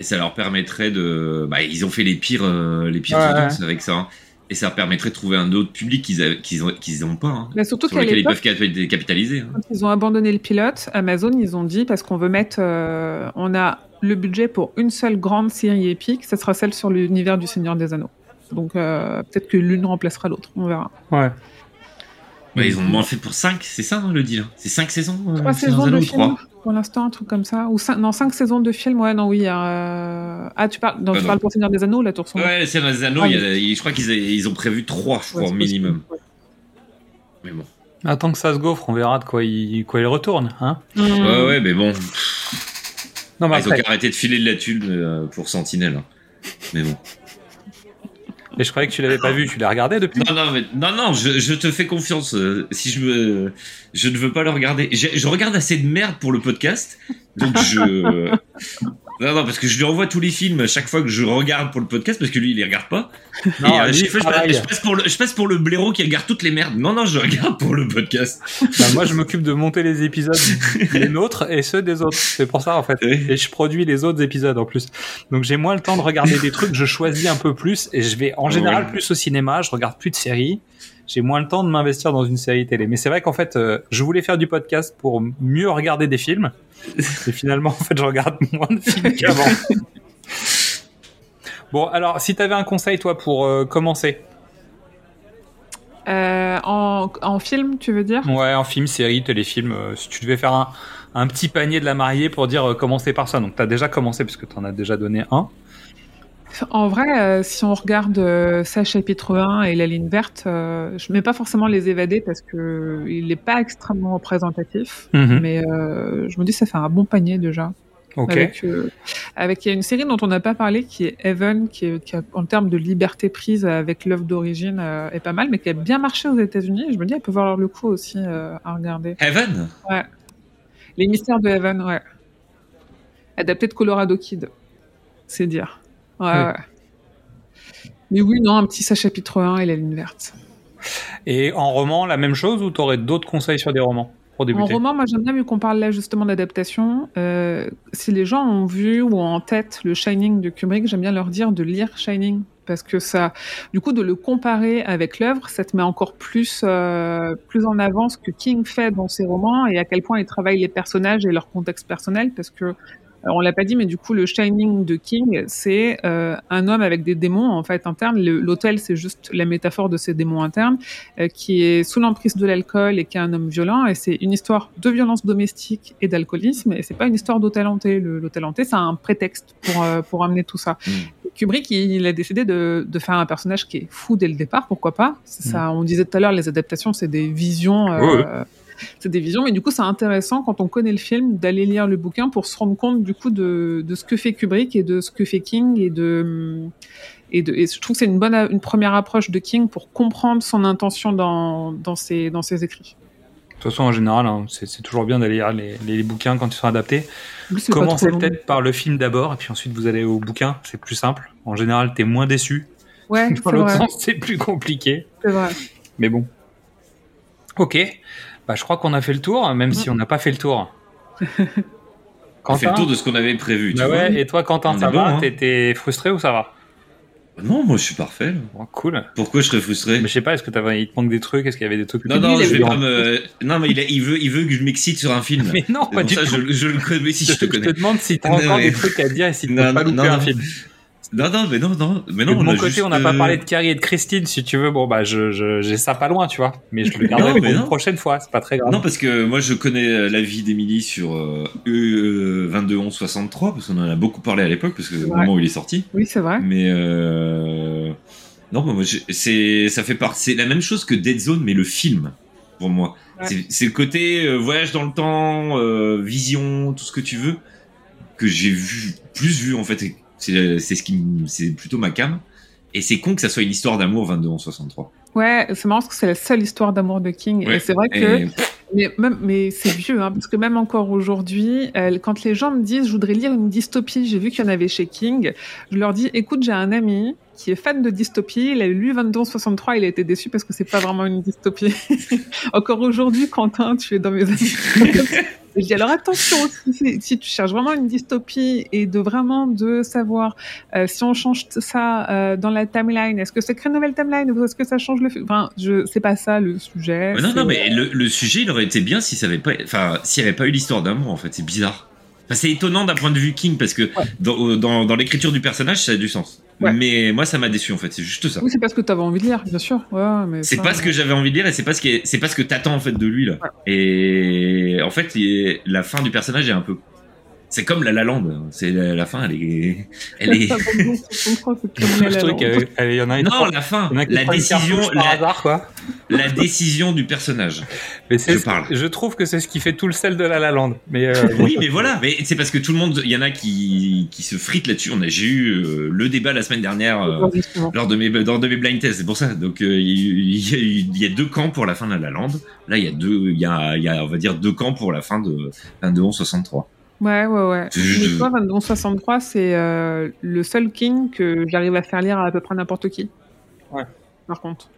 Et ça leur permettrait de. Bah, ils ont fait les pires, euh, les pires Ouais, audiences avec ça. hein. Et ça leur permettrait de trouver un autre public qu'ils a- qu'ils ont, qu'ils ont pas. hein, Mais surtout sur qu'à lequel ils peuvent cap- capitaliser. hein. Quand ils ont abandonné le pilote, Amazon, ils ont dit parce qu'on veut mettre, euh, on a le budget pour une seule grande série épique, ça sera celle sur l'univers du Seigneur des Anneaux. Donc euh, peut-être que l'une remplacera l'autre, on verra. Ouais. Ouais, ils ont moins fait pour 5, c'est ça hein, le deal hein C'est 5 saisons euh, Trois Seigneur saisons de trois pour l'instant, un truc comme ça. Ou cinq, non, cinq saisons de films, ouais, non, oui. euh, Ah, tu parles, non, Ah, tu non. parles pour Seigneur des Anneaux la Tour Sombre Ouais, le Seigneur des Anneaux, Ah, il y a- il- je crois qu'ils a- ils ont prévu 3, je crois, Ouais, minimum. possible. Mais bon. Attends que ça se gaufre, on verra de quoi il, quoi il retourne. Hein Mmh. Ouais, ouais, mais bon. non, mais Ah, ils ont qu'à arrêter de filer de la thune euh, pour Sentinelle. hein. Mais bon. Et je croyais que tu l'avais pas vu, tu l'as regardé depuis Non, non, mais, non, non, je, je te fais confiance. euh, si je me, je ne veux pas le regarder. Je, je regarde assez de merde pour le podcast, donc je. Non, non, parce que je lui envoie tous les films chaque fois que je regarde pour le podcast, parce que lui, il les regarde pas. Non, Et lui, fois, je, passe, pareil. je passe pour le, je passe pour le blaireau qui regarde toutes les merdes. Non, non, je regarde pour le podcast. Bah, moi, je m'occupe de monter les épisodes, les nôtres et ceux des autres. C'est pour ça, en fait. Oui. Et je produis les autres épisodes en plus. Donc j'ai moins le temps de regarder des trucs, je choisis un peu plus et je vais en général Ouais. plus au cinéma, je regarde plus de séries. J'ai moins le temps de m'investir dans une série télé. Mais c'est vrai qu'en fait, euh, je voulais faire du podcast pour mieux regarder des films. Et finalement, en fait, je regarde moins de films qu'avant. Bon, alors, si tu avais un conseil, toi, pour euh, commencer? Euh, en, en film, tu veux dire? Ouais, en film, série, téléfilm, euh, si tu devais faire un, un petit panier de la mariée pour dire commencer par ça. Donc, tu as déjà commencé, parce que tu en as déjà donné un. En vrai, euh, si on regarde euh, ça chapitre 1 et la ligne verte, euh, je mets pas forcément les évadés parce que il n'est pas extrêmement représentatif. Mhm. Mais euh, je me dis ça fait un bon panier déjà. Ok. Avec, avec il y a une série dont on n'a pas parlé qui est Heaven, qui, est, qui a, en termes de liberté prise avec l'œuvre d'origine est pas mal, mais qui a bien marché aux États-Unis. Je me dis elle peut valoir le coup aussi à regarder. Heaven? Ouais. Les mystères de Heaven, ouais. Adapté de Colorado Kid, c'est dire. Ouais, Ouais. ouais. Mais oui, non, un petit ça chapitre 1 et la ligne verte. Et en roman, la même chose ou t'aurais d'autres conseils sur des romans pour En roman, moi j'aime bien, vu qu'on parle là justement d'adaptation, euh, si les gens ont vu ou ont en tête le Shining de Kubrick, j'aime bien leur dire de lire Shining. Parce que ça, du coup, de le comparer avec l'œuvre, ça te met encore plus, euh, plus en avant ce que King fait dans ses romans et à quel point il travaille les personnages et leur contexte personnel. Parce que, on l'a pas dit, mais du coup, le Shining de King, c'est euh, un homme avec des démons en fait internes. L'hôtel, c'est juste la métaphore de ces démons internes, euh, qui est sous l'emprise de l'alcool et qui est un homme violent. Et c'est une histoire de violence domestique et d'alcoolisme. Et c'est pas une histoire d'hôtel hanté. L'hôtel hanté, c'est un prétexte pour euh, pour amener tout ça. Mm. Kubrick, il, a décidé de, de faire un personnage qui est fou dès le départ, pourquoi pas? Ça, On disait tout à l'heure, les adaptations, c'est des visions. euh, Ouais, C'est des visions, mais du coup, c'est intéressant quand on connaît le film d'aller lire le bouquin pour se rendre compte du coup de, de ce que fait Kubrick et de ce que fait King et de et, de, et je trouve que c'est une bonne une première approche de King pour comprendre son intention dans dans ses dans ses écrits. De toute façon, en général, hein, c'est toujours bien d'aller lire les, les bouquins quand ils sont adaptés. Commencez peut-être par le film d'abord, et puis ensuite vous allez au bouquin, c'est plus simple. En général, t'es moins déçu. Ouais, Dans l'autre sens, c'est plus compliqué. c'est vrai. Mais bon. Ok. Bah, je crois qu'on a fait le tour, même si on n'a pas fait le tour. On fait Quentin le tour de ce qu'on avait prévu. Tu Bah vois ouais, et toi, Quentin, On ça est bon, va hein. T'es frustré ou ça va Non, moi je suis parfait. Cool. Pourquoi je serais frustré Mais je sais pas, est-ce que t'avais, il te manque des trucs Est-ce qu'il y avait des trucs Non, non, je vais pas me. Non, mais il, a- il veut, il veut que je m'excite sur un film. Mais non, pas du ça, tout. je, je le connais si je te connais. te demande si t'as encore mais- des trucs à dire et si peux pas louper non, un non. film. Non, non, mais non, non, mais non. De on mon a côté, juste, on n'a pas euh, parlé de Carrie et de Christine, si tu veux. Bon, bah, je, je- j'ai ça pas loin, tu vois. Mais je le garderai Non, pour une non. prochaine fois. C'est pas très grave. Non, parce que moi je connais euh, la vie d'Emily sur euh, E 221163 parce qu'on en a beaucoup parlé à l'époque parce que au moment où il est sorti. Oui, c'est vrai. Mais euh... non, moi j'ai- c'est ça fait part. C'est la même chose que Dead Zone, mais le film pour moi. Ouais. C'est- C'est le côté euh, voyage dans le temps, euh, vision, tout ce que tu veux que j'ai vu plus vu en fait. Et C'est ce qui, c'est plutôt ma cam. Et c'est con que ça soit une histoire d'amour 22 en 63. Ouais, c'est marrant parce que c'est la seule histoire d'amour de King. Ouais. Et c'est vrai que. Et- Mais, même, mais c'est vieux, hein, parce que même encore aujourd'hui, euh, quand les gens me disent je voudrais lire une dystopie, j'ai vu qu'il y en avait chez King, je leur dis écoute, j'ai un ami qui est fan de dystopie, il a lu 2263, il a été déçu parce que c'est pas vraiment une dystopie. encore aujourd'hui, Quentin, tu es dans mes amis. je dis alors attention, si, si tu cherches vraiment une dystopie et de vraiment de savoir euh, si on change ça euh, dans la timeline, est-ce que ça crée une nouvelle timeline ou est-ce que ça change le. Enfin, je c'est pas ça le sujet. Non, non, mais le, le sujet, il aurait été bien si ça avait pas, enfin, s'il n'y avait pas eu l'histoire d'amour, en fait. C'est bizarre. Enfin, c'est étonnant d'un point de vue King parce que dans, dans, dans l'écriture du personnage, ça a du sens. Ouais. Mais moi, ça m'a déçu, en fait. C'est juste ça. Oui, c'est pas ce que tu avais envie de lire, bien sûr. Ouais, mais C'est ça, pas ce que j'avais envie de lire et c'est pas ce qui est- c'est pas ce que t'attends en fait de lui là. Et en fait, est- la fin du personnage est un peu, c'est comme la La Land. C'est la, la fin, elle est, elle est. Je trouvais qu'il y avait- il y en a une Non, la fin, la décision, cartouche par la, hasard, quoi. La décision du personnage. Mais Je parle. je trouve que c'est ce qui fait tout le sel de La La Land. Mais euh, Oui, mais voilà, mais c'est parce que tout le monde, il y en a qui, qui se fritent là-dessus. On a, j'ai eu euh, le débat la semaine dernière euh, lors de mes, lors de mes blind tests. C'est pour ça. Donc il y, a y deux camps pour la fin de la La Land. Là, il y a deux, il y a, il y a, on va dire deux camps pour la fin de 22 63. Ouais, ouais, ouais. Mais toi, 2263, c'est euh, le seul King que j'arrive à faire lire à, à peu près n'importe qui. Ouais. Par contre.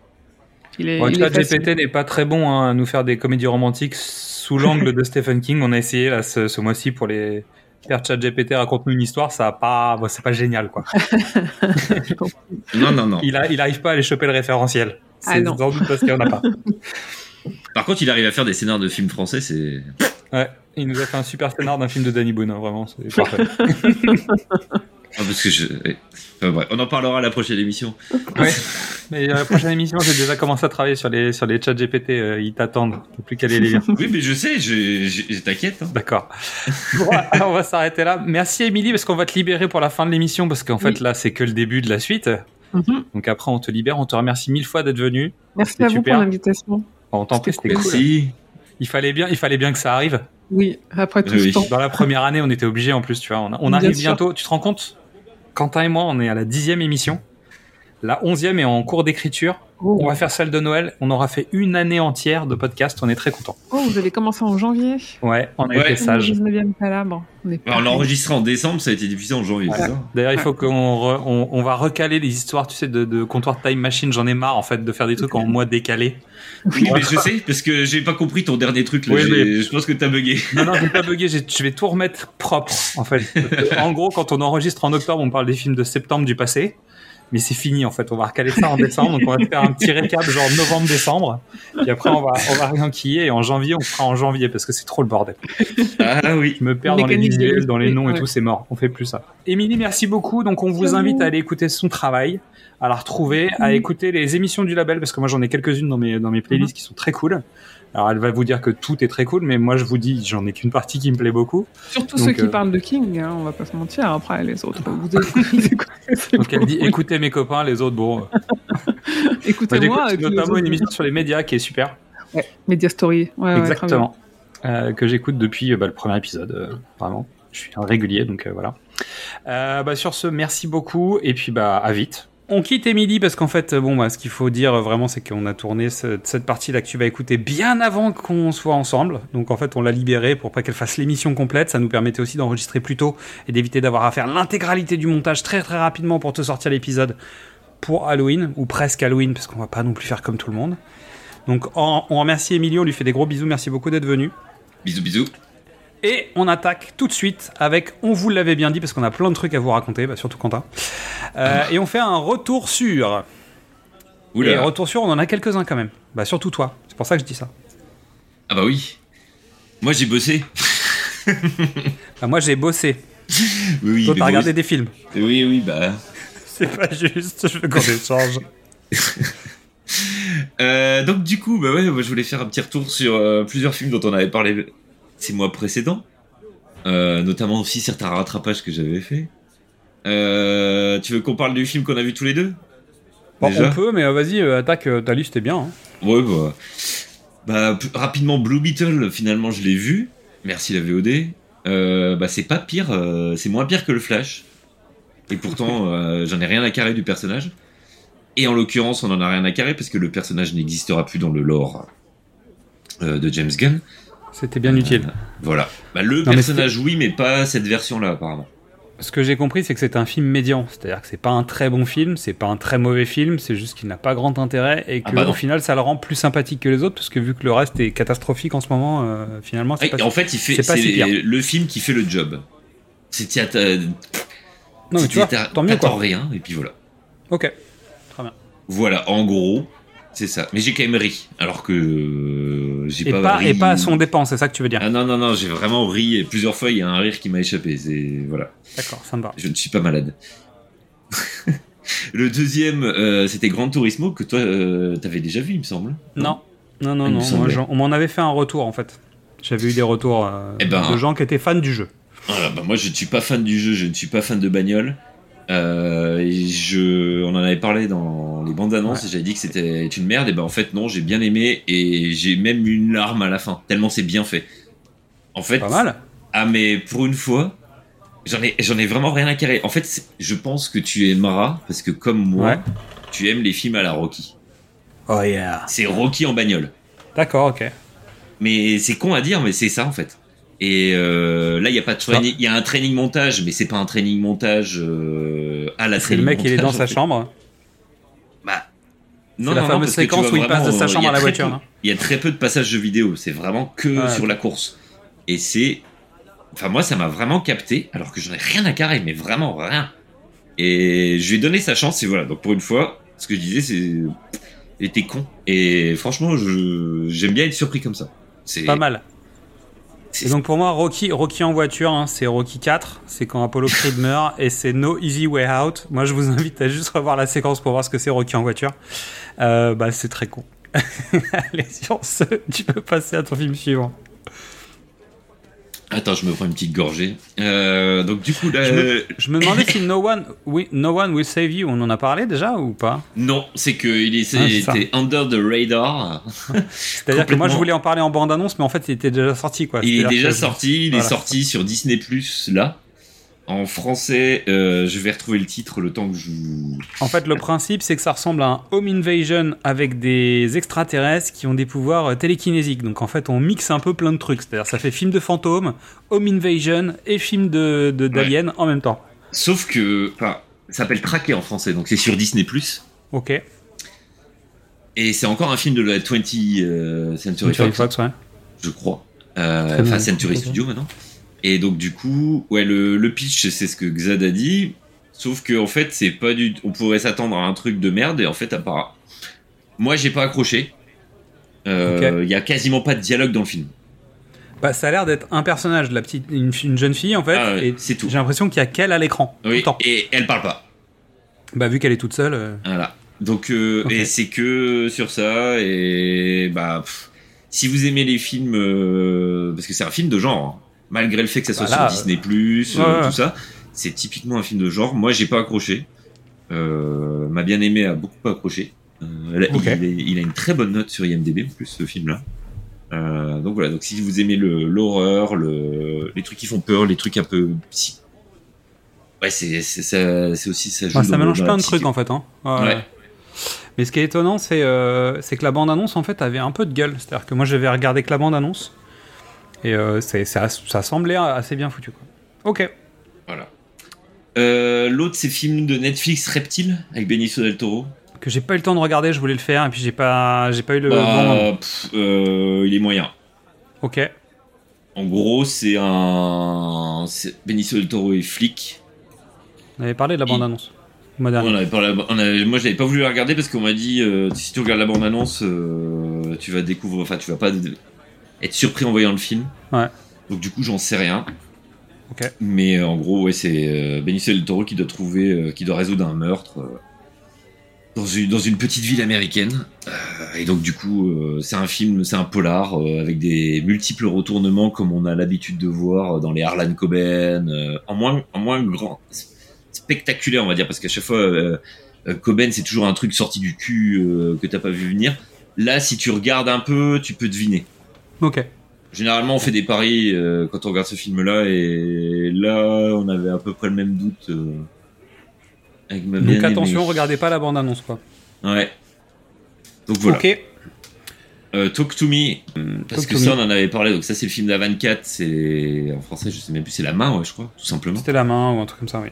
Il est, Bon, il est facile. ChatGPT n'est pas très bon hein, à nous faire des comédies romantiques sous l'angle de Stephen King. On a essayé là ce, ce mois-ci pour les faire ChatGPT raconte-nous une histoire, ça a pas, bon, c'est pas génial quoi. Non, non, non. Il, a, il arrive pas à aller choper le référentiel. Ah, C'est non. sans doute parce qu'il y en a pas. Par contre, il arrive à faire des scénarios de films français, c'est. Ouais, il nous a fait un super scénar d'un film de Danny Boone, hein, vraiment, c'est parfait. Ah, parce que je. ouais. Enfin, bref, on en parlera à la prochaine émission. Ouais. Mais euh, la prochaine émission, j'ai déjà commencé à travailler sur les sur les chats GPT. euh, ils t'attendent. Faut plus qu'à les lire. Oui, mais je sais, je, je- je t'inquiète. hein. D'accord. Bon, alors, on va s'arrêter là. Merci Émilie parce qu'on va te libérer pour la fin de l'émission parce qu'en fait là c'est que le début de la suite. Mhm. Donc après on te libère. On te remercie mille fois d'être venu. Merci C'était à vous super. pour l'invitation. On t'en prie, C'était c'était cool. Merci. Il fallait bien, il fallait bien que ça arrive. Oui, après tout Oui. ce temps. Dans la première année, on était obligé en plus, tu vois. On, a- on Bien arrive sûr. bientôt. Tu te rends compte? Quentin et moi, on est à la dixième émission. La onzième est en cours d'écriture. Oh. On va faire celle de Noël. On aura fait une année entière de podcast. On est très content. Oh, vous avez commencé en janvier Ouais, on a Ouais. été sage. 19e palabre. On est on l'a enregistré en décembre, ça a été diffusé en janvier, D'ailleurs, il faut qu'on re- on, on va recaler les histoires, tu sais, de, de comptoir time machine. J'en ai marre en fait de faire des trucs en mois décalé. Oui, mais je sais, parce que j'ai pas compris ton dernier truc. Là. Oui, mais- Je pense que t'as bugué. Non, non, j'ai pas bugué. Je vais tout remettre propre en fait. En gros, quand on enregistre en octobre, on parle des films de septembre du passé. Mais c'est fini en fait, on va recaler ça en décembre, donc on va faire un petit récap genre novembre-décembre, puis après on va on va réenquiller et en janvier on fera en janvier parce que c'est trop le bordel. Ah oui. Je me perds dans les visuels, dans les noms et ouais. tout, c'est mort. On fait plus ça. Émilie, merci beaucoup. Donc, on vous invite à aller écouter son travail, à la retrouver, à écouter les émissions du label, parce que moi, j'en ai quelques-unes dans mes, dans mes playlists qui sont très cool. Alors, elle va vous dire que tout est très cool, mais moi, je vous dis, j'en ai qu'une partie qui me plaît beaucoup. Surtout Donc, ceux qui euh, parlent de King, hein, on va pas se mentir. Après, les autres, vous écoutez, vous écoutez, Donc, elle dit, écoutez mes copains, les autres, bon. moi, Écoutez-moi. les notamment autres, une émission sur les médias qui est super. Ouais, Media Story. Ouais, ouais, Exactement. Euh, que j'écoute depuis euh, bah, le premier épisode, euh, vraiment. Je suis un régulier, donc voilà. Bah, sur ce, merci beaucoup, et puis bah à vite. On quitte Émilie parce qu'en fait, bon, bah, ce qu'il faut dire euh, vraiment, c'est qu'on a tourné ce- cette partie-là que tu vas écouter bien avant qu'on soit ensemble. Donc en fait, on l'a libérée pour pas qu'elle fasse l'émission complète. Ça nous permettait aussi d'enregistrer plus tôt et d'éviter d'avoir à faire l'intégralité du montage très très rapidement pour te sortir l'épisode pour Halloween ou presque Halloween parce qu'on va pas non plus faire comme tout le monde. Donc on, remercie Émilie, on lui fait des gros bisous. Merci beaucoup d'être venu. Bisous, bisous. Et on attaque tout de suite avec On vous l'avait bien dit, parce qu'on a plein de trucs à vous raconter, bah, surtout Quentin. Euh, et on fait un retour sur. Et Oula. retour sur, on en a quelques-uns quand même. Bah, surtout toi. C'est pour ça que je dis ça. Ah bah oui. Moi j'ai bossé. Bah, moi, j'ai bossé. Oui. Toi, t'as regardé des films. Oui, oui, bah. C'est pas juste, je veux qu'on échange. Euh, donc du coup, bah ouais, moi, je voulais faire un petit retour sur euh, plusieurs films dont on avait parlé ces mois précédents, Euh, notamment aussi certains rattrapages que j'avais fait. Euh, tu veux qu'on parle du film qu'on a vu tous les deux? Bon, Déjà? on peut, mais euh, vas-y, attaque, ta liste est bien. hein. Ouais, bah, bah rapidement Blue Beetle, finalement je l'ai vu. Merci la VOD. Euh, bah c'est pas pire, c'est moins pire que le Flash. Et pourtant, j'en ai rien à carrer du personnage. Et en l'occurrence, on en a rien à carrer parce que le personnage n'existera plus dans le lore de James Gunn. C'était bien utile. Voilà. Bah, le Non, personnage, oui, mais pas cette version-là, apparemment. Ce que j'ai compris, c'est que c'est un film médian. C'est-à-dire que c'est pas un très bon film, c'est pas un très mauvais film, c'est juste qu'il n'a pas grand intérêt et Ah que bah au final, ça le rend plus sympathique que les autres parce que vu que le reste est catastrophique en ce moment, euh, finalement, c'est pas. en fait, il fait, c'est si le film qui fait le job. C'est euh, Non, mais tu vois, tant mieux quoi. rien, et puis voilà. Ok. Très bien. Voilà, en gros, c'est ça. Mais j'ai quand même ri, alors que euh, j'ai Et pas, pas, ri. et pas à son dépens, c'est ça que tu veux dire. Ah non, non, non, j'ai vraiment ri, et plusieurs fois, il y a un rire qui m'a échappé. C'est. Voilà. D'accord, ça me va. Je ne suis pas malade. le deuxième, euh, c'était Grand Turismo, que toi, euh, t'avais déjà vu, il me semble. Non, non, non, non. Moi, j'en- on m'en avait fait un retour en fait. J'avais eu des retours Eh ben. de gens qui étaient fans du jeu. Voilà, bah moi je ne suis pas fan du jeu, je ne suis pas fan de bagnole. Euh, et je, on en avait parlé dans les bandes annonces et j'avais dit que c'était une merde. Et ben en fait non, j'ai bien aimé et j'ai même une larme à la fin tellement c'est bien fait. En fait, Pas mal. ah mais pour une fois, j'en ai j'en ai vraiment rien à carrer. En fait, je pense que tu aimeras parce que comme moi, Ouais. tu aimes les films à la Rocky. Oh yeah. C'est Rocky en bagnole. D'accord, ok. Mais c'est con à dire, mais c'est ça en fait. Et euh, là, il y a pas de training, il y a un training montage, mais c'est pas un training montage euh, à la C'est le training mec, il est dans sa chambre. Bah, C'est la fameuse parce que tu séquence où il passe de sa euh, chambre a à la très voiture, peu- hein. Il y a très peu de passages de vidéo, c'est vraiment que sur la course. Et c'est, enfin moi, ça m'a vraiment capté, alors que j'en ai rien à carrer, mais vraiment rien. Et je lui ai donné sa chance, et voilà. Donc pour une fois, ce que je disais, c'est, il était con. Et franchement, je j'aime bien être surpris comme ça. C'est Pas mal. Et donc pour moi, Rocky, Rocky en voiture, hein, c'est Rocky 4, c'est quand Apollo Creed meurt et c'est No Easy Way Out. Moi, je vous invite à juste revoir la séquence pour voir ce que c'est Rocky en voiture. Euh, bah, c'est très con. Allez, sur ce, tu peux passer à ton film suivant. Attends, je me prends une petite gorgée. Euh, donc du coup là, Je me- euh, Je me demandais si No One, oui, no One Will Save You, on en a parlé déjà ou pas? Non, c'est que il est- Ah, c'était under the radar. C'est-à-dire que moi, je voulais en parler en bande-annonce, mais en fait, il était déjà sorti, quoi. Il est déjà sorti, il Voilà. est sorti sur Disney Plus là. En français, euh, je vais retrouver le titre le temps que je. vous- En fait, le principe, c'est que ça ressemble à un home invasion avec des extraterrestres qui ont des pouvoirs euh, télékinésiques. Donc, en fait, on mixe un peu plein de trucs. C'est-à-dire, ça fait film de fantômes, home invasion et film de d'aliens en même temps. Sauf que, enfin, ça s'appelle Traqué en français, donc c'est sur Disney Plus. Ok. Et c'est encore un film de la 20th euh, Century Century Fox, Fox, ouais. je crois. Euh. Enfin, Century Studio maintenant. Et donc du coup, ouais, le, le pitch, c'est ce que Xad a dit. Sauf que en fait, c'est pas du. On pourrait s'attendre à un truc de merde et en fait, à part. Moi, j'ai pas accroché. Euh, Il y a quasiment pas de dialogue dans le film. Bah, ça a l'air d'être un personnage, la petite, une, une jeune fille, en fait. Ah et c'est tout. J'ai l'impression qu'il y a qu'elle à l'écran. tout le temps. et elle parle pas. Bah, vu qu'elle est toute seule. euh, Voilà. Donc, euh, et c'est que sur ça. Et bah, pff, si vous aimez les films, parce que c'est un film de genre, hein, malgré le fait que ça soit Voilà, sur Disney Plus, ouais, ouais. tout ça, c'est typiquement un film de genre. Moi, j'ai pas accroché. Euh, m'a bien aimé, a beaucoup pas accroché. Euh, il, est- il a une très bonne note sur IMDb en plus, ce film-là. Euh, donc voilà. Donc si vous aimez l'horreur, le, les trucs qui font peur, les trucs un peu psy. Ouais, c'est aussi ça. joue Ouais, ça mélange plein de trucs en fait. Hein. Ouais. Mais ce qui est étonnant, c'est euh, que la bande-annonce en fait avait un peu de gueule. C'est-à-dire que moi j'avais regardé que la bande-annonce et euh, c'est- ça, ça semblait assez bien foutu. Quoi. Ok. Voilà. Euh, L'autre, c'est film de Netflix Reptile avec Benicio del Toro. Que j'ai pas eu le temps de regarder, je voulais le faire et puis j'ai pas, j'ai pas eu le Bah, pff, euh, il est moyen. Ok. En gros, c'est un. Benicio del Toro est flic. On avait parlé de la bande-annonce. On avait parlé- on avait- moi, je l'avais pas voulu la regarder parce qu'on m'a dit euh, si tu regardes la bande-annonce, euh, tu vas découvrir. Enfin, tu vas pas être surpris en voyant le film. Ouais. Donc, du coup, j'en sais rien. Mais euh, en gros, ouais, c'est euh, Benicio del Toro qui doit trouver, euh, qui doit résoudre un meurtre euh, dans, une, dans une petite ville américaine. Et donc, du coup, c'est un film, c'est un polar avec des multiples retournements comme on a l'habitude de voir dans les Harlan Coben, en moins, en moins grand, spectaculaire, on va dire, parce qu'à chaque fois, Coben, c'est toujours un truc sorti du cul que t'as pas vu venir. Là, si tu regardes un peu, tu peux deviner. Ok. Généralement, on fait des paris euh, quand on regarde ce film-là, et là, on avait à peu près le même doute. euh, Avec ma Donc attention, regardez pas la bande-annonce, quoi. Ouais. Donc voilà. Ok. Euh, Talk to Me, parce Talk que ça Me. on en avait parlé, donc ça c'est le film d'A24, c'est en français je sais même plus, c'est La Main ouais je crois, tout simplement. C'était la main ou un truc comme ça, oui.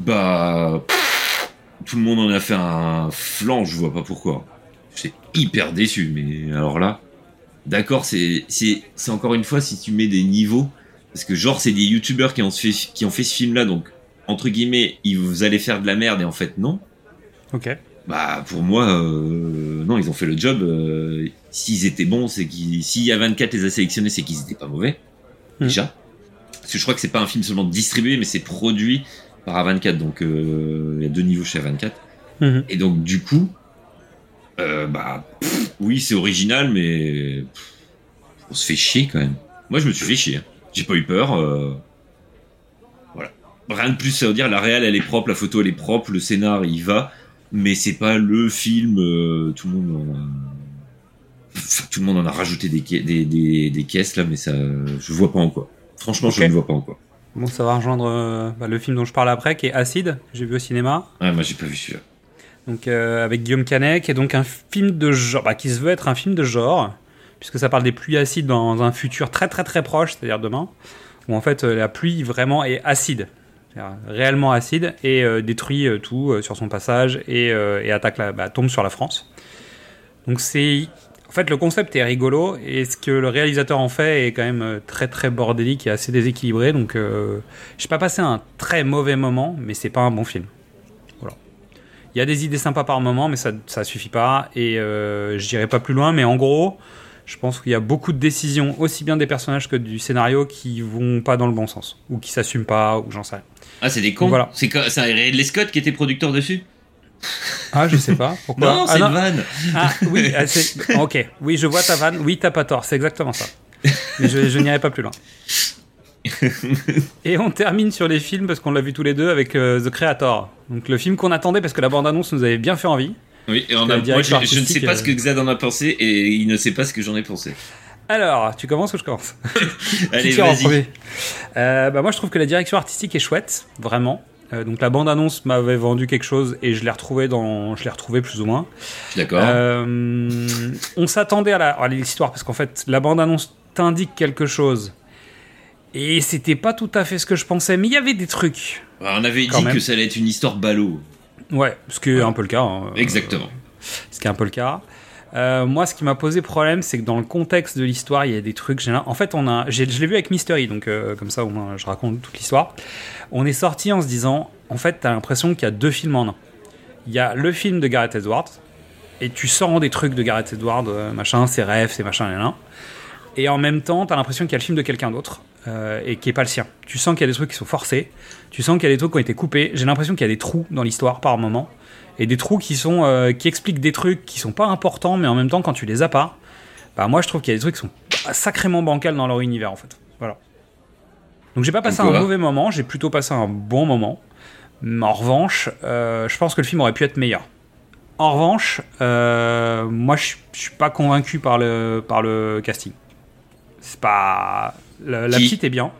Bah pff, tout le monde en a fait un flanc, je vois pas pourquoi. J'étais hyper déçu, mais alors là, d'accord, c'est encore une fois si tu mets des niveaux, parce que genre c'est des youtubeurs qui ont fait qui ont fait ce film là, donc entre guillemets ils vous allez faire de la merde et en fait non. Ok. Bah pour moi euh, non ils ont fait le job. euh, S'ils étaient bons c'est qu'ils si y a 24 les a sélectionnés c'est qu'ils étaient pas mauvais Mhm. déjà. Parce que je crois que c'est pas un film seulement distribué mais c'est produit par A24 donc euh, il y a deux niveaux chez A24 Mhm. et donc du coup bah pff, oui c'est original mais pff, on se fait chier quand même. Moi je me suis fait chier. J'ai pas eu peur. euh, Voilà. Rien de plus à dire. La réelle elle est propre, la photo elle est propre, le scénar il va mais c'est pas le film. euh, tout le monde, en a... enfin, tout le monde en a rajouté des, ca- des, des, des caisses là, mais ça, je vois pas en quoi. Franchement, je ne vois pas en quoi. Bon, ça va rejoindre euh, bah, le film dont je parle après, qui est Acide, que j'ai vu au cinéma. Ah, moi j'ai pas vu celui-là. Donc euh, avec Guillaume Canet, qui est donc un film de genre, bah, qui se veut être un film de genre, puisque ça parle des pluies acides dans un futur très très très proche, c'est-à-dire demain, où en fait euh, la pluie vraiment est acide, réellement acide, et euh, détruit euh, tout sur son passage et, attaque la, bah, tombe sur la France. Donc c'est, en fait le concept est rigolo, et ce que le réalisateur en fait est quand même très très bordélique et assez déséquilibré, donc euh, j'ai pas passé un très mauvais moment, mais c'est pas un bon film. Il y a des idées sympas par moment, mais ça ça suffit pas. Et euh, je dirais pas plus loin, mais en gros, je pense qu'il y a beaucoup de décisions, aussi bien des personnages que du scénario, qui vont pas dans le bon sens, ou qui s'assument pas, ou j'en sais rien. Ah, c'est des cons. Voilà. C'est Ridley Scott qui était producteur dessus? Ah, je sais pas. Pourquoi? Non, Ah, c'est une vanne. Ah oui, ah, ok. Oui, je vois ta vanne. Oui, t'as pas tort. C'est exactement ça. Mais je, je n'irai pas plus loin. Et on termine sur les films parce qu'on l'a vu tous les deux avec euh, The Creator. Donc le film qu'on attendait parce que la bande-annonce nous avait bien fait envie. Oui, et on a, moi, je, je ne sais pas euh, ce que Xad en a pensé et il ne sait pas ce que j'en ai pensé. Alors, tu commences ou je commence? Allez, vas-y. Euh, bah moi, je trouve que la direction artistique est chouette, vraiment. Euh, donc la bande-annonce m'avait vendu quelque chose et je l'ai retrouvé dans, je l'ai retrouvé plus ou moins. D'accord. On s'attendait à la- à l'histoire parce qu'en fait, la bande-annonce t'indique quelque chose et c'était pas tout à fait ce que je pensais, mais il y avait des trucs. on avait dit même. que ça allait être une histoire ballot. Ouais, ce qui est un peu le cas. hein. Exactement. ce qui est un peu le cas. Euh, moi, ce qui m'a posé problème, c'est que dans le contexte de l'histoire, il y a des trucs. En fait, on a, je l'ai vu avec Mystery, donc euh, comme ça, au moins, je raconte toute l'histoire. On est sorti en se disant, en fait, t'as l'impression qu'il y a deux films en un. Il y a le film de Gareth Edwards, et tu sens des trucs de Gareth Edwards, euh, machin, ses rêves, ses machins, là, là. Et en même temps, t'as l'impression qu'il y a le film de quelqu'un d'autre, euh, et qui est pas le sien. Tu sens qu'il y a des trucs qui sont forcés, tu sens qu'il y a des trucs qui ont été coupés. J'ai l'impression qu'il y a des trous dans l'histoire par moment. Et des trous qui sont euh, qui expliquent des trucs qui sont pas importants mais en même temps quand tu les as pas bah moi je trouve qu'il y a des trucs qui sont sacrément bancals dans leur univers en fait. Voilà. Donc j'ai pas passé un mauvais moment. J'ai plutôt passé un bon moment. Mais en revanche euh, je pense que le film aurait pu être meilleur. En revanche euh, moi je je suis pas convaincu par le par le casting. C'est pas la, petite est bien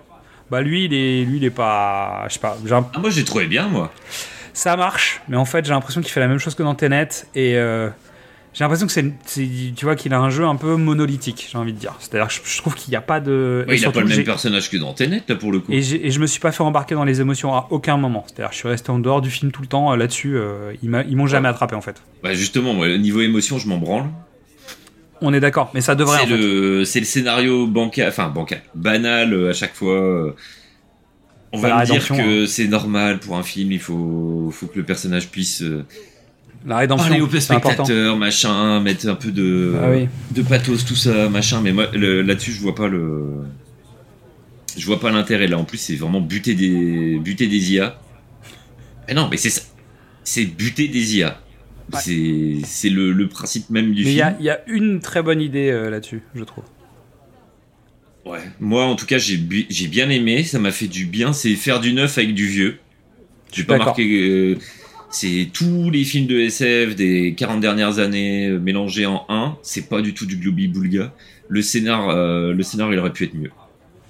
bah lui il est lui il est pas je sais pas un- Ah, moi j'ai trouvé bien, moi. ça marche, mais en fait j'ai l'impression qu'il fait la même chose que dans Tenet et euh, j'ai l'impression que c'est, tu vois qu'il a un jeu un peu monolithique, j'ai envie de dire. C'est-à-dire je, je trouve qu'il n'y a pas de. Ouais, et il a surtout pas le même personnage que dans Tenet, là, pour le coup. Et, et je me suis pas fait embarquer dans les émotions à aucun moment. C'est-à-dire je suis resté en dehors du film tout le temps euh, là-dessus. euh, ils, m'ont jamais attrapé en fait. Bah, justement, moi, au niveau émotion, je m'en branle. On est d'accord, mais ça devrait. C'est le, c'est le scénario bancal, enfin bancal, banal euh, à chaque fois. On va me dire que c'est normal pour un film, il faut, faut que le personnage puisse euh, La rédemption, parler au c'est important. spectateur, machin, mettre un peu de, Ah oui. de pathos, tout ça, machin. Mais moi, là-dessus, je vois pas le, je vois pas l'intérêt. Là, en plus, c'est vraiment buter des, buter des IA. Mais non, mais c'est ça, c'est buter des IA. Ouais. C'est, c'est le, le principe même du Mais il y film. a, il y a une très bonne idée euh, là-dessus, je trouve. Ouais. Moi, en tout cas, j'ai bien aimé. Ça m'a fait du bien. C'est faire du neuf avec du vieux. J'ai pas marqué. euh, c'est tous les films de SF des 40 dernières années euh, mélangés en un. C'est pas du tout du globi boulga. Le scénar, euh, le scénar, il aurait pu être mieux.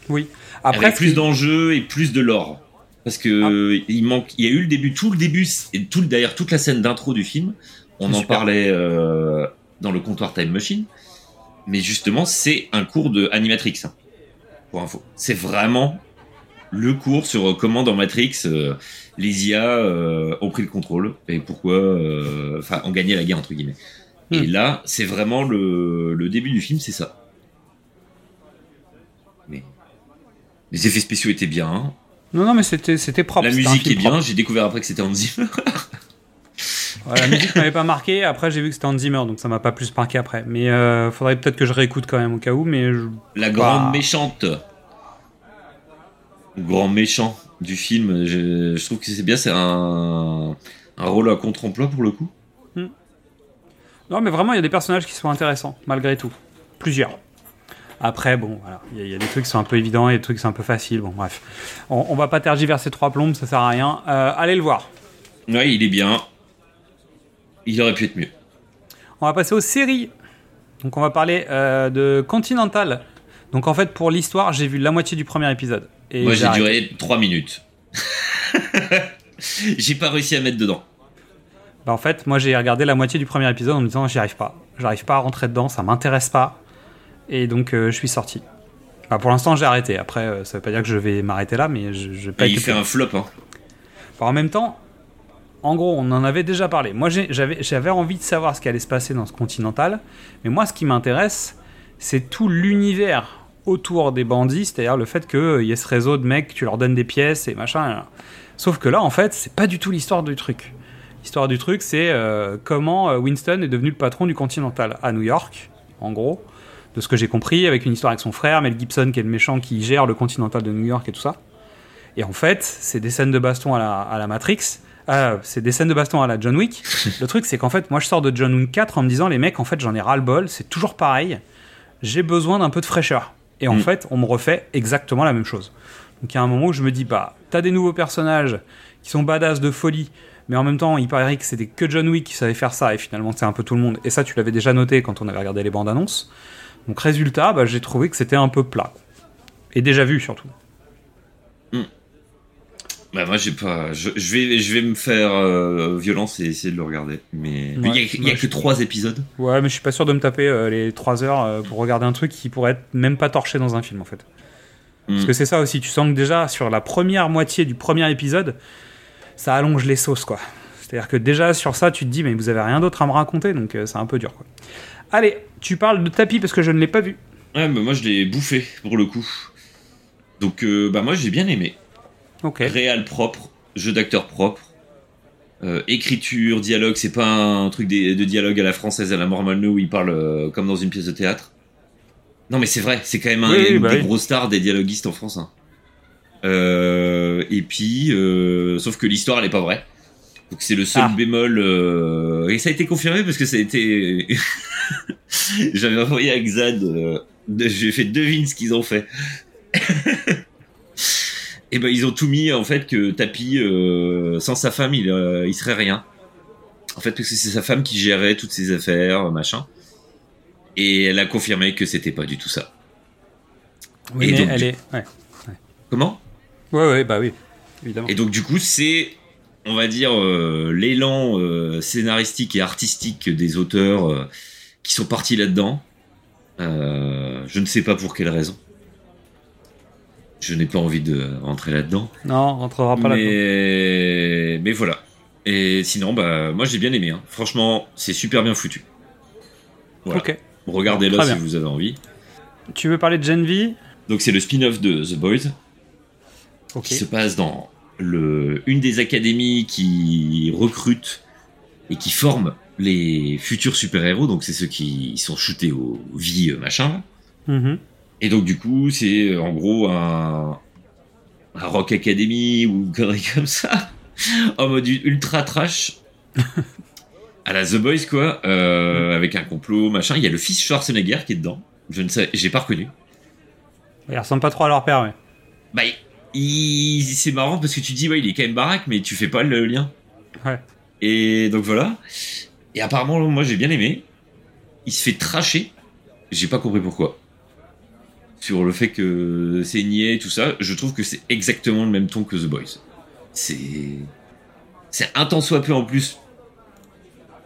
Oui. Après, avec plus d'enjeux et plus de lore. Parce que il manque, il y a eu le début, tout le début, et tout d'ailleurs toute la scène d'intro du film. On en super. parlait euh, dans le comptoir Time Machine, mais justement c'est un cours de animatrix. hein, pour info, c'est vraiment le cours sur euh, comment dans Matrix euh, les IA euh, ont pris le contrôle et pourquoi, enfin, ont gagné la guerre entre guillemets. Et Hmm. là, c'est vraiment le, le début du film, c'est ça. Mais les effets spéciaux étaient bien. hein. Non, non, mais c'était c'était propre. La musique est bien. propre. J'ai découvert après que c'était Hans Zimmer. Ouais, la musique m'avait pas marqué. Après, j'ai vu que c'était Hans Zimmer, donc ça m'a pas plus marqué après. Mais euh, faudrait peut-être que je réécoute quand même au cas où. Mais je... La grande Bah. méchante. Le grand méchant du film. Je, je trouve que c'est bien. C'est un, un rôle à contre-emploi pour le coup. non, mais vraiment, il y a des personnages qui sont intéressants malgré tout. Plusieurs. Après, bon, voilà, il y, a- il y a des trucs qui sont un peu évidents et des trucs qui sont un peu faciles. Bon, bref, on, on va pas tergiverser trois plombes, ça sert à rien. Euh, allez le voir. Ouais, il est bien. Il aurait pu être mieux. On va passer aux séries. Donc on va parler euh, de Continental. Donc en fait pour l'histoire j'ai vu la moitié du premier épisode. Et Moi, j'ai duré 3 minutes. j'ai pas réussi à mettre dedans. Bah, en fait moi j'ai regardé la moitié du premier épisode en me disant j'y arrive pas. J'arrive pas à rentrer dedans, ça m'intéresse pas. Et donc euh, je suis sorti. Bah, pour l'instant j'ai arrêté. Après euh, ça veut pas dire que je vais m'arrêter là mais je, je vais pas Et il fait un flop. Hein. Enfin, en même temps, en gros, on en avait déjà parlé. Moi, j'avais envie de savoir ce qui allait se passer dans ce Continental. Mais moi, ce qui m'intéresse, c'est tout l'univers autour des bandits, c'est-à-dire le fait qu'il y ait ce réseau de mecs, tu leur donnes des pièces et machin. Sauf que là, en fait, c'est pas du tout l'histoire du truc. L'histoire du truc, c'est euh, comment euh, Winston est devenu le patron du Continental à New York, en gros, de ce que j'ai compris, avec une histoire avec son frère, Mel Gibson, qui est le méchant qui gère le Continental de New York et tout ça. Et en fait, c'est des scènes de baston à la, à la Matrix. Ah, c'est des scènes de baston à la John Wick. Le truc, c'est qu'en fait, moi, je sors de John Wick 4 en me disant, les mecs, en fait, j'en ai ras-le-bol, c'est toujours pareil. J'ai besoin d'un peu de fraîcheur. Et en Mm. fait, on me refait exactement la même chose. Donc, il y a un moment où je me dis, bah, t'as des nouveaux personnages qui sont badass de folie, mais en même temps, il paraît que c'était que John Wick qui savait faire ça, et finalement, c'est un peu tout le monde. Et ça, tu l'avais déjà noté quand on avait regardé les bandes annonces. Donc, résultat, bah, j'ai trouvé que c'était un peu plat. Et déjà vu, surtout. Bah moi j'ai pas. Je, je vais je vais me faire euh, violence et essayer de le regarder. Mais il y a, y a que trois épisodes. Ouais, mais je suis pas sûr de me taper euh, les 3 heures euh, pour regarder un truc qui pourrait être même pas torché dans un film en fait. Parce Mm. que c'est ça aussi, tu sens que déjà sur la première moitié du premier épisode, ça allonge les sauces quoi. C'est-à-dire que déjà sur ça, tu te dis, mais vous avez rien d'autre à me raconter, donc c'est un peu dur quoi. Allez, tu parles de tapis parce que je ne l'ai pas vu. Ouais, mais moi je l'ai bouffé pour le coup. Donc euh, bah moi j'ai bien aimé. Ok. Réal propre, jeu d'acteur propre, euh, écriture, dialogue. C'est pas un truc des- de dialogue à la française à la Mormano où il parle euh, comme dans une pièce de théâtre. Non mais c'est vrai, c'est quand même un, Oui, oui, une bah des oui. grosses stars des dialoguistes en France. hein. Et puis, sauf que l'histoire elle est pas vraie. Donc c'est le seul Ah. bémol. euh, et ça a été confirmé parce que ça a été. J'avais envoyé à Xad. euh, J'ai fait devine ce qu'ils ont fait. Et ben ils ont tout mis en fait que Tapi euh, sans sa femme il, euh, il serait rien. En fait parce que c'est sa femme qui gérait toutes ses affaires machin. Et elle a confirmé que c'était pas du tout ça. Oui, Et mais donc, elle du- est. Ouais. Comment? Ouais, ouais, bah oui, évidemment. Et donc du coup c'est on va dire euh, l'élan euh, scénaristique et artistique des auteurs euh, qui sont partis là-dedans. Je ne sais pas pour quelle raison. Je n'ai pas envie de rentrer là-dedans. Non, on rentrera pas là-dedans. mais... voilà. Et sinon, bah, moi j'ai bien aimé. hein. Franchement, c'est super bien foutu. Voilà. Ok. Regardez-le si bien. vous avez envie. Tu veux parler de Gen V? Donc c'est le spin-off de The Boys Ok. qui se passe dans le, une des académies qui recrute et qui forme les futurs super-héros. Donc c'est ceux qui sont shootés aux vies euh, machin. Mhm. Et donc du coup, c'est euh, en gros un, un Rock Academy ou une connerie comme ça, en mode ultra trash. à la The Boys quoi, euh, avec un complot machin. Il y a le fils Schwarzenegger qui est dedans. Je ne sais, j'ai pas reconnu. Il ressemble pas trop à leur père, ouais. Bah, il, c'est marrant parce que tu dis ouais, il est quand même baraque, mais tu fais pas le lien. Ouais. Et donc voilà. Et apparemment, moi j'ai bien aimé. Il se fait tracher. J'ai pas compris pourquoi. Sur le fait que c'est niais et tout ça, je trouve que c'est exactement le même ton que The Boys. c'est c'est un tant soit peu en plus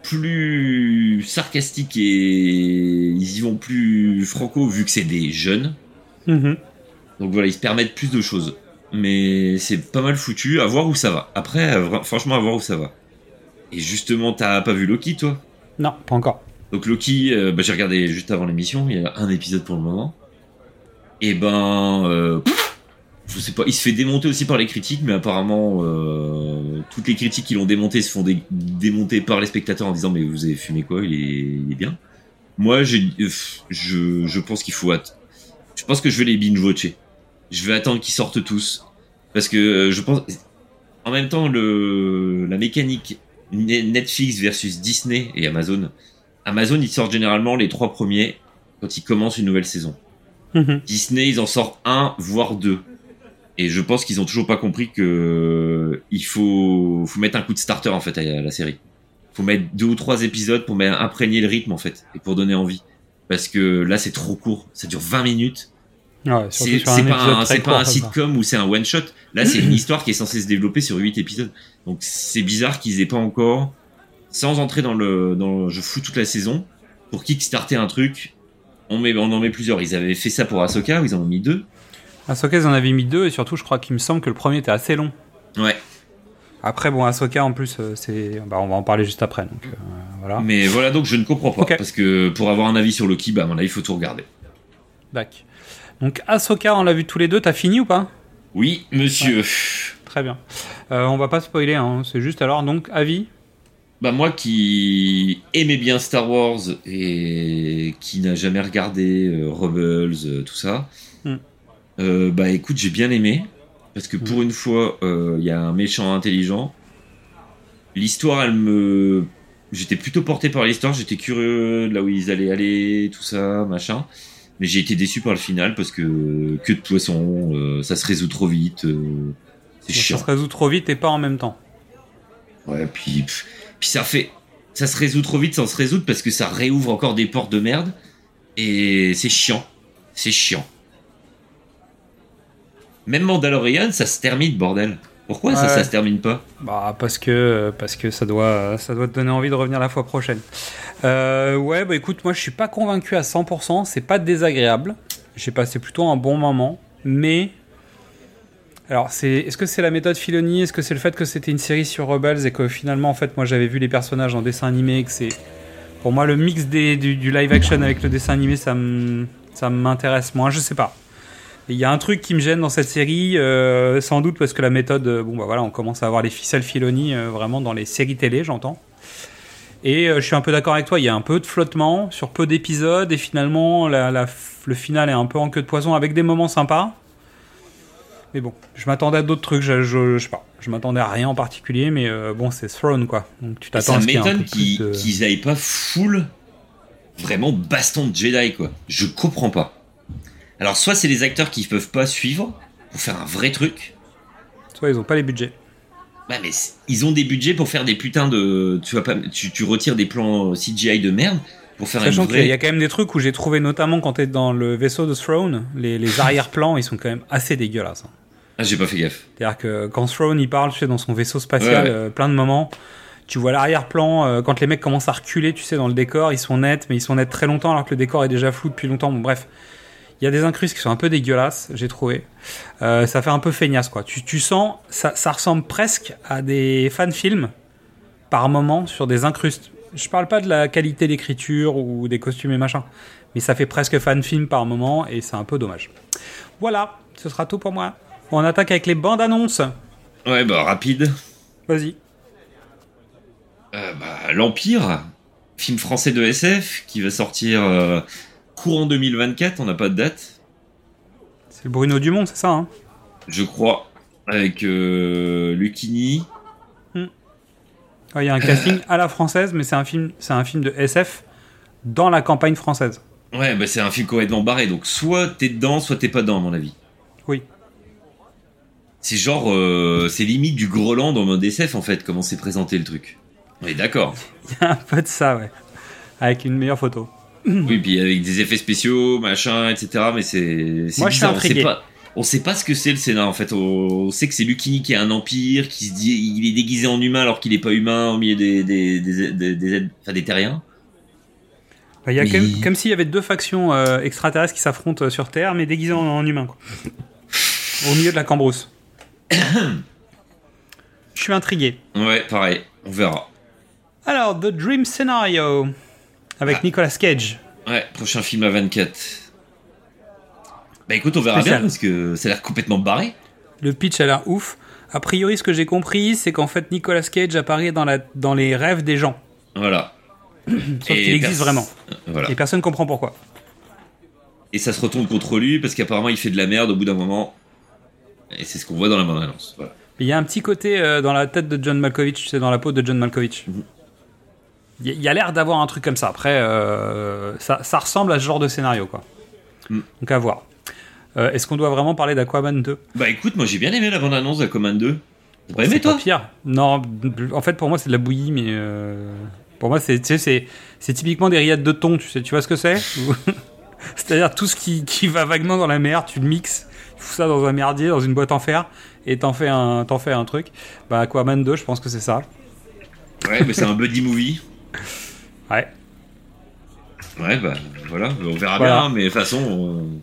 plus sarcastique et ils y vont plus franco vu que c'est des jeunes. Mhm. Donc voilà, ils se permettent plus de choses. Mais c'est pas mal foutu, à voir où ça va. Après, vra- franchement, à voir où ça va. Et justement, t'as pas vu Loki, toi? Non, pas encore. Donc Loki, euh, bah, j'ai regardé juste avant l'émission, il y a un épisode pour le moment. Et ben, euh, je sais pas, il se fait démonter aussi par les critiques, mais apparemment, euh, toutes les critiques qui l'ont démonté se font dé- démonter par les spectateurs en disant mais vous avez fumé quoi, il est, il est bien. Moi, euh, je, je pense qu'il faut att- Je pense que je vais les binge-watcher. Je vais attendre qu'ils sortent tous. Parce que euh, je pense... En même temps, le, la mécanique Ne- Netflix versus Disney et Amazon. Amazon, ils sortent généralement les trois premiers quand ils commencent une nouvelle saison. Mhm. Disney, ils en sortent un, voire deux. Et je pense qu'ils ont toujours pas compris que il faut, faut mettre un coup de starter en fait à la série. Faut mettre deux ou trois épisodes pour imprégner le rythme en fait et pour donner envie. Parce que là, c'est trop court. Ça dure 20 minutes. Ouais, C'est pas un, pas court, un sitcom où c'est un one shot. Là, c'est une histoire qui est censée se développer sur 8 épisodes. Donc c'est bizarre qu'ils aient pas encore, sans entrer dans le, dans je fous toute la saison, pour kickstarter un truc. On met, on en met plusieurs. Ils avaient fait ça pour Ahsoka, où ils en ont mis deux? Ahsoka, ils en avaient mis deux, et surtout, je crois qu'il me semble que le premier était assez long. Ouais. Après, bon, Ahsoka, en plus, euh, c'est. Bah, on va en parler juste après, donc euh, voilà. Mais voilà, donc je ne comprends pas. Parce que pour avoir un avis sur Loki, bah, à mon avis, il faut tout regarder. Bac. Donc, Ahsoka, on l'a vu tous les deux, t'as fini ou pas? Oui, monsieur. Très bien. Euh, on va pas spoiler, hein, c'est juste alors, donc, avis? Bah moi qui aimais bien Star Wars et qui n'a jamais regardé euh, Rebels, euh, tout ça, Hmm. euh, bah écoute, j'ai bien aimé. Parce que pour une fois, il y a un méchant intelligent. L'histoire, elle me... J'étais plutôt porté par l'histoire, j'étais curieux de là où ils allaient aller, tout ça, machin. Mais j'ai été déçu par le final parce que que de poisson, euh, ça se résout trop vite. euh, c'est Ça chiant. se résout trop vite et pas en même temps. Ouais, puis, pff, puis ça fait. Ça se résout trop vite sans se résoudre parce que ça réouvre encore des portes de merde. Et c'est chiant. C'est chiant. Même Mandalorian, ça se termine, bordel. Pourquoi ça, Ouais. ça se termine pas Bah parce que parce que ça doit ça doit te donner envie de revenir la fois prochaine. Euh, ouais bah écoute moi je suis pas convaincu à 100%, c'est pas désagréable. J'ai passé plutôt un bon moment, mais alors c'est est-ce que c'est la méthode Filoni, est-ce que c'est le fait que c'était une série sur Rebels et que finalement en fait moi j'avais vu les personnages en dessin animé et que c'est pour moi le mix des, du, du live action avec le dessin animé ça m'intéresse moins, je sais pas. Il y a un truc qui me gêne dans cette série, euh, sans doute parce que la méthode, euh, bon bah voilà, on commence à avoir les ficelles Filoni euh, vraiment dans les séries télé, j'entends. Et euh, je suis un peu d'accord avec toi, il y a un peu de flottement sur peu d'épisodes et finalement la, la- le final est un peu en queue de poisson avec des moments sympas. Mais bon, je m'attendais à d'autres trucs, je, je, je sais pas, je m'attendais à rien en particulier, mais bon, c'est Throne quoi. Donc tu t'attends à ce qu'ils plus de- qu'ils aillent pas full. Vraiment baston de Jedi, quoi. Je comprends pas. Alors, soit c'est les acteurs qui peuvent pas suivre pour faire un vrai truc. Soit ils ont pas les budgets. Ouais, mais ils ont des budgets pour faire des putains de. Tu vas pas, tu, tu retires des plans CGI de merde pour faire Sachant une qu'il y a- il y a vraie. quand même des trucs où j'ai trouvé, notamment quand t'es dans le vaisseau de Throne, les, les arrière-plans, ils sont quand même assez dégueulasses. hein. Ah, j'ai pas fait gaffe. C'est-à-dire que quand Throne il parle, tu sais, dans son vaisseau spatial, Ouais, ouais. euh, plein de moments, tu vois l'arrière-plan, euh, quand les mecs commencent à reculer, tu sais, dans le décor, ils sont nets, mais ils sont nets très longtemps alors que le décor est déjà flou depuis longtemps. Bon, bref. Il y a des incrustes qui sont un peu dégueulasses, j'ai trouvé. Euh, ça fait un peu feignasse, quoi. Tu, tu sens, ça, ça ressemble presque à des fan-films par moment sur des incrustes. Je parle pas de la qualité d'écriture ou des costumes et machin, mais ça fait presque fan-film par moment et c'est un peu dommage. Voilà, ce sera tout pour moi. On attaque avec les bandes annonces. Ouais, bah, rapide. Vas-y. Euh, bah, L'Empire, film français de SF qui va sortir euh, courant 2024, on n'a pas de date, C'est le Bruno Dumont, c'est ça hein? Je crois, avec euh, Lucchini. Ouais, Il y a un casting à la française, mais c'est un film, c'est un film de SF dans la campagne française. Ouais, bah, c'est un film complètement barré, donc soit t'es dedans, soit t'es pas dedans, à mon avis. Oui. C'est genre, euh, c'est limite du Groland en mode SF en fait, comment c'est présenté le truc. On est d'accord. Il y a un peu de ça, ouais. Avec une meilleure photo. Oui, puis avec des effets spéciaux, machin, etc. Mais c'est Moi, je suis bizarre, on sait intrigué. pas, on sait pas ce que c'est le Sénat en fait. On sait que c'est Lucini qui a un empire, qui se dit, il est déguisé en humain alors qu'il est pas humain au milieu des des des des, des, enfin, des terriens. Bah, il y a Oui. comme, comme s'il y avait deux factions euh, extraterrestres qui s'affrontent euh, sur Terre, mais déguisés en, en humains. Quoi. Au milieu de la cambrousse. Je suis intrigué. Ouais, pareil. On verra. Alors, The Dream Scenario avec Ah. Nicolas Cage. Ouais, prochain film à 24. Bah écoute, on verra Spécial. bien parce que ça a l'air complètement barré. Le pitch a l'air ouf. A priori, ce que j'ai compris, c'est qu'en fait, Nicolas Cage apparaît dans, la, dans les rêves des gens. Voilà. Sauf qu'il existe vraiment. Voilà. Et personne comprend pourquoi. Et ça se retourne contre lui parce qu'apparemment il fait de la merde au bout d'un moment. Et c'est ce qu'on voit dans la bande-annonce. Voilà. Il y a un petit côté euh, dans la tête de John Malkovich, tu sais, dans la peau de John Malkovich. Mhm. Il y a l'air d'avoir un truc comme ça. Après, euh, ça, ça ressemble à ce genre de scénario, quoi. Mhm. Donc à voir. Euh, Est-ce qu'on doit vraiment parler d'Aquaman 2 Bah écoute, moi j'ai bien aimé la bande-annonce de Command 2. T'as pas aimé C'est toi? pas pire. Non, en fait, pour moi, c'est de la bouillie, mais euh, pour moi, c'est tu sais, c'est c'est typiquement des rillettes de thon. Tu sais, tu vois ce que c'est? C'est-à-dire tout ce qui, qui va vaguement dans la mer, tu le mixes, tu fous ça dans un merdier, dans une boîte en fer, et t'en fais un, t'en fais un truc. Bah, Aquaman 2, je pense que c'est ça. Ouais, mais c'est un buddy movie. Ouais. Ouais, bah voilà, on verra Voilà. bien, mais de toute façon. on-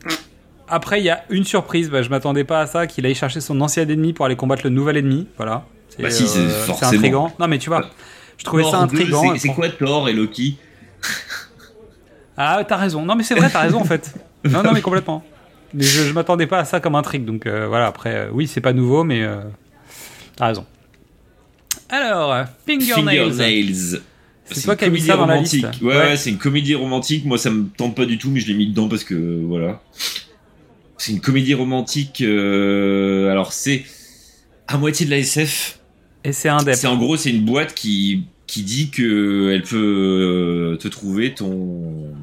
Après, il y a une surprise. Bah, je m'attendais pas à ça, qu'il aille chercher son ancien ennemi pour aller combattre le nouvel ennemi. Voilà. C'est, Bah si, c'est euh, forcément. intriguant. Non, mais tu vois, je trouvais ça Thor 2, intriguant. c'est- C'est quoi Thor et Loki? Ah, t'as raison. Non, mais c'est vrai, t'as raison en fait. Non, non, mais complètement. Mais je, je m'attendais pas à ça comme intrigue. Donc euh, voilà, après, euh, oui, c'est pas nouveau, mais t'as raison. Alors, Fingernails. Fingernails. C'est toi qui as mis comédie ça dans la romantique. liste. Ouais, Ouais. ouais, c'est une comédie romantique. Moi, ça me tente pas du tout, mais je l'ai mis dedans parce que voilà. C'est une comédie romantique. euh, alors, c'est à moitié de la SF. Et c'est un dep. C'est en gros, c'est une boîte qui qui dit que elle peut euh, te trouver ton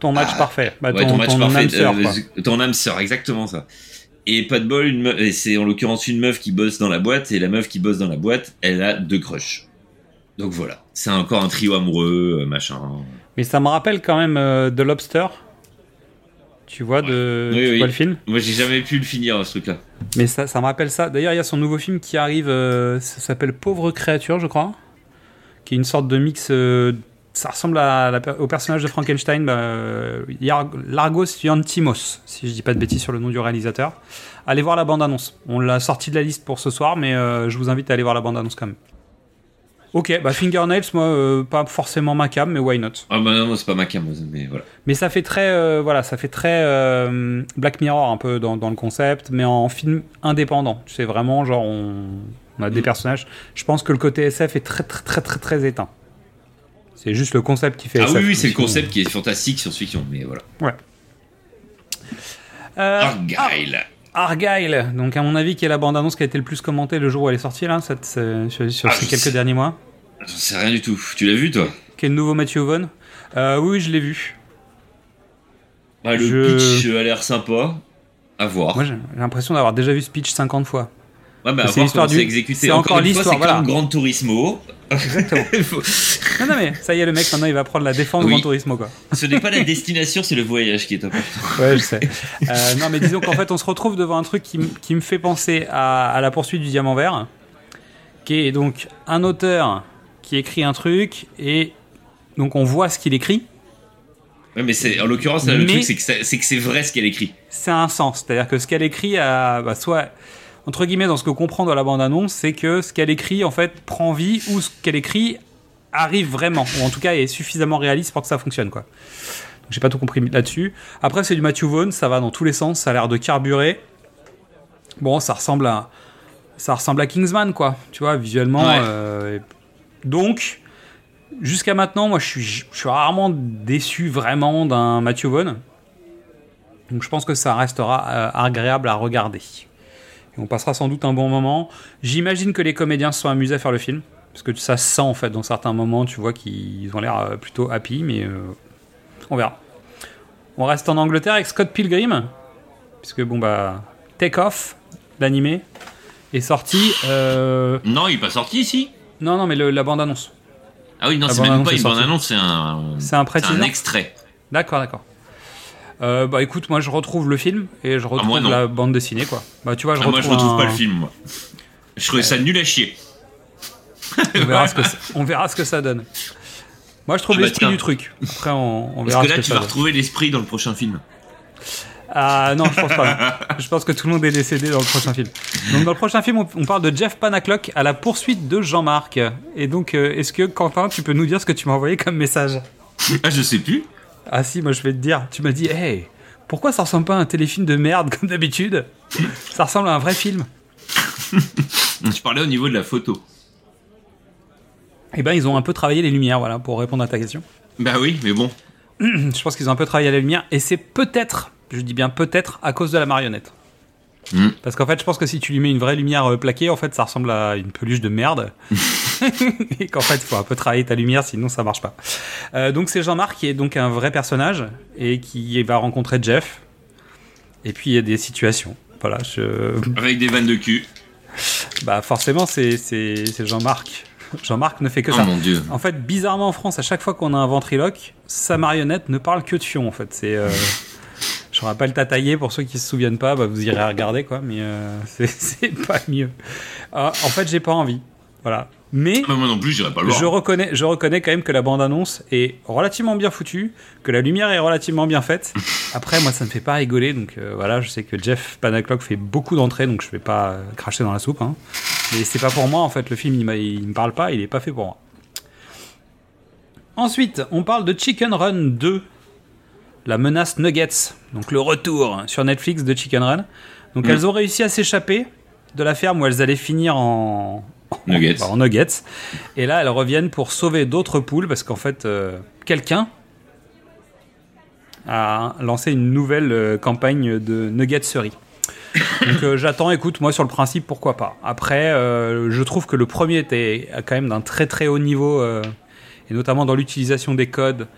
Ton match Ah, parfait. Bah, ouais, ton, ton match ton parfait, âme sœur, euh, ton âme sœur, exactement ça. Et pas de bol, une meuf- et c'est en l'occurrence une meuf qui bosse dans la boîte, et la meuf qui bosse dans la boîte, elle a deux crushs. Donc voilà, c'est encore un trio amoureux, euh, machin. Mais ça me rappelle quand même euh, The Lobster. Tu vois, de, Oui, tu oui. vois le film? Moi, j'ai jamais pu le finir, ce truc-là. Mais ça, ça me rappelle ça. D'ailleurs, il y a son nouveau film qui arrive, euh, ça s'appelle Pauvre créature, je crois, qui est une sorte de mix. euh, ça ressemble à au personnage de Frankenstein, bah, Largos Yantimos, si je dis pas de bêtises sur le nom du réalisateur. Allez voir la bande-annonce. On l'a sorti de la liste pour ce soir, mais je vous invite à aller voir la bande-annonce quand même. Ok, bah Fingernails, moi, euh, pas forcément ma cam, mais why not? Ah bah non, non, c'est pas ma cam, mais voilà. mais ça fait très, euh, voilà, ça fait très euh, Black Mirror un peu dans, dans le concept, mais en film indépendant. Tu sais vraiment, genre on, on a des Mm. personnages. Je pense que le côté SF est très très très très très éteint. C'est juste le concept qui fait. Ah SF, oui, oui, c'est le concept qui est fantastique science-fiction, mais voilà. Ouais. Argyle. Argyle, donc à mon avis, qui est la bande-annonce qui a été le plus commentée le jour où elle est sortie là, cette, euh, sur, sur Ah, ces quelques sais. derniers mois. J'en sais rien du tout. Tu l'as vu, toi? Qui est le nouveau Matthew Vaughn? Euh, oui, oui, je l'ai vu. Ah, Le Je- pitch a l'air sympa. À voir. Moi, j'ai l'impression d'avoir déjà vu ce pitch 50 fois. Ouais, à c'est l'histoire du- c'est exécuté. c'est encore l'histoire, c'est voilà. Grand Turismo. Exactement. Il faut- Non, non, mais ça y est, le mec, maintenant, il va prendre la défense Oui. Gran Turismo, quoi. Ce n'est pas la destination, c'est le voyage qui est important. Ouais, je sais. Euh, non, mais disons qu'en fait, on se retrouve devant un truc qui, qui me fait penser à, à la poursuite du diamant vert, qui est donc un auteur qui écrit un truc et donc on voit ce qu'il écrit. Ouais, mais c'est, en l'occurrence, là, le truc, c'est que, ça- c'est que c'est vrai ce qu'elle écrit. C'est un sens, c'est-à-dire que ce qu'elle écrit, a, bah, soit entre guillemets, dans ce que comprend dans la bande-annonce, c'est que ce qu'elle écrit en fait prend vie ou ce qu'elle écrit arrive vraiment, ou en tout cas est suffisamment réaliste pour que ça fonctionne, quoi. Donc, J'ai pas tout compris là-dessus. Après, c'est du Matthew Vaughn, ça va dans tous les sens, ça a l'air de carburer. Bon, ça ressemble à, ça ressemble à Kingsman, quoi. Tu vois, visuellement. Ouais. euh, donc, jusqu'à maintenant, moi, je suis, je suis rarement déçu vraiment d'un Matthew Vaughn. Donc, je pense que ça restera euh, agréable à regarder. Et on passera sans doute un bon moment. J'imagine que les comédiens se sont amusés à faire le film. Parce que ça se sent en fait dans certains moments, tu vois qu'ils ont l'air euh, plutôt happy, mais euh, on verra. On reste en Angleterre avec Scott Pilgrim, puisque bon bah Take Off, l'animé, est sorti. euh, Non, il est pas sorti ici. Non, non, mais le- la bande annonce. Ah oui, non, c'est même bande-annonce pas une bande-annonce, c'est un, C'est un pré-teaser un extrait. D'accord, d'accord. Euh, bah écoute, moi je retrouve le film et je retrouve moi, non. la bande dessinée quoi. Bah tu vois, je Ah, retrouve. moi, je retrouve un- pas le film, moi. Je trouvais ça nul à chier. On verra, ce que ça, on verra ce que ça donne. Moi je trouve Ah l'esprit du truc. Après on, on Parce verra que ce là, que tu ça vas donne. retrouver l'esprit dans le prochain film. Ah non, je pense pas. je pense que tout le monde est décédé dans le prochain film. Donc dans le prochain film, on, on parle de Jeff Panaclock à la poursuite de Jean-Marc. Et donc, euh, est-ce que Quentin, tu peux nous dire ce que tu m'as envoyé comme message? Ah, je sais plus. Ah si, moi je vais te dire. Tu m'as dit, hey, pourquoi ça ressemble pas à un téléfilm de merde comme d'habitude? Ça ressemble à un vrai film. Je parlais au niveau de la photo. Eh ben, ils ont un peu travaillé les lumières, voilà, pour répondre à ta question. Bah oui, mais bon. Je pense qu'ils ont un peu travaillé les lumières, et c'est peut-être, je dis bien peut-être, à cause de la marionnette. Mm. Parce qu'en fait, je pense que si tu lui mets une vraie lumière euh, plaquée, en fait, ça ressemble à une peluche de merde. et qu'en fait, il faut un peu travailler ta lumière, sinon ça marche pas. Euh, donc c'est Jean-Marc qui est donc un vrai personnage et qui va rencontrer Jeff. Et puis il y a des situations. Voilà, je... Avec des vannes de cul. bah forcément c'est Jean-Marc. Jean-Marc ne fait que Oh ça. mon dieu. En fait, bizarrement en France, à chaque fois qu'on a un ventriloque, sa marionnette ne parle que de fion. En fait, c'est. euh, je rappelle Tataillé pour ceux qui se souviennent pas, bah, vous irez regarder quoi, mais euh, c'est- c'est pas mieux. Ah, en fait, j'ai pas envie. Voilà. Mais Ah, moi non plus, j'irai pas le voir. je reconnais, je reconnais quand même que la bande-annonce est relativement bien foutue, que la lumière est relativement bien faite. Après, moi, ça me fait pas rigoler, donc euh, voilà, je sais que Jeff Panaclock fait beaucoup d'entrées, donc je vais pas euh, cracher dans la soupe. Hein. Mais c'est pas pour moi, en fait, le film, il, il me parle pas, il est pas fait pour moi. Ensuite, on parle de Chicken Run 2, la menace Nuggets, donc le retour sur Netflix de Chicken Run. Donc Mm. elles ont réussi à s'échapper de la ferme où elles allaient finir en, Nuggets. bah, en nuggets. Et là, elles reviennent pour sauver d'autres poules parce qu'en fait, euh, quelqu'un a lancé une nouvelle euh, campagne de nuggetserie. Donc euh, j'attends, écoute, moi sur le principe, pourquoi pas. Après, je trouve que le premier était quand même d'un très très haut niveau, et notamment dans l'utilisation des codes,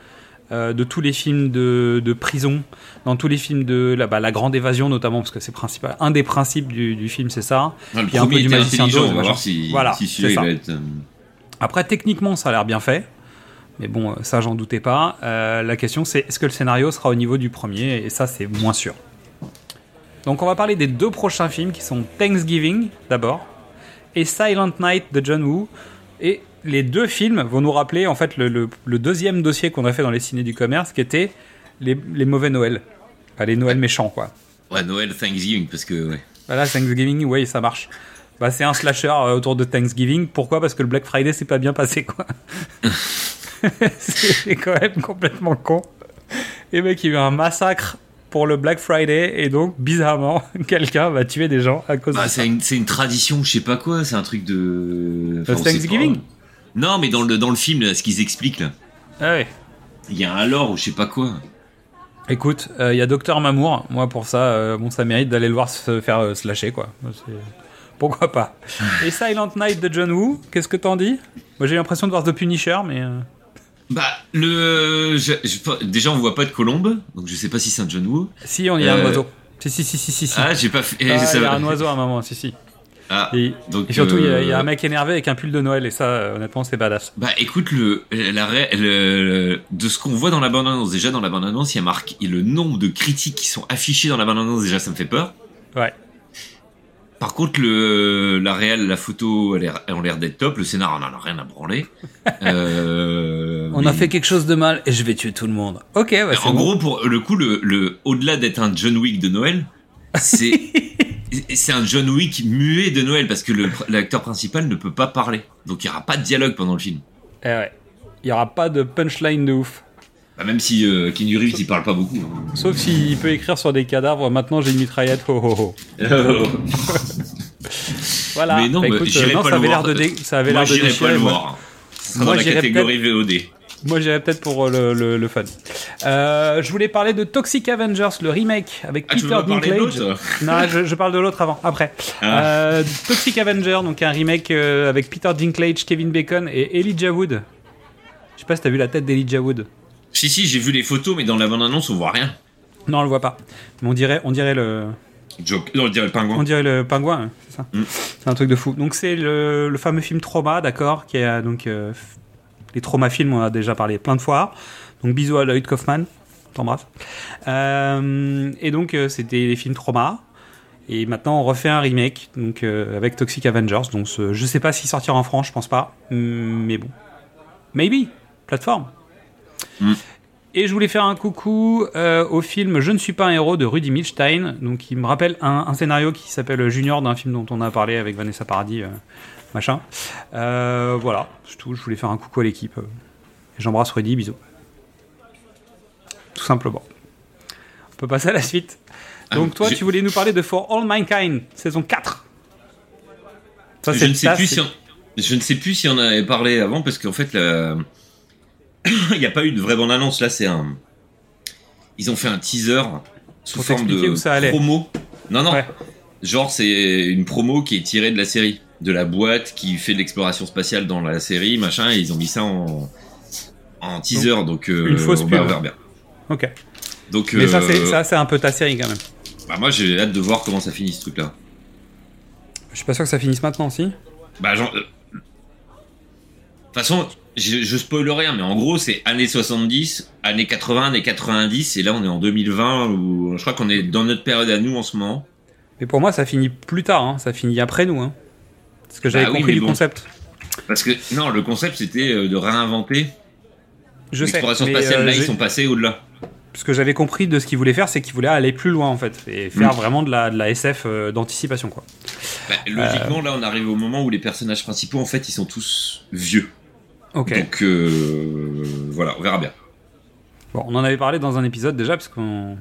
euh, de tous les films de, de prison, dans tous les films de la, bah, la Grande Évasion notamment, parce que c'est principal. Un des principes du, du film, c'est ça. Ah, le Puis un peu premier du Magicien on va voir si, Voilà, si ça. va être. euh, Après, techniquement, ça a l'air bien fait. Mais bon, ça, j'en doutais pas. Euh, la question, c'est est-ce que le scénario sera au niveau du premier? Et ça, c'est moins sûr. Donc, on va parler des deux prochains films qui sont Thanksgiving, d'abord, et Silent Night de John Woo. Et les deux films vont nous rappeler, en fait, le, le- le deuxième dossier qu'on a fait dans les ciné du commerce, qui était les, les mauvais Noël. Enfin, les Noëls méchants, quoi. Ouais, Noël, Thanksgiving, parce que. Ouais. Voilà, Thanksgiving, oui, ça marche. Bah, c'est un slasher euh, autour de Thanksgiving. Pourquoi? Parce que le Black Friday, c'est pas bien passé, quoi. c'est quand même complètement con. Et mec, il y a eu un massacre pour le Black Friday, et donc, bizarrement, quelqu'un va tuer des gens à cause Bah, de ça. c'est une, une tradition, je sais pas quoi, c'est un truc de. Sait Thanksgiving? pas. Non, mais dans le, dans le film, là, ce qu'ils expliquent, là, Ah ouais. il y a un lore ou je sais pas quoi. Écoute, euh, il y a Docteur Mamour. Moi, pour ça, euh, bon, ça mérite d'aller le voir se faire euh, slasher, quoi. C'est- Pourquoi pas Et Silent Night de John Woo, qu'est-ce que t'en dis? Moi, j'ai l'impression de voir The Punisher, mais... Bah, le. je- je- déjà, on voit pas de colombe, donc je sais pas si c'est un John Woo. Si, on y a un oiseau. Si, si, si, si, si. Ah, j'ai pas fait. Ah, il y a un oiseau à un moment, si, si. Ah, Et, donc, et surtout, il y a- y, a euh, un mec énervé avec un pull de Noël, et ça, euh, honnêtement, c'est badass. Bah écoute, le, la, ré- le- de ce qu'on voit dans la bande-annonce, déjà dans la bande-annonce, il y a marqué le nombre de critiques qui sont affichées dans la bande-annonce, déjà ça me fait peur. Ouais. Par contre, le, la réelle, la photo, elle, ont l'air d'être top, le scénar, on en a rien à branler. Euh, On mais- a fait quelque chose de mal, et je vais tuer tout le monde. Ok, ouais, c'est En bon. gros, pour le coup, le, le, au-delà d'être un John Wick de Noël, c'est c'est un John Wick muet de Noël parce que l'acteur principal ne peut pas parler. Donc il y aura pas de dialogue pendant le film. Eh ouais. Il y aura pas de punchline de ouf. Bah, même si euh, Keanu Reeves il parle pas beaucoup. hein. Sauf s'il peut écrire sur des cadavres, maintenant j'ai une mitraillette, ho. Voilà. Mais non, Bah, écoute, euh, non, pas ça le avait l'air voir. de, ça avait l'air de j'irai déchirer, pas le voir. Moi, dans la catégorie VOD. Moi, j'irais peut-être pour euh, le, le- le fun. Euh, je voulais parler de Toxic Avengers, le remake avec Ah, Peter Dinklage. non, je, je parle de l'autre avant, après. Ah. Euh, Toxic Avenger, donc un remake avec Peter Dinklage, Kevin Bacon et Elijah Wood. Je sais pas si t'as vu la tête d'Elijah Wood. Si, si, j'ai vu les photos, mais dans la bande-annonce, on voit rien. Non, on le voit pas. Mais on dirait, on dirait le, Joke. Non, on dirait le pingouin. on dirait le pingouin, hein, c'est ça. Mm. C'est un truc de fou. Donc c'est le, le fameux film Trauma, d'accord, qui est donc euh, les trauma films, on en a déjà parlé plein de fois. Donc bisous à Lloyd Kaufman. t'embrasse. Euh, et donc, euh, c'était les films Trauma. Et maintenant, on refait un remake donc, euh, avec Toxic Avengers. Donc, ce- je sais pas s'il sortira en France, je pense pas. Hum, Mais bon. Maybe. Plateforme. Mm. Et je voulais faire un coucou euh, au film Je ne suis pas un héros de Rudy Milstein. Donc, il me rappelle un, un scénario qui s'appelle Junior d'un film dont on a parlé avec Vanessa Paradis. euh, machin. Euh, voilà, c'est tout. Je voulais faire un coucou à l'équipe. J'embrasse Rudy, bisous. Tout simplement. On peut passer à la suite. Donc toi, tu voulais nous parler de For All Mankind, saison 4. Ça, je ne sais ça, plus si on... je ne sais plus si on avait parlé avant parce qu'en fait la- il n'y a pas eu de vraie bande annonce là c'est un ils ont fait un teaser sous Pour forme de où ça allait. promo non non Ouais. genre c'est une promo qui est tirée de la série de la boîte qui fait de l'exploration spatiale dans la série machin et ils ont mis ça en en teaser donc, euh, une fausse on va voir bien Ok. donc Mais ça, euh, c'est ça, c'est un peu ta série quand même. bah, moi j'ai hâte de voir comment ça finit ce truc là Je suis pas sûr que ça finisse maintenant, si. Bah, genre. euh, De toute façon, je, je spoil rien, mais en gros, c'est années 70, années 80, années 90, et là, on est en 2020, où je crois qu'on est dans notre période à nous en ce moment. Mais pour moi, ça finit plus tard. hein. Ça finit après nous. Hein. C'est ce que j'avais Bah oui, compris du bon. concept. Parce que, non, le concept, c'était euh, de réinventer Je sais. l'exploration spatiale. euh, là, ils sont passés au-delà. Ce que j'avais compris de ce qu'ils voulaient faire, c'est qu'ils voulaient aller plus loin en fait et faire Mm. vraiment de la, de la SF euh, d'anticipation quoi. Bah, logiquement, là, on arrive au moment où les personnages principaux, en fait, ils sont tous vieux. Ok. Donc, euh, voilà, on verra bien. Bon, on en avait parlé dans un épisode déjà parce qu'on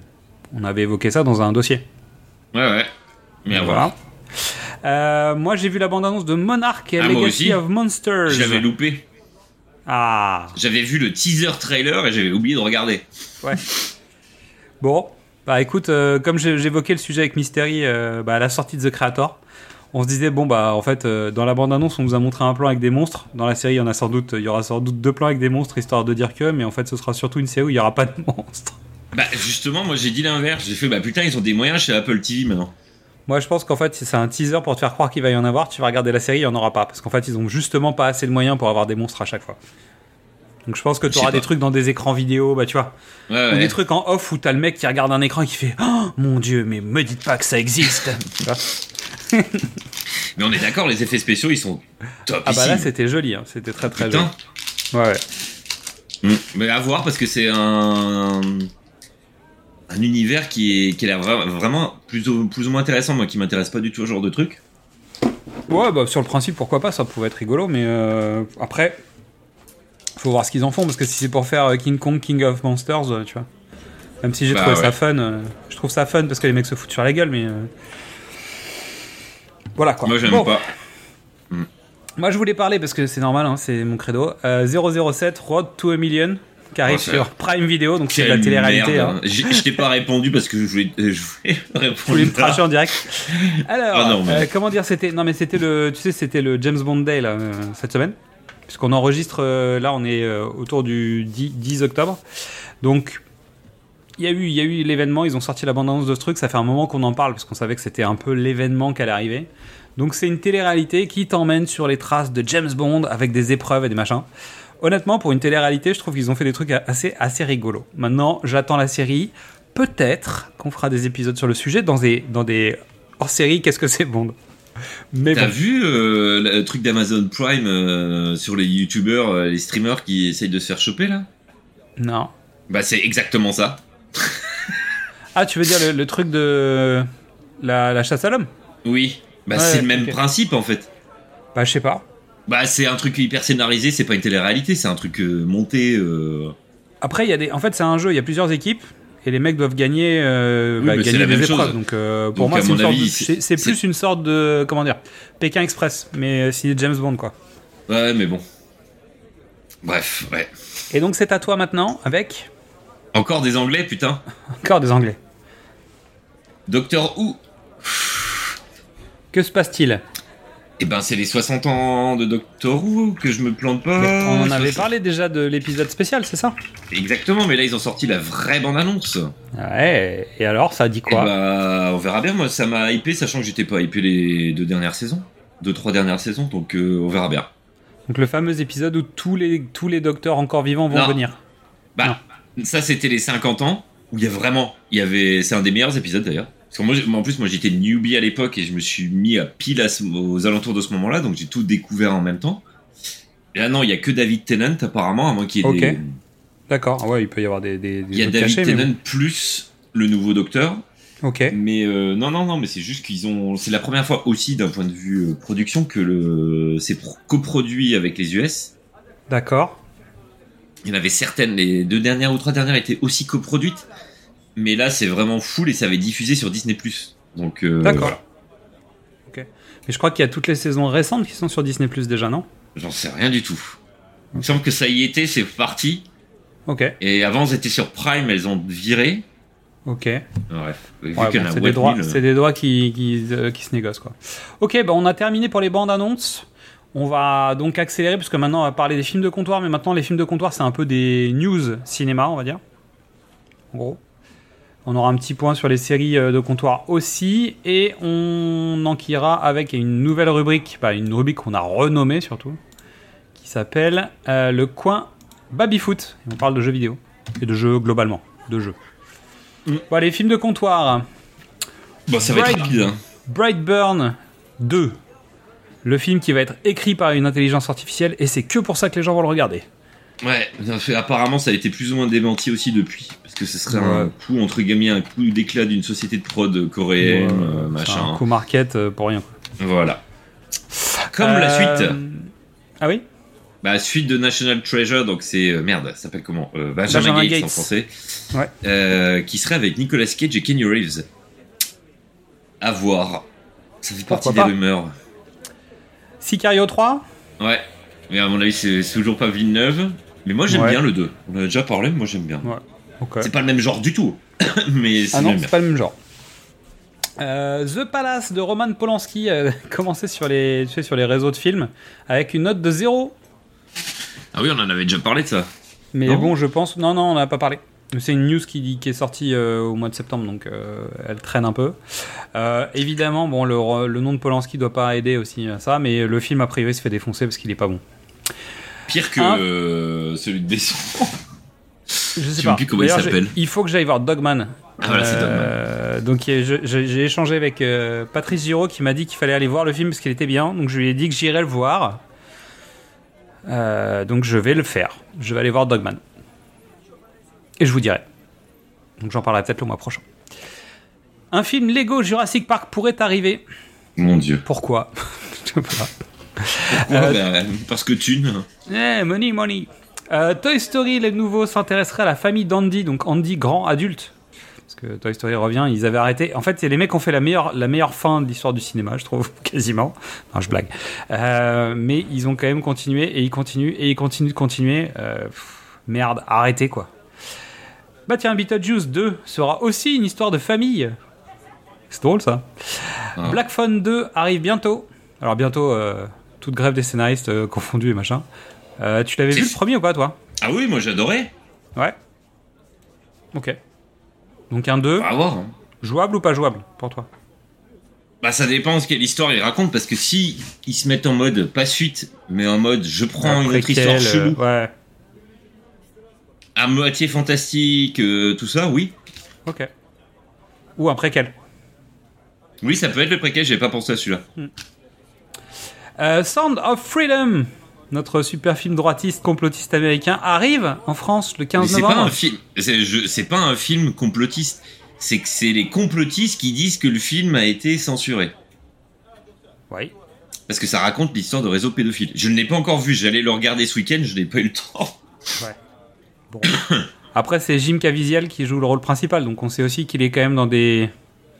on avait évoqué ça dans un dossier. Ouais, ouais. Mais à voir. Euh, moi, j'ai vu la bande-annonce de Monarch et Ah, Legacy aussi. of Monsters. Je l'avais loupé. Ah, J'avais vu le teaser trailer et j'avais oublié de regarder. ouais. Bon, bah écoute, euh, comme j'évoquais le sujet avec Mystery euh, bah, à la sortie de The Creator, on se disait bon bah en fait euh, dans la bande-annonce on nous a montré un plan avec des monstres. Dans la série, il y en a sans doute, il y aura sans doute deux plans avec des monstres histoire de dire que, mais en fait ce sera surtout une série où il y aura pas de monstres. Bah justement, moi j'ai dit l'inverse. J'ai fait bah putain, ils ont des moyens chez Apple TV maintenant. Moi, je pense qu'en fait, si c'est un teaser pour te faire croire qu'il va y en avoir, tu vas regarder la série, il n'y en aura pas. Parce qu'en fait, ils ont justement pas assez de moyens pour avoir des monstres à chaque fois. Donc je pense que tu auras des trucs dans des écrans vidéo, bah tu vois. Ouais, Ou ouais. des trucs en off où t'as le mec qui regarde un écran et qui fait Oh mon dieu, mais me dites pas que ça existe Mais on est d'accord, les effets spéciaux ils sont top. Ah bah là, c'était joli, hein. c'était très très Putain. joli. Ouais, ouais. Mm. Mais à voir parce que c'est un un univers qui est qui a l'air vra- vraiment plus ou, plus ou moins intéressant. Moi qui m'intéresse pas du tout au genre de truc. Ouais, bah sur le principe, pourquoi pas, ça pouvait être rigolo, mais euh, après, faut voir ce qu'ils en font, parce que si c'est pour faire euh, King Kong, King of Monsters, euh, tu vois. Même si j'ai Bah trouvé ça fun, euh, je trouve ça fun parce que les mecs se foutent sur la gueule, mais. Voilà quoi. Moi j'aime Bon. pas. Moi, je voulais parler parce que c'est normal, hein, c'est mon credo. Euh, 007 Road to a Million qui arrive ça- sur Prime Video, donc c'est de la télé-réalité. Hein. Je t'ai pas répondu parce que je voulais, je voulais répondre. Je voulais me tracher en direct. Alors, Ah non, mais- euh, comment dire, c'était non mais c'était le, tu sais, c'était le James Bond Day là euh, cette semaine, puisqu'on enregistre euh, là, on est autour du 10, 10 octobre, donc. Il y a eu, il y a eu l'événement, ils ont sorti la bande-annonce de ce truc, ça fait un moment qu'on en parle parce qu'on savait que c'était un peu l'événement qui allait arriver. Donc c'est une télé-réalité qui t'emmène sur les traces de James Bond avec des épreuves et des machins. Honnêtement, pour une télé-réalité, je trouve qu'ils ont fait des trucs assez, assez rigolos. Maintenant, j'attends la série. Peut-être qu'on fera des épisodes sur le sujet dans des, dans des hors-série. Qu'est-ce que c'est Bond? Mais T'as bon. vu euh, le truc d'Amazon Prime euh, sur les youtubeurs, euh, les streamers qui essayent de se faire choper là? Non. Bah c'est exactement ça. Ah, tu veux dire le, le truc de la, la chasse à l'homme? Oui. Bah Ouais, c'est le même principe en fait. Bah, je sais pas. Bah c'est un truc hyper scénarisé, c'est pas une télé-réalité, c'est un truc euh, monté. euh, Après, il y a des. En fait, c'est un jeu. Il y a plusieurs équipes. Et les mecs doivent gagner, euh, Oui, bah, mais c'est gagner la des même épreuves. chose. Donc, euh, pour Donc, moi, c'est avis, de- plus une sorte de comment dire Pékin Express, mais c'est James Bond quoi. Ouais mais bon. Bref, ouais. Et donc c'est à toi maintenant avec? Encore des anglais putain. encore des Anglais. Docteur Who. Que se passe-t-il? Eh ben c'est les 60 ans de Doctor Who que je me plante pas. On en avait parlé déjà de l'épisode spécial, c'est ça? Exactement, mais là ils ont sorti la vraie bande-annonce. Ouais. Et alors, ça dit quoi? Bah, on verra bien. Moi, ça m'a hypé, sachant que j'étais pas hypé les deux dernières saisons, deux trois dernières saisons, donc euh, on verra bien. Donc le fameux épisode où tous les tous les docteurs encore vivants vont Non. venir. Bah, Non. Ça, c'était les 50 ans où il y a vraiment, il y avait, c'est un des meilleurs épisodes d'ailleurs. Parce que moi, en plus, moi, j'étais newbie à l'époque et je me suis mis à pile à ce- aux alentours de ce moment-là, donc j'ai tout découvert en même temps. Et là, non, il y a que David Tennant apparemment, à moins qu'il y ait Ok. des, D'accord, ouais, il peut y avoir des, des, des il y a David cachés, mais Tennant plus le nouveau Docteur. Ok. Mais euh, non, non, non, mais c'est juste qu'ils ont. C'est la première fois aussi d'un point de vue euh, production que le c'est pro- coproduit avec les US. D'accord. Il y en avait certaines, les deux dernières ou trois dernières étaient aussi coproduites, mais là c'est vraiment full et ça avait diffusé sur Disney Donc euh, D'accord. voilà. Ok. Mais je crois qu'il y a toutes les saisons récentes qui sont sur Disney Plus déjà, non? J'en sais rien du tout. Il me semble que ça y était, c'est parti. Ok. Et avant elles étaient sur Prime, elles ont viré. Ok. Bref, Ouais, bon, c'est des 8000, droits, c'est des droits qui, qui, euh, qui se négocient quoi. Ok, bah on a terminé pour les bandes annonces. On va donc accélérer parce que maintenant on va parler des films de comptoir, mais maintenant les films de comptoir c'est un peu des news cinéma, on va dire. En gros. On aura un petit point sur les séries euh, de comptoir aussi, et on enquillera avec une nouvelle rubrique, bah, une rubrique qu'on a renommée surtout, qui s'appelle euh, le coin Babyfoot. Et on parle de jeux vidéo et de jeux globalement, de jeux. Bon, les films de comptoir. Bon, ça va être rapide. hein. Brightburn 2. Le film qui va être écrit par une intelligence artificielle et c'est que pour ça que les gens vont le regarder. Ouais, apparemment ça a été plus ou moins démenti aussi depuis. Parce que ce serait un coup, entre guillemets, un coup d'éclat d'une société de prod coréenne, Ouais, euh, machin. un coup market euh, pour rien. Voilà. Comme la Euh, suite. Ah oui Bah, suite de National Treasure, donc c'est. euh, merde, ça s'appelle comment Euh, Benjamin, Benjamin Gates, Gates. en français. Ouais. Euh, qui serait avec Nicolas Cage et Kenny Reeves. À voir. Ça fait partie Pourquoi des pas rumeurs. Sicario 3 Ouais. Mais à mon avis, c'est toujours pas Villeneuve. Mais moi j'aime Ouais. bien le 2. On en a déjà parlé, mais moi j'aime bien. Ouais. Ok. C'est pas le même genre du tout. mais Ah non, c'est pas le même genre. Euh, The Palace de Roman Polanski a commencé sur les, tu sais, sur les réseaux de films avec une note de 0. Ah oui, on en avait déjà parlé de ça. Mais Non bon, je pense. Non, non, on n'a pas parlé. C'est une news qui, qui est sortie euh, au mois de septembre, donc euh, elle traîne un peu. Euh, évidemment, bon, le, le nom de Polanski doit pas aider aussi à ça, mais le film a priori se fait défoncer parce qu'il est pas bon. Pire que Hein euh, celui de Besson. Je sais Je pas. plus comment il s'appelle. faut que j'aille voir Dogman. Ah, voilà, c'est Euh, donc j'ai échangé avec euh, Patrice Giraud qui m'a dit qu'il fallait aller voir le film parce qu'il était bien. Donc je lui ai dit que j'irais le voir. Donc je vais le faire. Je vais aller voir Dogman. Et je vous dirai. Donc j'en parlerai peut-être le mois prochain. Un film Lego Jurassic Park pourrait arriver. Mon dieu. Pourquoi? Je sais pas. Pourquoi Euh, Bah, Parce que thune. Eh, money, money. Euh, Toy Story, les nouveaux, s'intéresseraient à la famille d'Andy, donc Andy grand adulte. Parce que Toy Story revient, ils avaient arrêté. En fait, c'est les mecs qui ont fait la meilleure, la meilleure fin de l'histoire du cinéma, je trouve, quasiment. Non, je blague. Euh, mais ils ont quand même continué, et ils continuent, et ils continuent de continuer. Euh, pff, merde, arrêtez quoi. Bah tiens, Beetlejuice 2 sera aussi une histoire de famille. C'est drôle ça. Ah. Black Phone 2 arrive bientôt. Alors bientôt, euh, toute grève des scénaristes euh, confondus et machin. Euh, tu l'avais vu le premier ou pas, toi? Ah oui, moi j'adorais. Ouais. Ok. Donc un 2, On va voir. hein. jouable ou pas jouable pour toi? Bah ça dépend de quelle histoire il raconte parce que si ils se mettent en mode pas suite, mais en mode je prends une autre histoire euh, chelou, Ouais. à moitié fantastique, euh, tout ça, oui. Ok. Ou un préquel. Oui, ça peut être le préquel, j'ai pas pensé à celui-là. Euh, Sound of Freedom, notre super film droitiste complotiste américain, arrive en France le Mais 15 c'est pas novembre. un film, c'est pas un film complotiste. C'est que c'est les complotistes qui disent que le film a été censuré. Oui. Parce que ça raconte l'histoire de réseau pédophile. Je ne l'ai pas encore vu, j'allais le regarder ce week-end, je n'ai pas eu le temps. Bon. Après, c'est Jim Caviezel qui joue le rôle principal, donc on sait aussi qu'il est quand même dans des.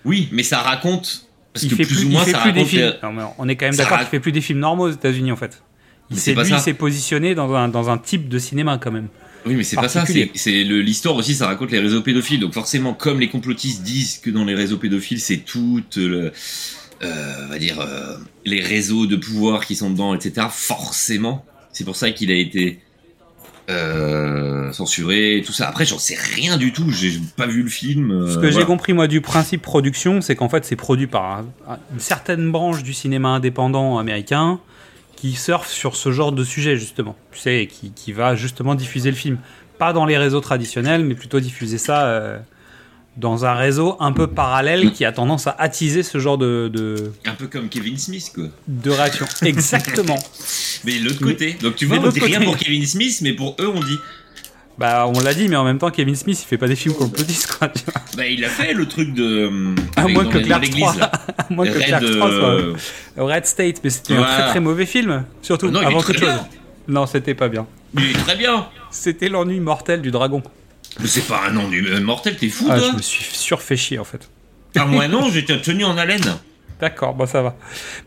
Oui, mais ça raconte. Parce il que fait plus, ou il moins fait ça plus des films. Non, mais on est quand même d'accord rac- qu'il fait plus des films normaux aux États-Unis en fait. Il s'est lui, positionné dans un, dans un type de cinéma quand même. Oui, mais c'est pas ça. C'est l'histoire aussi, ça raconte les réseaux pédophiles. Donc forcément, comme les complotistes disent que dans les réseaux pédophiles, c'est tout le, euh, on va dire, euh, les réseaux de pouvoir qui sont dedans, etc. Forcément, c'est pour ça qu'il a été euh, censuré, tout ça. Après, j'en sais rien du tout. J'ai pas vu le film. euh, Ce que j'ai compris moi du principe production, c'est qu'en fait c'est produit par un- un- une certaine branche du cinéma indépendant américain qui surfe sur ce genre de sujet justement. Tu sais, qui, qui va justement diffuser le film. pas dans les réseaux traditionnels, mais plutôt diffuser ça euh, dans un réseau un peu parallèle qui a tendance à attiser ce genre de, de, Un peu comme Kevin Smith, quoi. de réaction. Exactement. Mais l'autre côté. Donc tu vois, Mais on dit rien côté. pour Kevin Smith, mais pour eux, on dit. Bah, on l'a dit, mais en même temps, Kevin Smith, il fait pas des films complotistes, quoi. tu vois. Bah, il a fait le truc de. À avec- moins que l'église, 3, là. à moins que Clerks 3 soit euh, Red State, mais c'était un très très mauvais film, surtout Non, avant toute chose. bien. Non, c'était pas bien. Il est très bien. C'était l'ennui mortel du dragon. Mais c'est pas un ennui euh, mortel, t'es fou, Ah, toi je me suis surfait chier en fait. Ah, moi non, j'étais tenu en haleine. D'accord, bon ça va.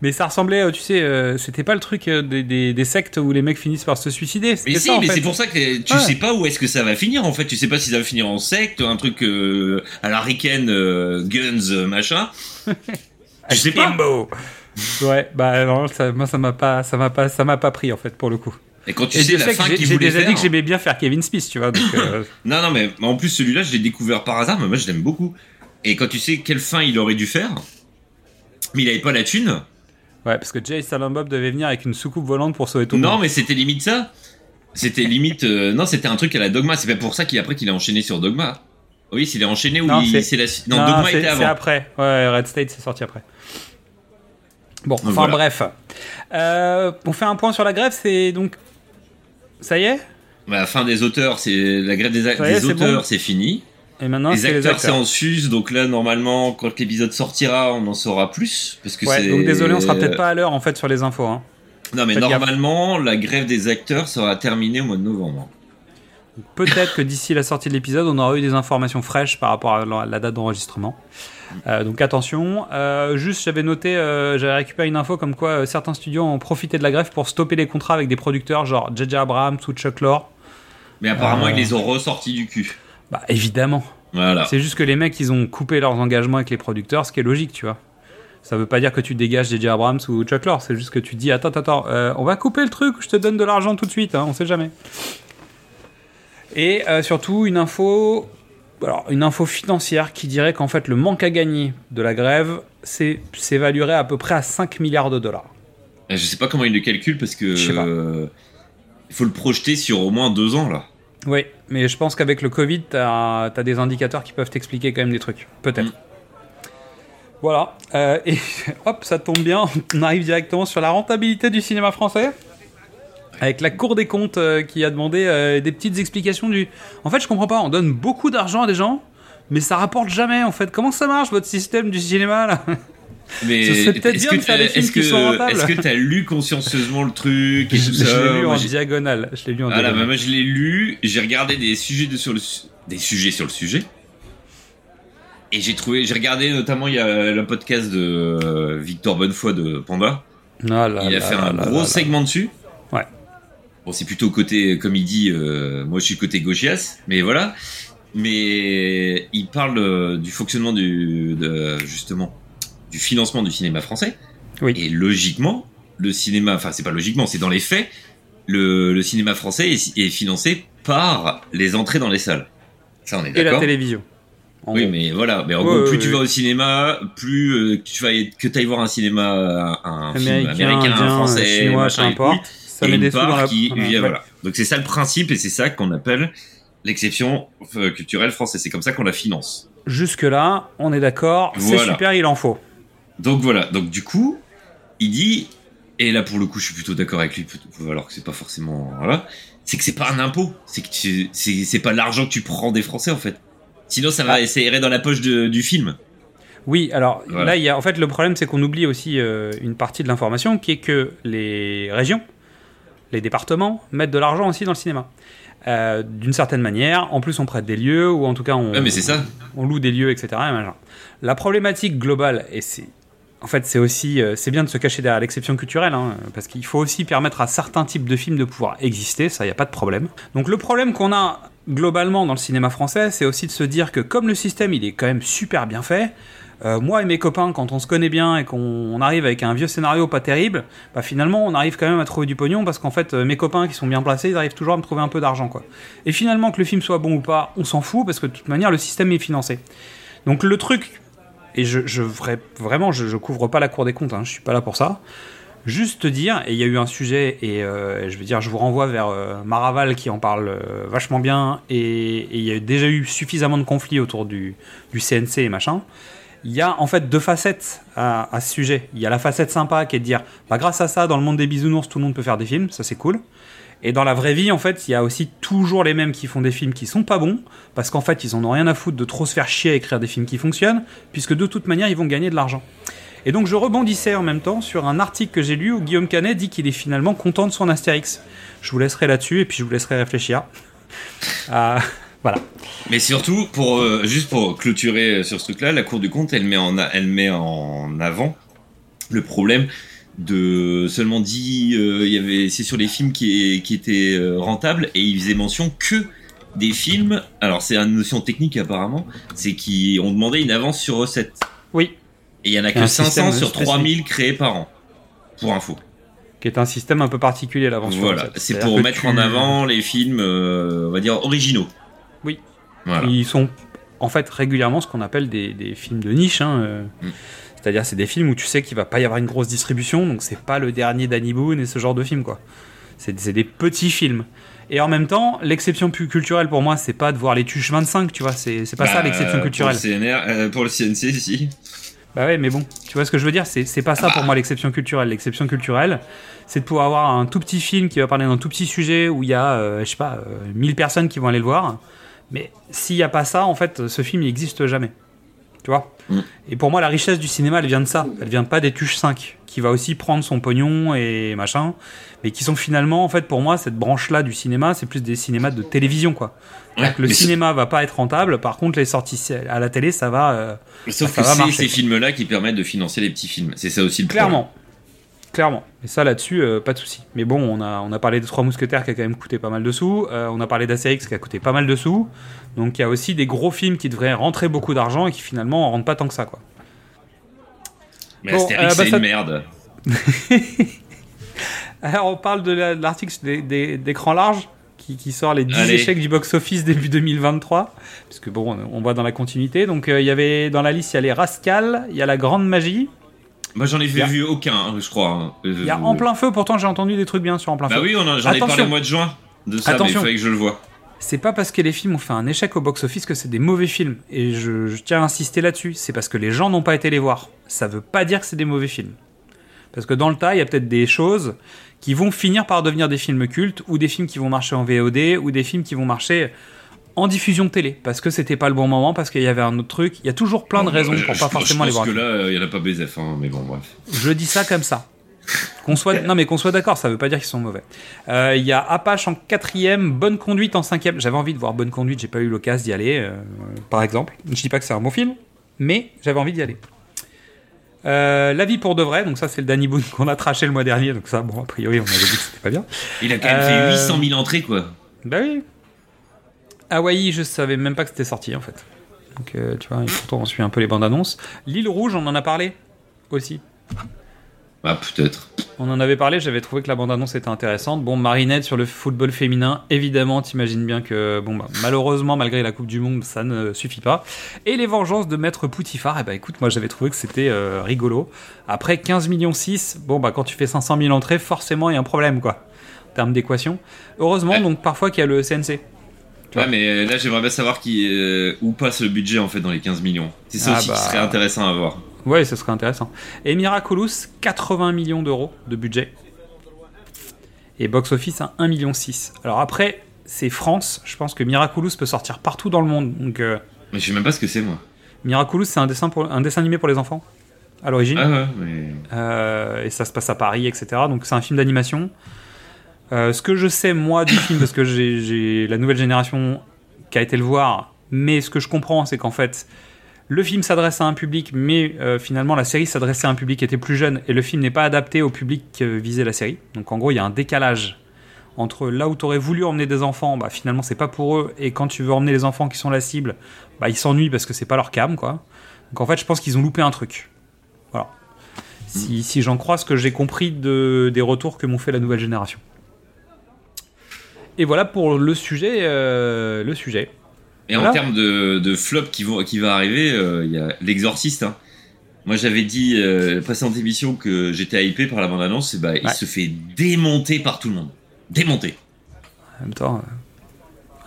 Mais ça ressemblait, euh, tu sais, euh, c'était pas le truc des, des- des sectes où les mecs finissent par se suicider. Mais si, ça, mais c'est pour ça que tu Ouais. sais pas où est-ce que ça va finir en fait. Tu sais pas si ça va finir en secte, un truc euh, à la Riken, euh, Guns, machin. tu sais pas. Ouais, bah non, ça, moi ça m'a pas, ça m'a pas, ça m'a pas pris en fait pour le coup. Et quand tu Et sais la fin qu'il voulait déjà faire. dit que j'aimais bien faire Kevin Smith, tu vois. Donc, euh, Non, non, mais en plus celui-là, je l'ai découvert par hasard, mais moi je l'aime beaucoup. Et quand tu sais quelle fin il aurait dû faire, mais il avait pas la thune. ouais, parce que Jay Silent Bob devait venir avec une soucoupe volante pour sauver tout le Non, monde. mais c'était limite ça. C'était limite. euh, non, c'était un truc à la Dogma. C'est pas pour ça qu'il après qu'il a enchaîné sur Dogma. Oui, s'il est enchaîné ou Non, c'est- c'est la suite. Non, Dogma c'est- était C'est avant. après. Ouais, Red State, c'est sorti après. Bon, enfin Voilà. bref. Euh, on fait un point sur la grève, c'est donc. Ça y est Bah, la fin des auteurs, c'est la grève des, est, des c'est auteurs, bon c'est fini. Et maintenant, les acteurs, c'est en sus, donc là, normalement, quand l'épisode sortira, on en saura plus. Parce que Ouais, donc désolé, on sera peut-être pas à l'heure en fait sur les infos. Hein. Non, mais normalement, la grève des acteurs sera terminée au mois de novembre. Peut-être que d'ici la sortie de l'épisode, on aura eu des informations fraîches par rapport à la date d'enregistrement. Euh, donc attention. Euh, juste, j'avais noté, euh, j'avais récupéré une info comme quoi certains studios ont profité de la grève pour stopper les contrats avec des producteurs genre J.J. Abrams ou Chuck Lorre. Mais apparemment, ils les ont ressortis du cul. Bah évidemment. Voilà. C'est juste que les mecs, ils ont coupé leurs engagements avec les producteurs, ce qui est logique, tu vois. Ça veut pas dire que tu dégages J.J. Abrams ou Chuck Lorre, c'est juste que tu dis attends, attends, on va couper le truc, je te donne de l'argent tout de suite, hein, on sait jamais. Et surtout une info, alors une info financière qui dirait qu'en fait le manque à gagner de la grève c'est- s'évaluerait à peu près à 5 milliards de dollars. Je sais pas comment ils le calculent parce que. Pas. euh, il faut le projeter sur au moins deux ans, là. Oui, mais je pense qu'avec le Covid, t'as as des indicateurs qui peuvent t'expliquer quand même des trucs. Peut-être. Mm. Voilà. Euh, et hop, ça tombe bien, on arrive directement sur la rentabilité du cinéma français. Avec la Cour des comptes euh, qui a demandé euh, des petites explications du. En fait, je comprends pas, on donne beaucoup d'argent à des gens, mais ça rapporte jamais en fait. Comment ça marche votre système du cinéma là? Mais Ce serait peut-être est-ce bien que de faire des t'as- films est-ce qui que- sont rentables. Est-ce que t'as lu consciencieusement le truc et Je, tout je l'ai lu Moi, en diagonale. Je l'ai lu en Ah là, diagonale. bah, moi je l'ai lu, j'ai regardé des sujets de, sur le des sujets sur le sujet. Et j'ai trouvé, j'ai regardé notamment il y a le podcast de euh, Victor Bonnefoy de Panda. Ah là il a là fait là un gros segment dessus. Ouais. Bon, c'est plutôt côté, comme il dit, euh, moi je suis côté gauchias, mais voilà. Mais il parle euh, du fonctionnement du, de, justement, du financement du cinéma français. Oui. Et logiquement, le cinéma, enfin c'est pas logiquement, c'est dans les faits, le, le cinéma français est, est financé par les entrées dans les salles. Ça, on est Et la d'accord. télévision. Oui, gros. mais voilà. Mais en Ouais, gros, ouais, plus tu ouais. vas au cinéma, plus euh, tu vas que tu ailles voir un cinéma, un, un film Américain, américain, indien, français, chinois, machin peu importe. Ça et met une des part dans la. qui vient, ouais. voilà. Donc c'est ça le principe et c'est ça qu'on appelle l'exception euh, culturelle française. C'est comme ça qu'on la finance. Jusque-là, on est d'accord, c'est super, il en faut. Donc voilà. Donc du coup, il dit, et là pour le coup, je suis plutôt d'accord avec lui, alors que c'est pas forcément voilà, c'est que c'est pas un impôt, c'est que tu, c'est pas l'argent que tu prends des Français en fait. Sinon, ça va, Ah. irait dans la poche de- du film. Oui, alors Voilà. là, il y a, en fait, le problème, c'est qu'on oublie aussi euh, une partie de l'information qui est que les régions, les départements mettent de l'argent aussi dans le cinéma. Euh, D'une certaine manière, en plus, on prête des lieux, ou en tout cas, on, Ouais, mais c'est ça. on loue des lieux, etc. La problématique globale, et c'est. En fait, c'est aussi, euh, c'est bien de se cacher derrière l'exception culturelle, hein, parce qu'il faut aussi permettre à certains types de films de pouvoir exister, ça, il n'y a pas de problème. Donc le problème qu'on a globalement dans le cinéma français, c'est aussi de se dire que comme le système, il est quand même super bien fait, euh, moi et mes copains, quand on se connaît bien et qu'on on arrive avec un vieux scénario pas terrible, bah finalement, on arrive quand même à trouver du pognon, parce qu'en fait, euh, mes copains qui sont bien placés, ils arrivent toujours à me trouver un peu d'argent, quoi. Et finalement, que le film soit bon ou pas, on s'en fout, parce que de toute manière, le système est financé. Donc le truc, et je, je vra- vraiment, je, je couvre pas la Cour des comptes, hein, je suis pas là pour ça. Juste te dire, et il y a eu un sujet, et euh, je veux dire, je vous renvoie vers Maraval qui en parle vachement bien, et et il y a déjà eu suffisamment de conflits autour du, du CNC et machin. Il y a en fait deux facettes à, à ce sujet. Il y a la facette sympa qui est de dire, bah, grâce à ça, dans le monde des bisounours, tout le monde peut faire des films, ça c'est cool. Et dans la vraie vie, en fait, il y a aussi toujours les mêmes qui font des films qui sont pas bons, parce qu'en fait, ils en ont rien à foutre de trop se faire chier à écrire des films qui fonctionnent, puisque de toute manière, ils vont gagner de l'argent. Et donc, je rebondissais en même temps sur un article que j'ai lu où Guillaume Canet dit qu'il est finalement content de son Astérix. Je vous laisserai là-dessus, et puis je vous laisserai réfléchir. Euh, voilà. Mais surtout, pour euh, juste pour clôturer sur ce truc-là, la Cour du compte, elle met en, a- elle met en avant le problème de seulement dit, euh, il y avait, c'est sur les films qui, qui étaient euh, rentables et il faisait mention que des films. Alors c'est une notion technique apparemment, c'est qu'ils ont demandé une avance sur recette. Oui. Et il y en a que 500 système sur spécifique. 3000 créés par an. Pour info. Qui est un système un peu particulier, l'avance sur Voilà, c'est pour mettre tu- en avant les films, euh, on va dire originaux. Oui. Voilà. Ils sont en fait régulièrement ce qu'on appelle des, des films de niche. hein, euh. Mm. C'est-à-dire c'est des films où tu sais qu'il va pas y avoir une grosse distribution, donc c'est pas le dernier Danny Boone et ce genre de film quoi. C'est des petits films. Et en même temps, l'exception culturelle pour moi, c'est pas de voir les tuches 25, tu vois, c'est pas ça Bah, l'exception culturelle. Pour le, CNR, euh, pour le CNC, si. Bah ouais, mais bon, tu vois ce que je veux dire, c'est pas ça pour moi l'exception culturelle. L'exception culturelle, c'est de pouvoir avoir un tout petit film qui va parler d'un tout petit sujet où il y a, euh, je sais pas, euh, 1000 personnes qui vont aller le voir. Mais s'il y a pas ça, en fait, ce film il existe jamais. Tu vois? Mm. Et pour moi, la richesse du cinéma, elle vient de ça. Elle vient pas des tuches 5, qui va aussi prendre son pognon et machin, mais qui sont finalement, en fait, pour moi, cette branche-là du cinéma, c'est plus des cinémas de télévision, quoi. Ouais, le cinéma va pas être rentable, par contre, les sorties à la télé, ça va. euh, Sauf ça que c'est ces films-là qui permettent de financer les petits films. C'est ça aussi le Clairement. Clairement. Et ça, là-dessus, euh, pas de souci. Mais bon, on a, on a parlé des Trois Mousquetaires qui a quand même coûté pas mal de sous. Euh, on a parlé d'Astérix qui a coûté pas mal de sous. Donc il y a aussi des gros films qui devraient rentrer beaucoup d'argent et qui finalement en rentrent pas tant que ça, quoi. Mais Bon, Astérix, euh, bah, c'est ça- une merde. Alors on parle de la- de l'article des- des- d'écran large qui, qui sort les 10 Allez. échecs du box-office début 2023. Parce que bon, on voit dans la continuité. Donc euh, il y avait dans la liste, il y a les Rascal, il y a la Grande Magie. Moi, j'en ai a- vu aucun, hein, je crois. hein. Il y a Euh, En Plein Feu, pourtant j'ai entendu des trucs bien sur En Plein Bah Feu. oui, on en- j'en ai parlé au mois de juin de ça, mais il fallait que je le vois. C'est pas parce que les films ont fait un échec au box-office que c'est des mauvais films. Et je, je tiens à insister là-dessus. C'est parce que les gens n'ont pas été les voir. Ça veut pas dire que c'est des mauvais films. Parce que dans le tas, il y a peut-être des choses qui vont finir par devenir des films cultes, ou des films qui vont marcher en VOD, ou des films qui vont marcher en diffusion télé. Parce que c'était pas le bon moment, parce qu'il y avait un autre truc. Il y a toujours plein de raisons pour je- pas je forcément les pense voir. que là, il y en a pas BZF, hein, mais bon, bref. Je dis ça comme ça. Qu'on soit, non mais qu'on soit d'accord, ça veut pas dire qu'ils sont mauvais. Euh, Il y a Apache en quatrième, Bonne Conduite en cinquième. J'avais envie de voir Bonne Conduite, j'ai pas eu l'occasion d'y aller, euh, par exemple. Je dis pas que c'est un bon film, mais j'avais envie d'y aller. Euh, La vie pour de vrai, donc ça c'est le Danny Boone qu'on a traché le mois dernier, donc ça bon a priori on avait dit que c'était pas bien. Il a quand même Euh, fait 800 000 entrées, quoi. Bah oui. Hawaii, je savais même pas que c'était sorti en fait. Donc euh, tu vois, et pourtant on suit un peu les bandes annonces. L'île rouge, on en a parlé aussi. Ah, peut-être. On en avait parlé, j'avais trouvé que la bande-annonce était intéressante. Bon, Marinette sur le football féminin, évidemment, t'imagines bien que, bon, bah, malheureusement, malgré la Coupe du Monde, ça ne suffit pas. Et les vengeances de Maître Poutifar, eh ben écoute, moi j'avais trouvé que c'était euh, rigolo. Après 15 millions 6, bon, bah quand tu fais 500 000 entrées, forcément il y a un problème, quoi, en termes d'équation. Heureusement, donc parfois qu'il y a le CNC. Ouais, mais là, j'aimerais bien savoir qui, euh, où passe le budget, en fait, dans les 15 millions. C'est ça Ah, aussi bah. qui serait intéressant à voir. Ouais, ce serait intéressant. Et Miraculous, 80 millions d'euros de budget. Et Box Office à 1,6 million. Alors après, c'est France. Je pense que Miraculous peut sortir partout dans le monde. Donc, euh, Mais je sais même pas ce que c'est, moi. Miraculous, c'est un dessin, pour, un dessin animé pour les enfants, à l'origine. Ah ouais, mais. Euh, et ça se passe à Paris, etc. Donc c'est un film d'animation. Euh, ce que je sais moi du film, parce que j'ai- la nouvelle génération qui a été le voir, mais ce que je comprends, c'est qu'en fait, le film s'adresse à un public, mais euh, finalement la série s'adressait à un public qui était plus jeune, et le film n'est pas adapté au public que visait la série. Donc en gros, il y a un décalage entre là où tu aurais voulu emmener des enfants, bah, finalement c'est pas pour eux, et quand tu veux emmener les enfants qui sont la cible, bah, ils s'ennuient parce que c'est pas leur cam, quoi. Donc en fait, je pense qu'ils ont loupé un truc. Voilà. Si, j'en crois ce que j'ai compris de, des retours que m'ont fait la nouvelle génération. Et voilà pour le sujet. euh, le sujet. Et Voilà. en termes de, de flop qui, vont, qui va arriver, euh, il y a l'exorciste. hein. Moi, j'avais dit euh, précédente émission que j'étais hypé par la bande-annonce. Et bah, il se fait démonter par tout le monde. Démonter. En même temps. euh,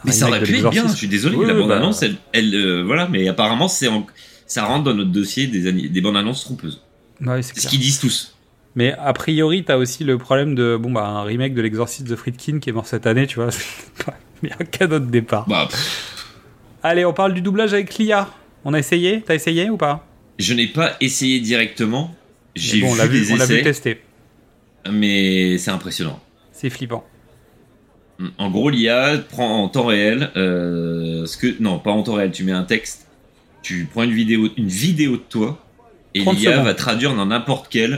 Mais ça aurait pu être bien. Je suis désolé. Oui, la oui, bande-annonce, bah, elle, elle, euh, voilà. Mais apparemment, c'est en- ça rentre dans notre dossier des, bandes-annonces trompeuses. ouais, c'est ce qu'ils disent tous. Mais a priori, t'as aussi le problème de bon bah un remake de l'exorciste de Friedkin qui est mort cette année, tu vois. c'est pas- Mais un cadeau de départ. Bah, Allez, on parle du doublage avec l'IA. On a essayé? T'as essayé ou pas? Je n'ai pas essayé directement. J'ai bon, on vu l'a vu, des on l'a vu essais, tester. mais c'est impressionnant. C'est flippant. En gros, l'IA prend en temps réel euh, ce que non, pas en temps réel. Tu mets un texte, tu prends une vidéo, une vidéo de toi, et 30 l'IA va traduire dans n'importe euh,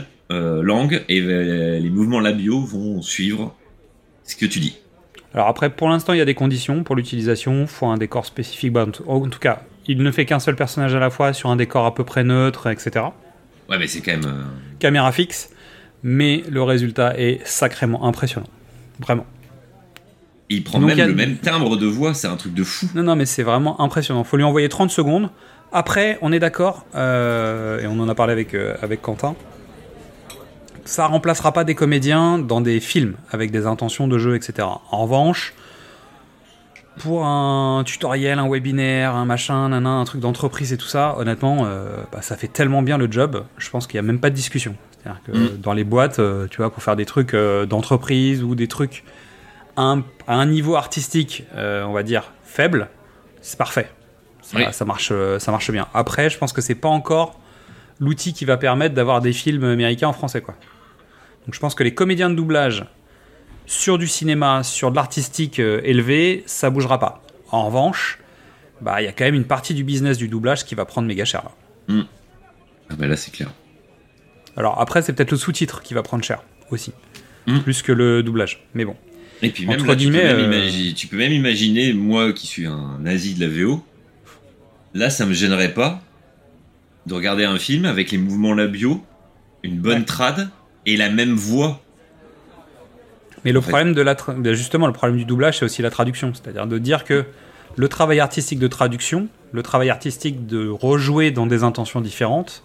langue, et euh, les mouvements labiaux vont suivre ce que tu dis. Alors après, pour l'instant, il y a des conditions pour l'utilisation. Faut un décor spécifique. Bah, en tout- cas, il ne fait qu'un seul personnage à la fois sur un décor à peu près neutre, etc. Ouais, mais c'est quand même. euh, Caméra fixe. Mais le résultat est sacrément impressionnant. Vraiment. Il prend Donc, même il a- le même timbre de voix, c'est un truc de fou. Non, non, mais c'est vraiment impressionnant. Faut lui envoyer 30 secondes. Après, on est d'accord, euh, et on en a parlé avec, euh, avec Quentin. Ça remplacera pas des comédiens dans des films avec des intentions de jeu, etc. En revanche, pour un tutoriel, un webinaire, un machin, un truc d'entreprise et tout ça, honnêtement, euh, bah, ça fait tellement bien le job. Je pense qu'il n'y a même pas de discussion. C'est-à-dire que Mm. dans les boîtes, euh, tu vois, pour faire des trucs euh, d'entreprise ou des trucs à un, à un niveau artistique, on va dire, faible, c'est parfait. Ça, Oui. ça marche, ça marche bien. Après, je pense que c'est pas encore l'outil qui va permettre d'avoir des films américains en français, quoi. Donc je pense que les comédiens de doublage sur du cinéma, sur de l'artistique euh, élevé, ça bougera pas. En revanche, bah il y a quand même une partie du business du doublage qui va prendre méga cher. là. Ah bah là, c'est clair. Alors après, c'est peut-être le sous-titre qui va prendre cher aussi, Mm. plus que le doublage. Mais bon. Et puis même là, tu, peux même euh, imaginer, tu peux même imaginer, moi qui suis un nazi de la VO, là ça me gênerait pas de regarder un film avec les mouvements labiaux, une bonne Ouais. trad et la même voix. Mais le problème de la de- justement le problème du doublage, c'est aussi la traduction, c'est-à-dire de dire que le travail artistique de traduction, le travail artistique de rejouer dans des intentions différentes,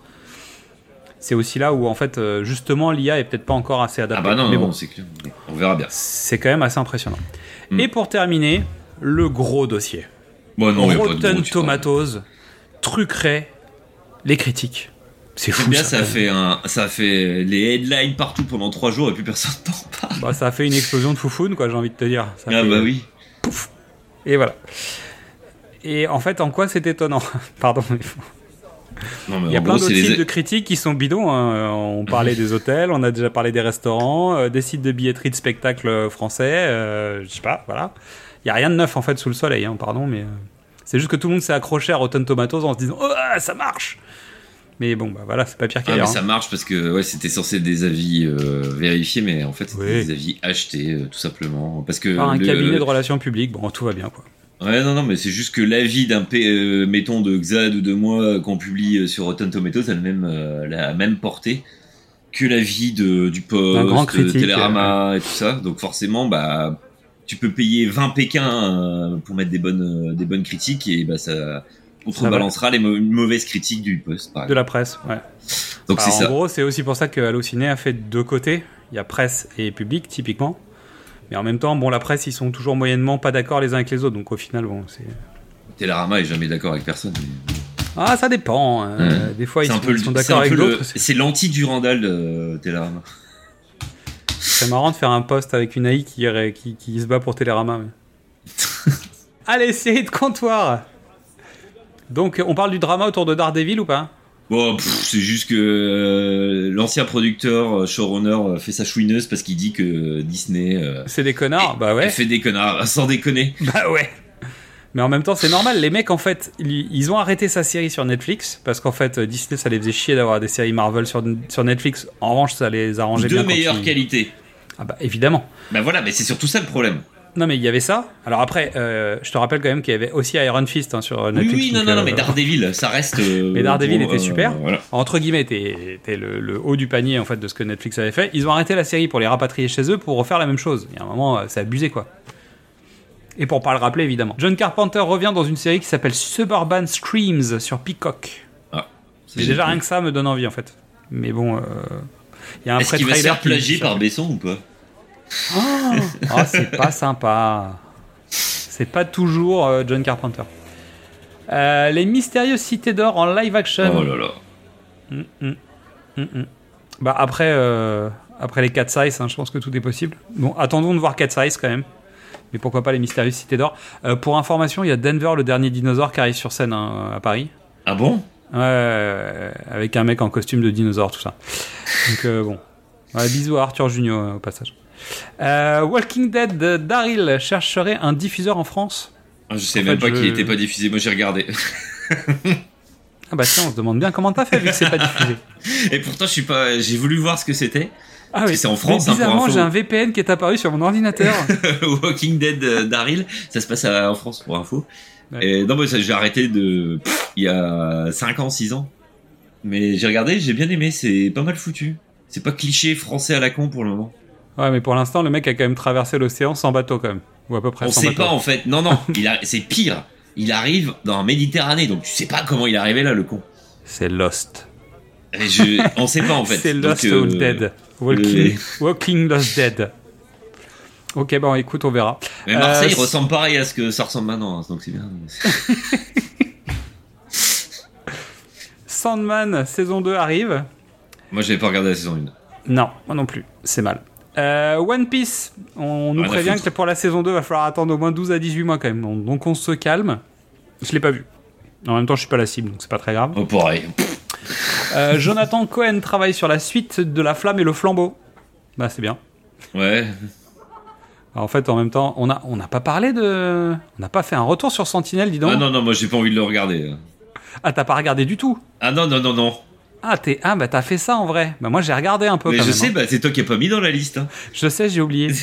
c'est aussi là où en fait euh, justement l'IA est peut-être pas encore assez Ah adaptée. bah non, Mais non, bon, clair. On verra bien. c'est quand même assez impressionnant. Mm. Et pour terminer, le gros dossier. Bon, non, y a pas de Rotten gros. Tomatoes truquerait les critiques. C'est fou. bien, ça a fait un, ça a fait les headlines partout pendant trois jours et plus personne n'en parle. Bah, ça a fait une explosion de foufoune, quoi, j'ai envie de te dire. Ça Ah fait- bah oui. Et voilà. Et en fait, en quoi c'est étonnant Pardon. mais Non, mais Il y a plein d'autres sites les... de critiques qui sont bidons. hein. On parlait des hôtels, on a déjà parlé des restaurants, euh, des sites de billetterie de spectacles français. euh, je sais pas, voilà. Il y a rien de neuf en fait sous le soleil, hein, pardon, mais euh, c'est juste que tout le monde s'est accroché à Rotten Tomatoes en se disant oh ça marche. Mais bon, bah voilà, c'est pas pire Ah, qu'ailleurs. ça hein. marche parce que ouais, c'était censé être des avis euh, vérifiés, mais en fait, c'était Oui. des avis achetés, euh, tout simplement. Parce que Par un le- cabinet de relations publiques, bon, tout va bien quoi. Ouais, non, non, mais c'est juste que l'avis d'un, euh, mettons, de Xad ou de moi euh, qu'on publie sur Rotten Tomatoes a le même, la même portée que l'avis de, du Post, D'un grand de critique, Télérama et tout ça. Donc forcément, bah, tu peux payer 20 Pékins euh, pour mettre des bonnes, des bonnes critiques et bah, ça contrebalancera les mau- mauvaises critiques du Post, par De la presse, ouais. Donc c'est en ça. gros, c'est aussi pour ça que Allociné a fait deux côtés. Il y a presse et public, typiquement. Mais en même temps, bon, la presse, ils sont toujours moyennement pas d'accord les uns avec les autres. Donc au final, bon, c'est. Télérama est jamais d'accord avec personne. mais- Ah, ça dépend. euh, Ouais. Des fois, ils sont, le- d'accord avec d'autres. C'est C'est l'anti-Durandal de Télérama. c'est marrant de faire un post avec une AI qui, irait- qui, qui se bat pour Télérama. mais- Allez, série de comptoir Donc, on parle du drama autour de Daredevil ou pas? Bon, c'est juste que euh, l'ancien producteur, euh, showrunner, euh, fait sa chouineuse parce qu'il dit que Disney euh, C'est des connards Bah ouais. fait des connards, sans déconner. Bah ouais. Mais en même temps, c'est normal. Les mecs, en fait, ils ont arrêté sa série sur Netflix parce qu'en fait, Disney, ça les faisait chier d'avoir des séries Marvel sur, sur Netflix. En revanche, ça les arrangeait De bien. quand meilleure ils- qualité. Ah bah évidemment. Bah voilà, mais c'est surtout ça le problème. Non, mais il y avait ça. Alors après, euh, je te rappelle quand même qu'il y avait aussi Iron Fist hein, sur Oui, Netflix. oui, non, donc, non, non, euh, mais Daredevil, ça reste. euh, Mais Daredevil pour, était euh, super. Voilà. entre guillemets, était, était le, le haut du panier en fait de ce que Netflix avait fait. Ils ont arrêté la série pour les rapatrier chez eux pour refaire la même chose. Il y a un moment, euh, c'est abusé quoi. Et pour pas le rappeler évidemment. John Carpenter revient dans une série qui s'appelle Suburban Screams sur Peacock. Ah. Mais déjà rien que ça me donne envie en fait. Mais bon, euh, il y a un Est-ce qu'il va se faire plagier par Besson ou pas? Oh, Oh, c'est pas sympa. C'est pas toujours euh, John Carpenter. Euh, les mystérieuses cités d'or en live action. Oh là là. Mm, mm, mm. Bah après, euh, après les 4 size, hein, je pense que tout est possible. Bon, attendons de voir 4 size quand même. Mais pourquoi pas les mystérieuses cités d'or. Pour information, il y a Denver, le dernier dinosaure, qui arrive sur scène hein, à Paris. Ah bon? Ouais, avec un mec en costume de dinosaure, tout ça. Donc bon. Ouais, bisous à Arthur Junio euh, au passage. Euh, Walking Dead, de Daryl chercherait un diffuseur en France. Ah, Je sais En même fait, pas je- qu'il était pas diffusé. Moi j'ai regardé. Ah bah tiens, on se demande bien comment t'as fait vu que c'est pas diffusé. Et pourtant je suis pas. J'ai voulu voir ce que c'était. Ah Parce que c'est en France, Mais hein, bizarrement, j'ai un VPN qui est apparu sur mon ordinateur. Walking Dead euh, Daryl, ça se passe à- en France pour info. Ouais. Et non, ça, j'ai arrêté de. pff, il y a 5 ans, 6 ans. Mais j'ai regardé, j'ai bien aimé, c'est pas mal foutu. C'est pas cliché français à la con pour le moment. Ouais, mais pour l'instant, le mec a quand même traversé l'océan sans bateau quand même. Ou à peu près On sans sait bateau. pas en fait. Non, non, c'est pire. Il arrive dans la Méditerranée, donc tu sais pas comment il est arrivé là, le con. C'est Lost. Et je... On sait pas en fait. C'est Donc, Lost euh, ou Dead. Walking, Walking Lost Dead. Ok, bon, écoute, on verra. Mais Marseille Euh, ressemble pareil à ce que ça ressemble maintenant, hein, donc c'est bien. Sandman, saison 2 arrive. Moi j'avais pas regardé la saison 1. Non, moi non plus, c'est mal. Euh, One Piece, on nous prévient que pour la saison 2, va falloir attendre au moins 12 à 18 mois quand même. Donc, donc on se calme. Je l'ai pas vu. En même temps, je suis pas la cible, donc c'est pas très grave. Oh, pareil. Euh, Jonathan Cohen travaille sur la suite de La Flamme et le Flambeau. Bah, c'est bien. Ouais. Alors, en fait, en même temps, on a, on n'a pas parlé de. On n'a pas fait un retour sur Sentinelle, dis donc. Ah non, non, moi j'ai pas envie de le regarder. Ah, t'as pas regardé du tout Ah non, non, non, non. Ah, t'es... ah bah t'as fait ça en vrai. Bah moi j'ai regardé un peu Mais quand je même, sais, hein. bah, c'est toi qui as pas mis dans la liste. hein. Je sais, j'ai oublié.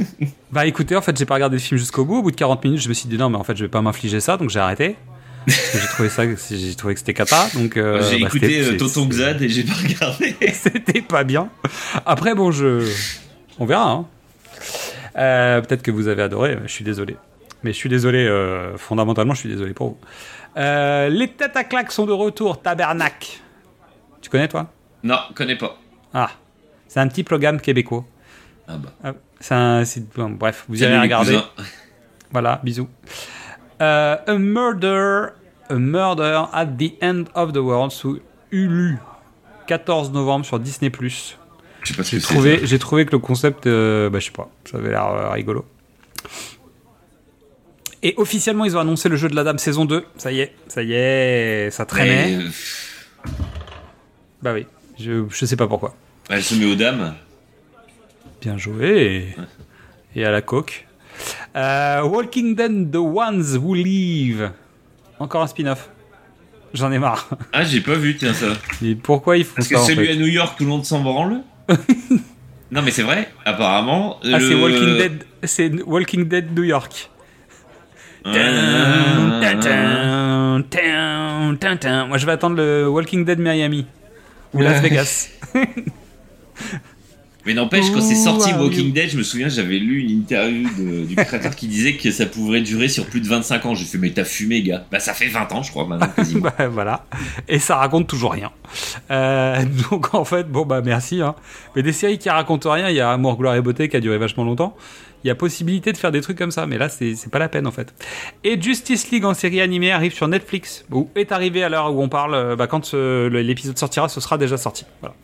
bah écoutez, en fait, j'ai pas regardé le film jusqu'au bout. Au bout de 40 minutes, je me suis dit non, mais en fait, je vais pas m'infliger ça, donc j'ai arrêté. J'ai trouvé ça, j'ai trouvé que c'était cata. Donc euh, j'ai bah, écouté euh, Tonton Xad et j'ai pas regardé. C'était pas bien. Après, bon, je, on verra. hein. Euh, Peut-être que vous avez adoré. Je suis désolé. Mais je suis désolé. euh, fondamentalement, je suis désolé pour vous. Les têtes à claques sont de retour. Tabernac. Tu connais toi? Non, connais pas. Ah, c'est un petit programme québécois. Ah bah. Ah, C'est un, bon, bref, vous les regarder. Voilà, bisous. Euh, a Murder, A Murder at the End of the World sous Hulu. 14 novembre sur Disney+. J'ai trouvé, j'ai trouvé que le concept, euh, bah, je sais pas, ça avait l'air euh, rigolo. Et officiellement, ils ont annoncé le jeu de la dame saison 2. Ça y est, ça y est, ça traînait. Mais, Bah oui, je, je sais pas pourquoi. Elle se met aux dames. Bien joué. Et à la coque. Euh, Walking Dead, The Ones Who Leave. Encore un spin-off. J'en ai marre. Ah, j'ai pas vu, tiens ça. Et pourquoi ils font Parce que ça en celui fait à New York, tout le monde s'en branle. non, mais c'est vrai, apparemment. Ah, c'est Walking Dead, c'est Walking Dead New York. Ah. Moi, je vais attendre le Walking Dead Miami ou Las. Vegas. Mais n'empêche, quand c'est sorti Walking. Dead, je me souviens, j'avais lu une interview de- du créateur qui disait que ça pourrait durer sur plus de 25 ans. J'ai fait, mais t'as fumé, gars. Bah, ça fait 20 ans, je crois, maintenant, quasiment. Bah, voilà. Et ça raconte toujours rien. Euh, donc en fait, bon bah merci. Hein. Mais des séries qui racontent rien, il y a Amour, Gloire et Beauté qui a duré vachement longtemps. Il y a possibilité de faire des trucs comme ça, mais là c'est pas la peine en fait. Et Justice League en série animée arrive sur Netflix, ou est arrivé à l'heure où on parle. euh, Bah, quand l'épisode sortira, ce sera déjà sorti. Voilà.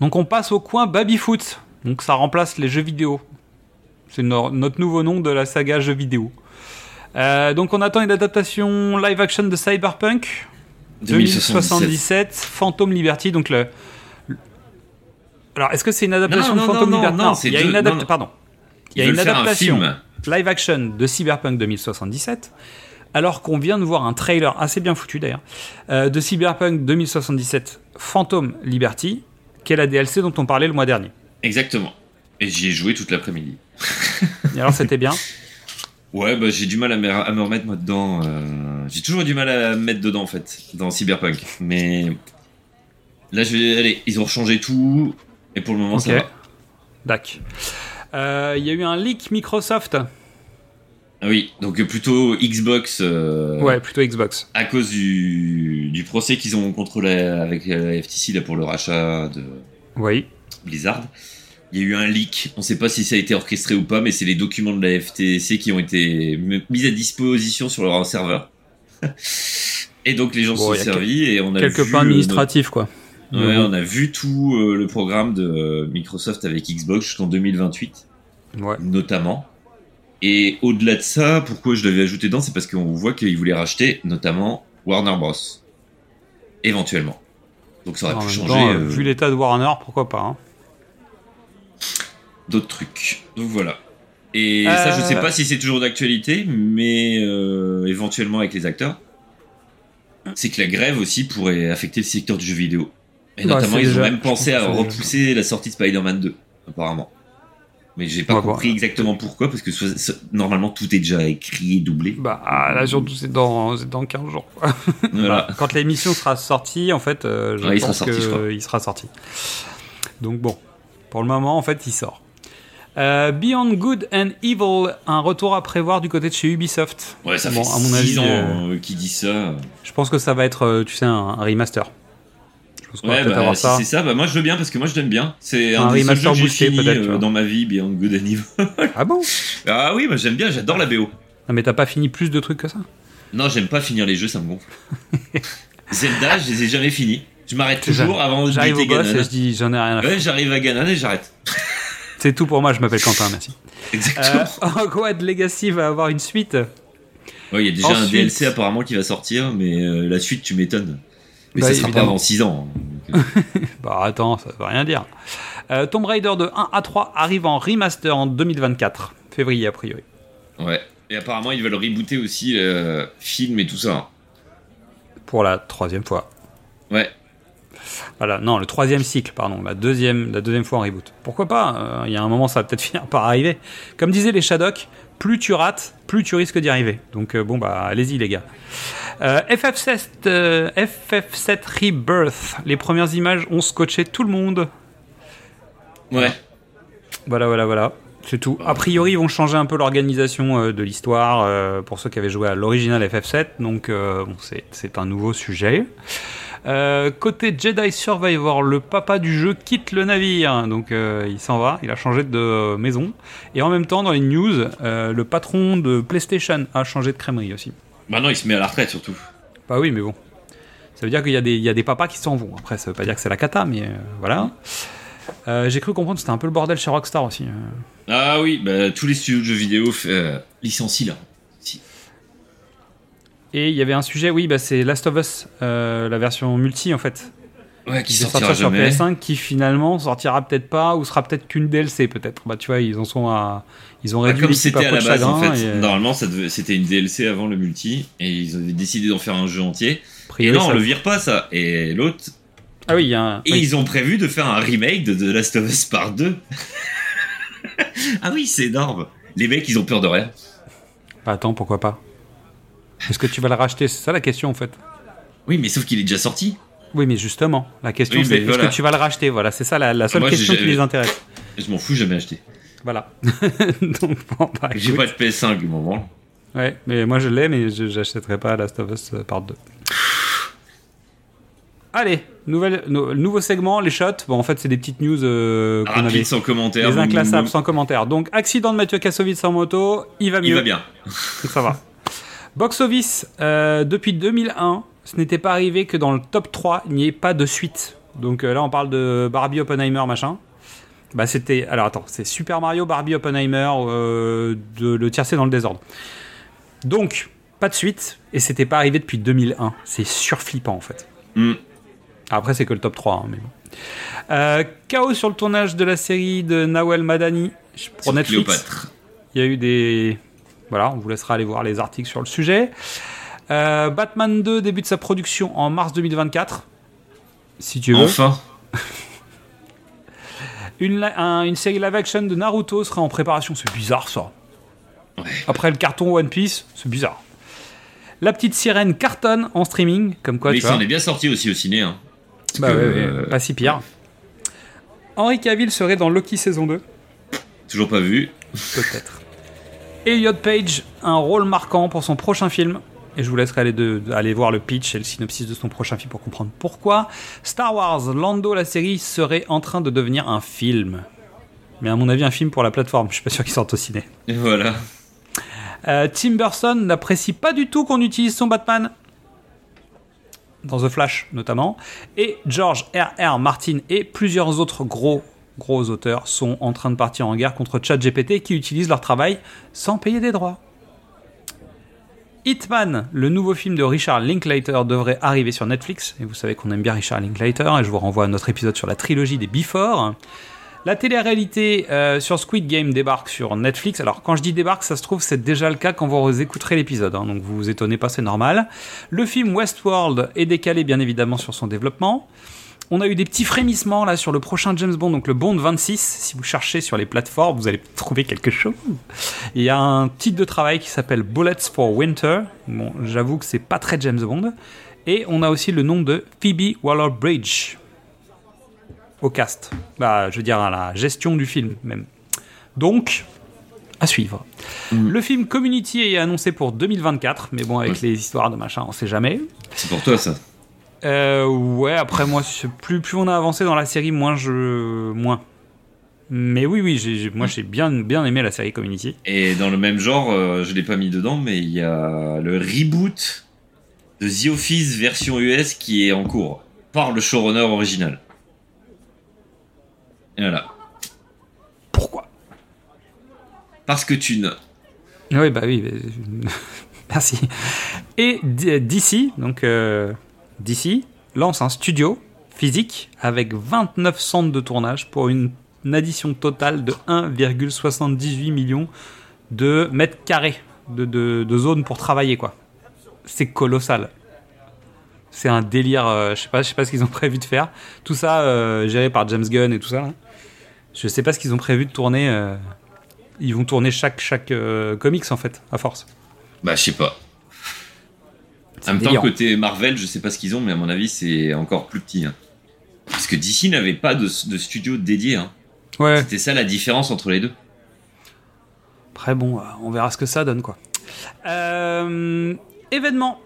Donc on passe au coin Babyfoot. Donc ça remplace les jeux vidéo. C'est no- notre nouveau nom de la saga jeux vidéo. Euh, donc on attend une adaptation live action de Cyberpunk 2077, Phantom Liberty. Donc le. Alors est-ce que c'est une adaptation Non, de non, Phantom non, Liberty? il y a deux- une adaptation. Pardon. Il y a une un adaptation live action de Cyberpunk 2077. Alors qu'on vient de voir un trailer assez bien foutu d'ailleurs euh, de Cyberpunk 2077 Phantom Liberty, qui est la DLC dont on parlait le mois dernier. Exactement. Et j'y ai joué toute l'après-midi. Et alors c'était bien? Ouais, bah, j'ai du mal à me, à me remettre moi dedans. euh, J'ai toujours du mal à me mettre dedans en fait, dans Cyberpunk. Mais là, je vais. Allez, ils ont changé tout. Et pour le moment, ça Ok. va. Dac. Euh, Il y a eu un leak Microsoft. Ah oui, donc euh, plutôt Xbox. euh, Ouais, plutôt Xbox. À cause du, du procès qu'ils ont contre la, avec la FTC là, pour le rachat de Oui. Blizzard. Il y a eu un leak. On ne sait pas si ça a été orchestré ou pas, mais c'est les documents de la FTC qui ont été mis à disposition sur leur serveur. et donc les gens se sont servis et on a vu, pas euh, administratifs, quoi. Ouais, on a vu tout euh, le programme de euh, Microsoft avec Xbox jusqu'en 2028, Ouais. notamment. Et au-delà de ça, pourquoi je l'avais ajouté dedans, c'est parce qu'on voit qu'ils voulaient racheter notamment Warner Bros. Éventuellement. Donc ça aurait En pu changer temps, euh, euh, Vu l'état de Warner, pourquoi pas. hein. d'autres trucs. Donc voilà. Et ça, je Euh, sais pas si c'est toujours d'actualité, mais euh, éventuellement avec les acteurs. C'est que la grève aussi pourrait affecter le secteur du jeu vidéo. Et Bah, notamment, ils ont même pensé à déjà repousser la sortie de Spider-Man 2, apparemment. Mais j'ai pas voir. compris exactement pourquoi, parce que normalement tout est déjà écrit et doublé. Bah là, surtout, c'est dans, dans 15 jours. Voilà. Bah, Quand l'émission sera sortie, en fait, euh, je Ouais, il sera pense sorti, qu'il sera sorti. Donc bon, pour le moment, en fait, il sort. Euh, Beyond Good and Evil, un retour à prévoir du côté de chez Ubisoft. Ouais, ça Bon, fait à mon 6 avis, ans euh, euh, qu'il dit ça. Je pense que ça va être, tu sais, un, un remaster. Pense qu'on Ouais, bah, avoir si ça. c'est ça, bah, moi je veux bien parce que moi je l'aime bien. C'est Un un, des seuls jeux que j'ai fini euh, dans ma vie, Beyond Good and Evil. Ah bon? Ah oui, moi j'aime bien, j'adore la BO. Non, mais t'as pas fini plus de trucs que ça? Non, j'aime pas finir les jeux, ça me gonfle. Zelda, je les ai jamais finis. Je m'arrête toujours avant de buter Ganon. et je dis j'en ai rien à faire. Ouais, j'arrive à Ganon et j'arrête. C'est tout pour moi, je m'appelle Quentin, merci. Exactement. Euh, Hogwarts Legacy va avoir une suite. Ouais, il y a déjà un DLC apparemment qui va sortir, mais euh, la suite, tu m'étonnes. Mais Bah, ça sera évidemment. pas avant 6 ans. Bah attends, ça veut rien dire. Euh, Tomb Raider de 1 à 3 arrive en remaster en 2024, février a priori. Ouais. Et apparemment, ils veulent rebooter aussi le film et tout ça. Pour la troisième fois. Ouais. Voilà, non, le troisième cycle, pardon, la deuxième, la deuxième fois en reboot. Pourquoi pas euh, Il y a un moment, ça va peut-être finir par arriver. Comme disaient les Shadok, plus tu rates, plus tu risques d'y arriver. Donc euh, bon, bah allez-y les gars. Euh, FF7, euh, FF7 Rebirth, les premières images ont scotché tout le monde. Ouais. Voilà, voilà, voilà. C'est tout. A priori, ils vont changer un peu l'organisation euh, de l'histoire euh, pour ceux qui avaient joué à l'original FF7. Donc, euh, bon, c'est- c'est un nouveau sujet. Euh, côté Jedi Survivor, le papa du jeu quitte le navire. Donc, euh, il s'en va. Il a changé de maison. Et en même temps, dans les news, euh, le patron de PlayStation a changé de crèmerie aussi. Maintenant, il se met à la retraite surtout. Bah oui, mais bon. Ça veut dire qu'il y, a des- il y a des papas qui s'en vont. Après, ça veut pas dire que c'est la cata, mais voilà. J'ai cru comprendre que c'était un peu le bordel chez Rockstar aussi. Ah oui, bah, tous les studios de jeux vidéo licencient là. Et il y avait un sujet, oui, bah, c'est Last of Us, euh, la version multi en fait. Ouais, qui Qui sortira sortir sur jamais. PS5, qui finalement sortira peut-être pas, ou sera peut-être qu'une DLC peut-être. Bah tu vois, ils en sont à, ils ont Bah, réduit comme l'équipe c'était à la base en fait, et, normalement c'était une DLC avant le multi et ils avaient décidé d'en faire un jeu entier. a priori, et ça- on le vire pas ça. Et l'autre, Ah oui, il y a un. et oui. ils ont prévu de faire un remake de The Last of Us Part 2. ah oui, c'est énorme. Les mecs, ils ont peur de rien. Bah, attends, pourquoi pas Est-ce que tu vas le racheter C'est ça la question en fait. Oui, mais sauf qu'il est déjà sorti. Oui, mais justement, la question Oui, c'est est-ce que tu vas le racheter Voilà, c'est ça la, la seule Moi, question qui les intéresse. Je m'en fous, jamais acheté. Voilà. Donc, bon, bah, J'ai pas de PS5 du moment. Ouais, mais moi je l'ai, mais je j'achèterai pas Last of Us euh, Part 2. Allez, nouvelle, nou- nouveau segment, les shots. Bon, en fait, c'est des petites news euh, qu'on avait. sans commentaire. Les inclassables sans commentaire. Donc, accident de Mathieu Kassovitz en moto, il va mieux. Il va bien. Donc, ça va. Box Office, euh, depuis 2001, ce n'était pas arrivé que dans le top 3, il n'y ait pas de suite. Donc euh, là, on parle de Barbie Oppenheimer, machin. Bah, c'était. Alors, attends, c'est Super Mario, Barbie Oppenheimer, euh, de le tiercé dans le désordre. Donc, pas de suite, et c'était pas arrivé depuis 2001. C'est surflippant, en fait. Hmm. Après, c'est que le top 3, hein, mais bon. Euh, chaos sur le tournage de la série de Nawel Madani pour Netflix. Cléopâtre. Il y a eu des. Voilà, on vous laissera aller voir les articles sur le sujet. Euh, Batman 2 débute sa production en mars 2024. Si tu veux. Enfin. Une, un- une série live action de Naruto sera en préparation. C'est bizarre ça. Après le carton One Piece, c'est bizarre. La petite sirène cartonne en streaming, comme quoi mais tu il s'en est bien sorti aussi au ciné. Hein. Bah ouais, euh, pas si pire. Henri Cavill serait dans Loki saison 2 Toujours pas vu. Peut-être. Elliot Page, un rôle marquant pour son prochain film. Et je vous laisserai aller, de, aller voir le pitch et le synopsis de son prochain film pour comprendre pourquoi. Star Wars, Lando, la série, serait en train de devenir un film. Mais à mon avis, un film pour la plateforme. Je suis pas sûr qu'il sorte au ciné. Et voilà. Euh, Tim Burton n'apprécie pas du tout qu'on utilise son Batman. Dans The Flash notamment. Et George R.R. Martin et plusieurs autres gros gros auteurs sont en train de partir en guerre contre ChatGPT qui utilisent leur travail sans payer des droits. Hitman, le nouveau film de Richard Linklater, devrait arriver sur Netflix. Et vous savez qu'on aime bien Richard Linklater. Et je vous renvoie à notre épisode sur la trilogie des Before. La télé-réalité euh, sur Squid Game débarque sur Netflix. Alors quand je dis débarque, ça se trouve c'est déjà le cas quand vous écouterez l'épisode, hein, donc vous vous étonnez pas, c'est normal. Le film Westworld est décalé bien évidemment sur son développement. On a eu des petits frémissements là sur le prochain James Bond, donc le Bond 26. Si vous cherchez sur les plateformes, vous allez trouver quelque chose. Il y a un titre de travail qui s'appelle Bullets for Winter. Bon, j'avoue que c'est pas très James Bond. Et on a aussi le nom de Phoebe Waller-Bridge au cast. Bah, je veux dire à la gestion du film même. Donc, à suivre. Le film Community est annoncé pour 2024, mais bon, avec Ouais. les histoires de machin, on sait jamais. C'est pour toi ça. Euh, ouais, après moi, plus, plus on a avancé dans la série, moins je. moins. Mais oui, oui, j'ai- moi j'ai bien, bien aimé la série Community. Et dans le même genre, euh, je l'ai pas mis dedans, mais il y a le reboot de The Office version US qui est en cours par le showrunner original. Et voilà. Pourquoi? Parce que tu ne. Oui, bah oui, merci. Et D- DC, donc euh, DC, lance un studio physique avec 29 centres de tournage pour une, addition totale de 1,78 millions de mètres carrés de, de, zones pour travailler, quoi. C'est colossal. C'est un délire, euh, je sais pas, sais pas ce qu'ils ont prévu de faire. Tout ça euh, géré par James Gunn et tout ça. là. Je sais pas ce qu'ils ont prévu de tourner. euh, ils vont tourner chaque, chaque comics en fait, à force. Bah, je sais pas. En même temps, côté Marvel, je sais pas ce qu'ils ont, mais à mon avis, c'est encore plus petit. hein. Parce que DC n'avait pas de, de studio dédié. hein. Ouais. C'était ça la différence entre les deux. Après, bon, euh, on verra ce que ça donne, quoi. Euh, événement.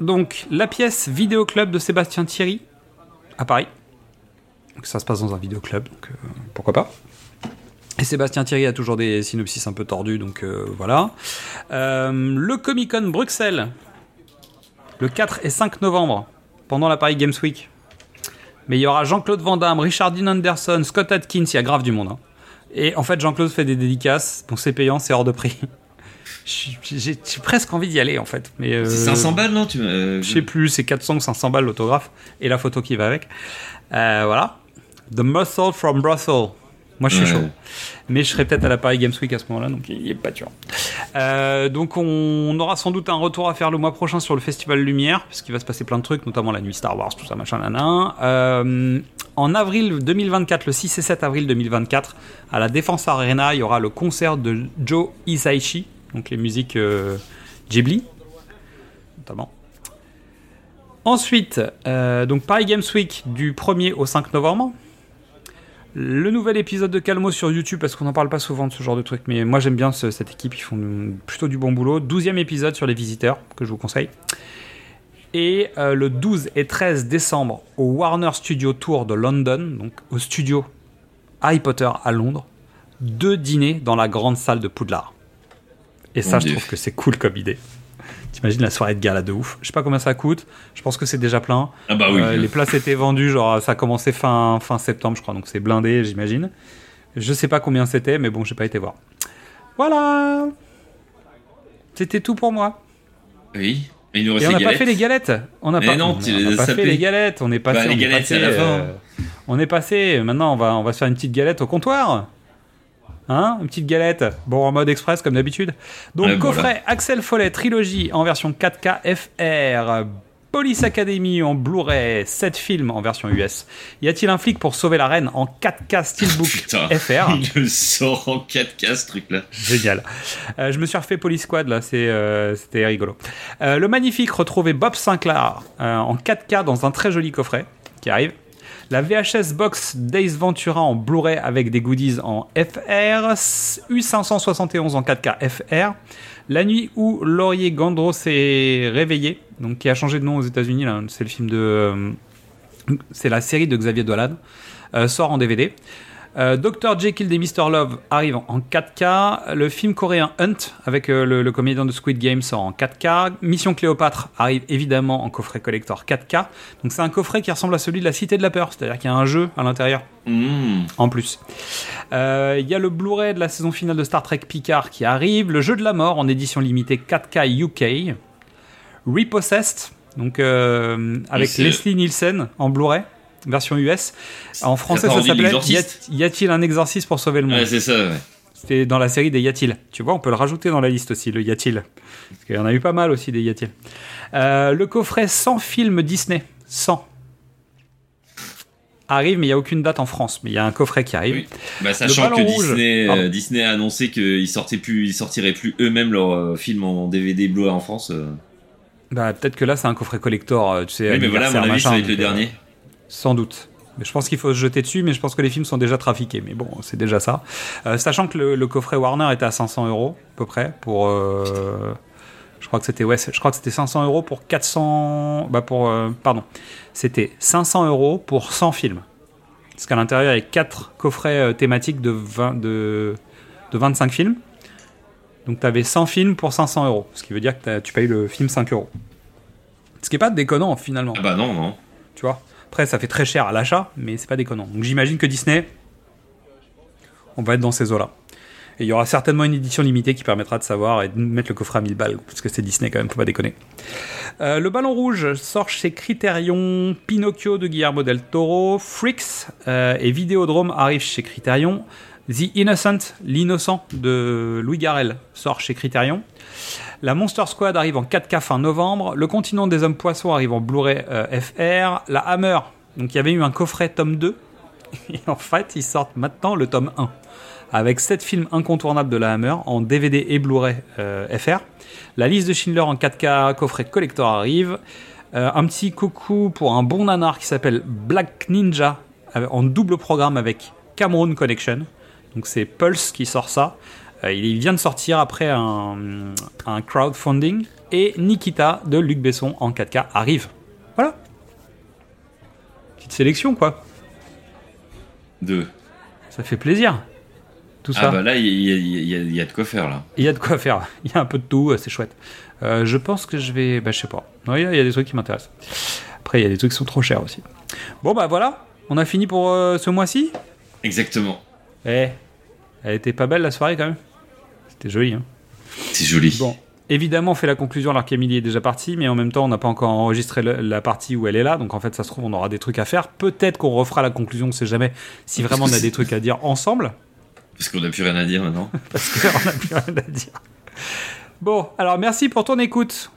Donc, la pièce Vidéoclub de Sébastien Thierry à Paris. Donc, ça se passe dans un vidéoclub, donc euh, pourquoi pas. Et Sébastien Thierry a toujours des synopsis un peu tordus, donc euh, voilà. Le Comic Con Bruxelles, le 4 et 5 novembre, pendant la Paris Games Week. Mais il y aura Jean-Claude Van Damme, Richard Dean Anderson, Scott Atkins, il y a grave du monde. hein. Et en fait, Jean-Claude fait des dédicaces. Bon, c'est payant, c'est hors de prix. J'ai presque envie d'y aller, en fait. Mais euh, C'est 500 balles, non tu, euh, Je sais plus, c'est 400 ou 500 balles l'autographe et la photo qui va avec. Euh, voilà. The Muscle from Brussels. Moi, je suis Ouais. chaud. Mais je serai peut-être à la Paris Games Week à ce moment-là, donc il est pas dur. Euh, donc on aura sans doute un retour à faire le mois prochain sur le Festival Lumière, puisqu'il va se passer plein de trucs, notamment la nuit Star Wars, tout ça, machin, nanan. Euh, en avril 2024, le 6 et 7 avril 2024, à la Défense Arena, il y aura le concert de Joe Hisaishi, donc les musiques euh, Ghibli, notamment. Ensuite, euh, donc Paris Games Week du 1er au 5 novembre. Le nouvel épisode de Calmo sur YouTube, parce qu'on n'en parle pas souvent de ce genre de truc, mais moi j'aime bien ce- cette équipe, ils font plutôt du bon boulot. 12e épisode sur les visiteurs, que je vous conseille. Et euh, le 12 et 13 décembre au Warner Studio Tour de London, donc au studio Harry Potter à Londres, deux dîners dans la grande salle de Poudlard. Et ça, je trouve que c'est cool comme idée. T'imagines la soirée de gala de ouf. Je sais pas combien ça coûte. Je pense que c'est déjà plein. Ah bah oui. Euh, les places étaient vendues, genre ça a commencé fin, fin septembre, je crois, donc c'est blindé, j'imagine. Je sais pas combien c'était, mais bon, j'ai pas été voir. Voilà C'était tout pour moi. Oui. Mais il nous Et on n'a pas fait les galettes. On n'a pas, non, on a- on pas fait les galettes. On est passé. Bah, les on est galettes, passé, c'est à la fin. euh, on est passé. Maintenant, on va, on va se faire une petite galette au comptoir. Hein Une petite galette. Bon, en mode express, comme d'habitude. Donc, Ouais, coffret voilà. Axel Follet Trilogie en version 4K FR. Police Academy en Blu-ray, 7 films en version US. Y a-t-il un flic pour sauver la reine en 4K Steelbook Putain. FR Il le sort en 4K ce truc-là. Génial. Euh, je me suis refait Police Squad là, c'est, euh, c'était rigolo. Euh, le magnifique retrouver Bob Sinclair euh, en 4K dans un très joli coffret qui arrive. La VHS box Days Ventura en Blu-ray avec des goodies en FR, U571 en 4K FR. La nuit où Laurier Gandro s'est réveillé, donc qui a changé de nom aux États-Unis, c'est le film de, euh, c'est la série de Xavier Dolan, euh, sort en DVD. Euh, Dr. Jekyll et Mr. Love arrive en 4K. Le film coréen Hunt avec euh, le, le comédien de Squid Game sort en 4K. Mission Cléopâtre arrive évidemment en coffret collector 4K. Donc c'est un coffret qui ressemble à celui de la Cité de la Peur, c'est-à-dire qu'il y a un jeu à l'intérieur Mmh. en plus. Euh, Il y a le Blu-ray de la saison finale de Star Trek Picard qui arrive. Le jeu de la mort en édition limitée 4K UK. Repossessed, donc avec Leslie Nielsen en Blu-ray, version US. En français, ça s'appelait. Y a-t-il un exorciste pour sauver le monde? Ouais, c'est ça, ouais. C'était dans la série des Y a-t-il. Tu vois, on peut le rajouter dans la liste aussi, le Y a-t-il. Parce qu'il y en a eu pas mal aussi des Y a-t-il. Euh, le coffret 100 films Disney. 100. Arrive, mais il n'y a aucune date en France. Mais il y a un coffret qui arrive. Oui. Bah, sachant que. Disney, euh, Disney a annoncé qu'ils sortaient plus, ils sortiraient plus eux-mêmes leurs euh, films en DVD Blu-ray en France. euh. Bah, peut-être que là, c'est un coffret collector, tu sais. Oui, mais voilà, à mon avis, ça va machin, être le dernier. Sans doute. Mais je pense qu'il faut se jeter dessus, mais je pense que les films sont déjà trafiqués. Mais bon, c'est déjà ça. Euh, sachant que le, le coffret Warner était à 500 euros, à peu près, pour. euh, je crois que c'était ouais, c'est- je crois que c'était 500 euros pour 400. Bah pour euh, pardon, c'était 500 euros pour 100 films. Parce qu'à l'intérieur, il y a 4 coffrets thématiques de, 20, de, de 25 films. Donc tu avais 100 films pour 500 euros. Ce qui veut dire que tu payes le film 5 euros. Ce qui est pas déconnant finalement. Ah bah non, non. Tu vois? Après, ça fait très cher à l'achat, mais c'est pas déconnant. Donc j'imagine que Disney, on va être dans ces eaux-là. Et il y aura certainement une édition limitée qui permettra de savoir et de mettre le coffret à 1000 balles, parce que c'est Disney quand même, faut pas déconner. Euh, le Ballon Rouge sort chez Criterion, Pinocchio de Guillermo del Toro, Freaks euh, et Vidéodrome arrive chez Criterion. The Innocent, l'innocent de Louis Garrel sort chez Criterion. La Monster Squad arrive en 4K fin novembre. Le Continent des Hommes Poissons arrive en Blu-ray euh, FR. La Hammer, donc il y avait eu un coffret tome 2. Et en fait, ils sortent maintenant le tome 1. Avec 7 films incontournables de la Hammer en DVD et Blu-ray euh, FR. La liste de Schindler en 4K coffret collector arrive. Euh, un petit coucou pour un bon nanar qui s'appelle Black Ninja en double programme avec Cameroon Connection. Donc c'est Pulse qui sort ça. Euh, il vient de sortir après un, un crowdfunding. Et Nikita de Luc Besson en 4K arrive. Voilà. Petite sélection quoi. Deux. Ça fait plaisir. Tout ça. Ah bah là, il y, a- y y y de quoi faire là. Il y a de quoi faire. Il y a un peu de tout, c'est chouette. Euh, je pense que je vais. Bah, je sais pas. Ouais, Il y, a- il y a des trucs qui m'intéressent. Après, il y a des trucs qui sont trop chers aussi. Bon, bah voilà. On a fini pour euh, ce mois-ci? Exactement. Eh, elle était pas belle la soirée quand même. C'était joli. Hein. C'est joli. Bon. Évidemment, on fait la conclusion alors qu'Emilie est déjà partie, mais en même temps, on n'a pas encore enregistré le- la partie où elle est là. Donc en fait, ça se trouve, on aura des trucs à faire. Peut-être qu'on refera la conclusion, on sait jamais, si vraiment on a des trucs à dire ensemble. Parce qu'on n'a plus rien à dire maintenant. parce qu'on n'a plus rien à dire. Bon, alors merci pour ton écoute.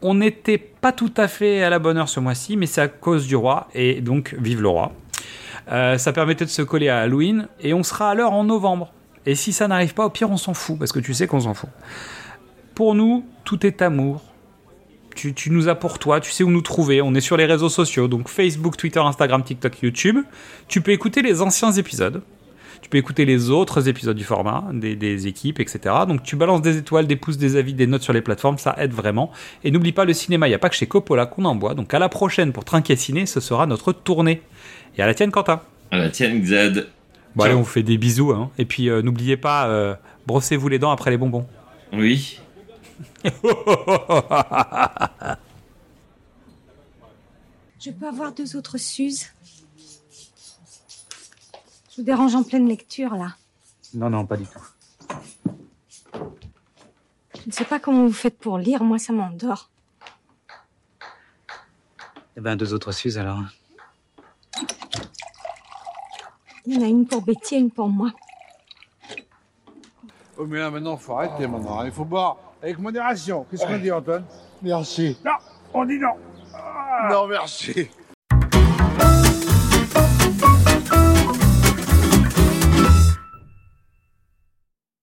On n'était pas tout à fait à la bonne heure ce mois-ci, mais c'est à cause du roi, et donc vive le roi. Euh, ça permettait de se coller à Halloween, et on sera à l'heure en novembre. Et si ça n'arrive pas, au pire, on s'en fout, parce que tu sais qu'on s'en fout. Pour nous, tout est amour. Tu, nous as pour toi, tu sais où nous trouver. On est sur les réseaux sociaux, donc Facebook, Twitter, Instagram, TikTok, YouTube. Tu peux écouter les anciens épisodes. Tu peux écouter les autres épisodes du format, des, des équipes, etc. Donc tu balances des étoiles, des pouces, des avis, des notes sur les plateformes, ça aide vraiment. Et n'oublie pas le cinéma, il n'y a pas que chez Coppola qu'on en boit. Donc à la prochaine pour Trinquet Ciné, ce sera notre tournée. Et à la tienne, Quentin. À la tienne, Xad. Bon, allez, on vous fait des bisous. hein. Et puis euh, n'oubliez pas, euh, brossez-vous les dents après les bonbons. Oui. Je peux avoir deux autres Suzes Je vous dérange en pleine lecture, là. Non, non, pas du tout. Je ne sais pas comment vous faites pour lire, moi, ça m'endort. Eh ben, deux autres Suzes alors. Il y en a une pour Betty et une pour moi. Oh, mais là, maintenant, faut arrêter maintenant. Il faut boire avec modération. Qu'est-ce qu'on dit, Antoine? Merci. Non, on dit non. Non, merci.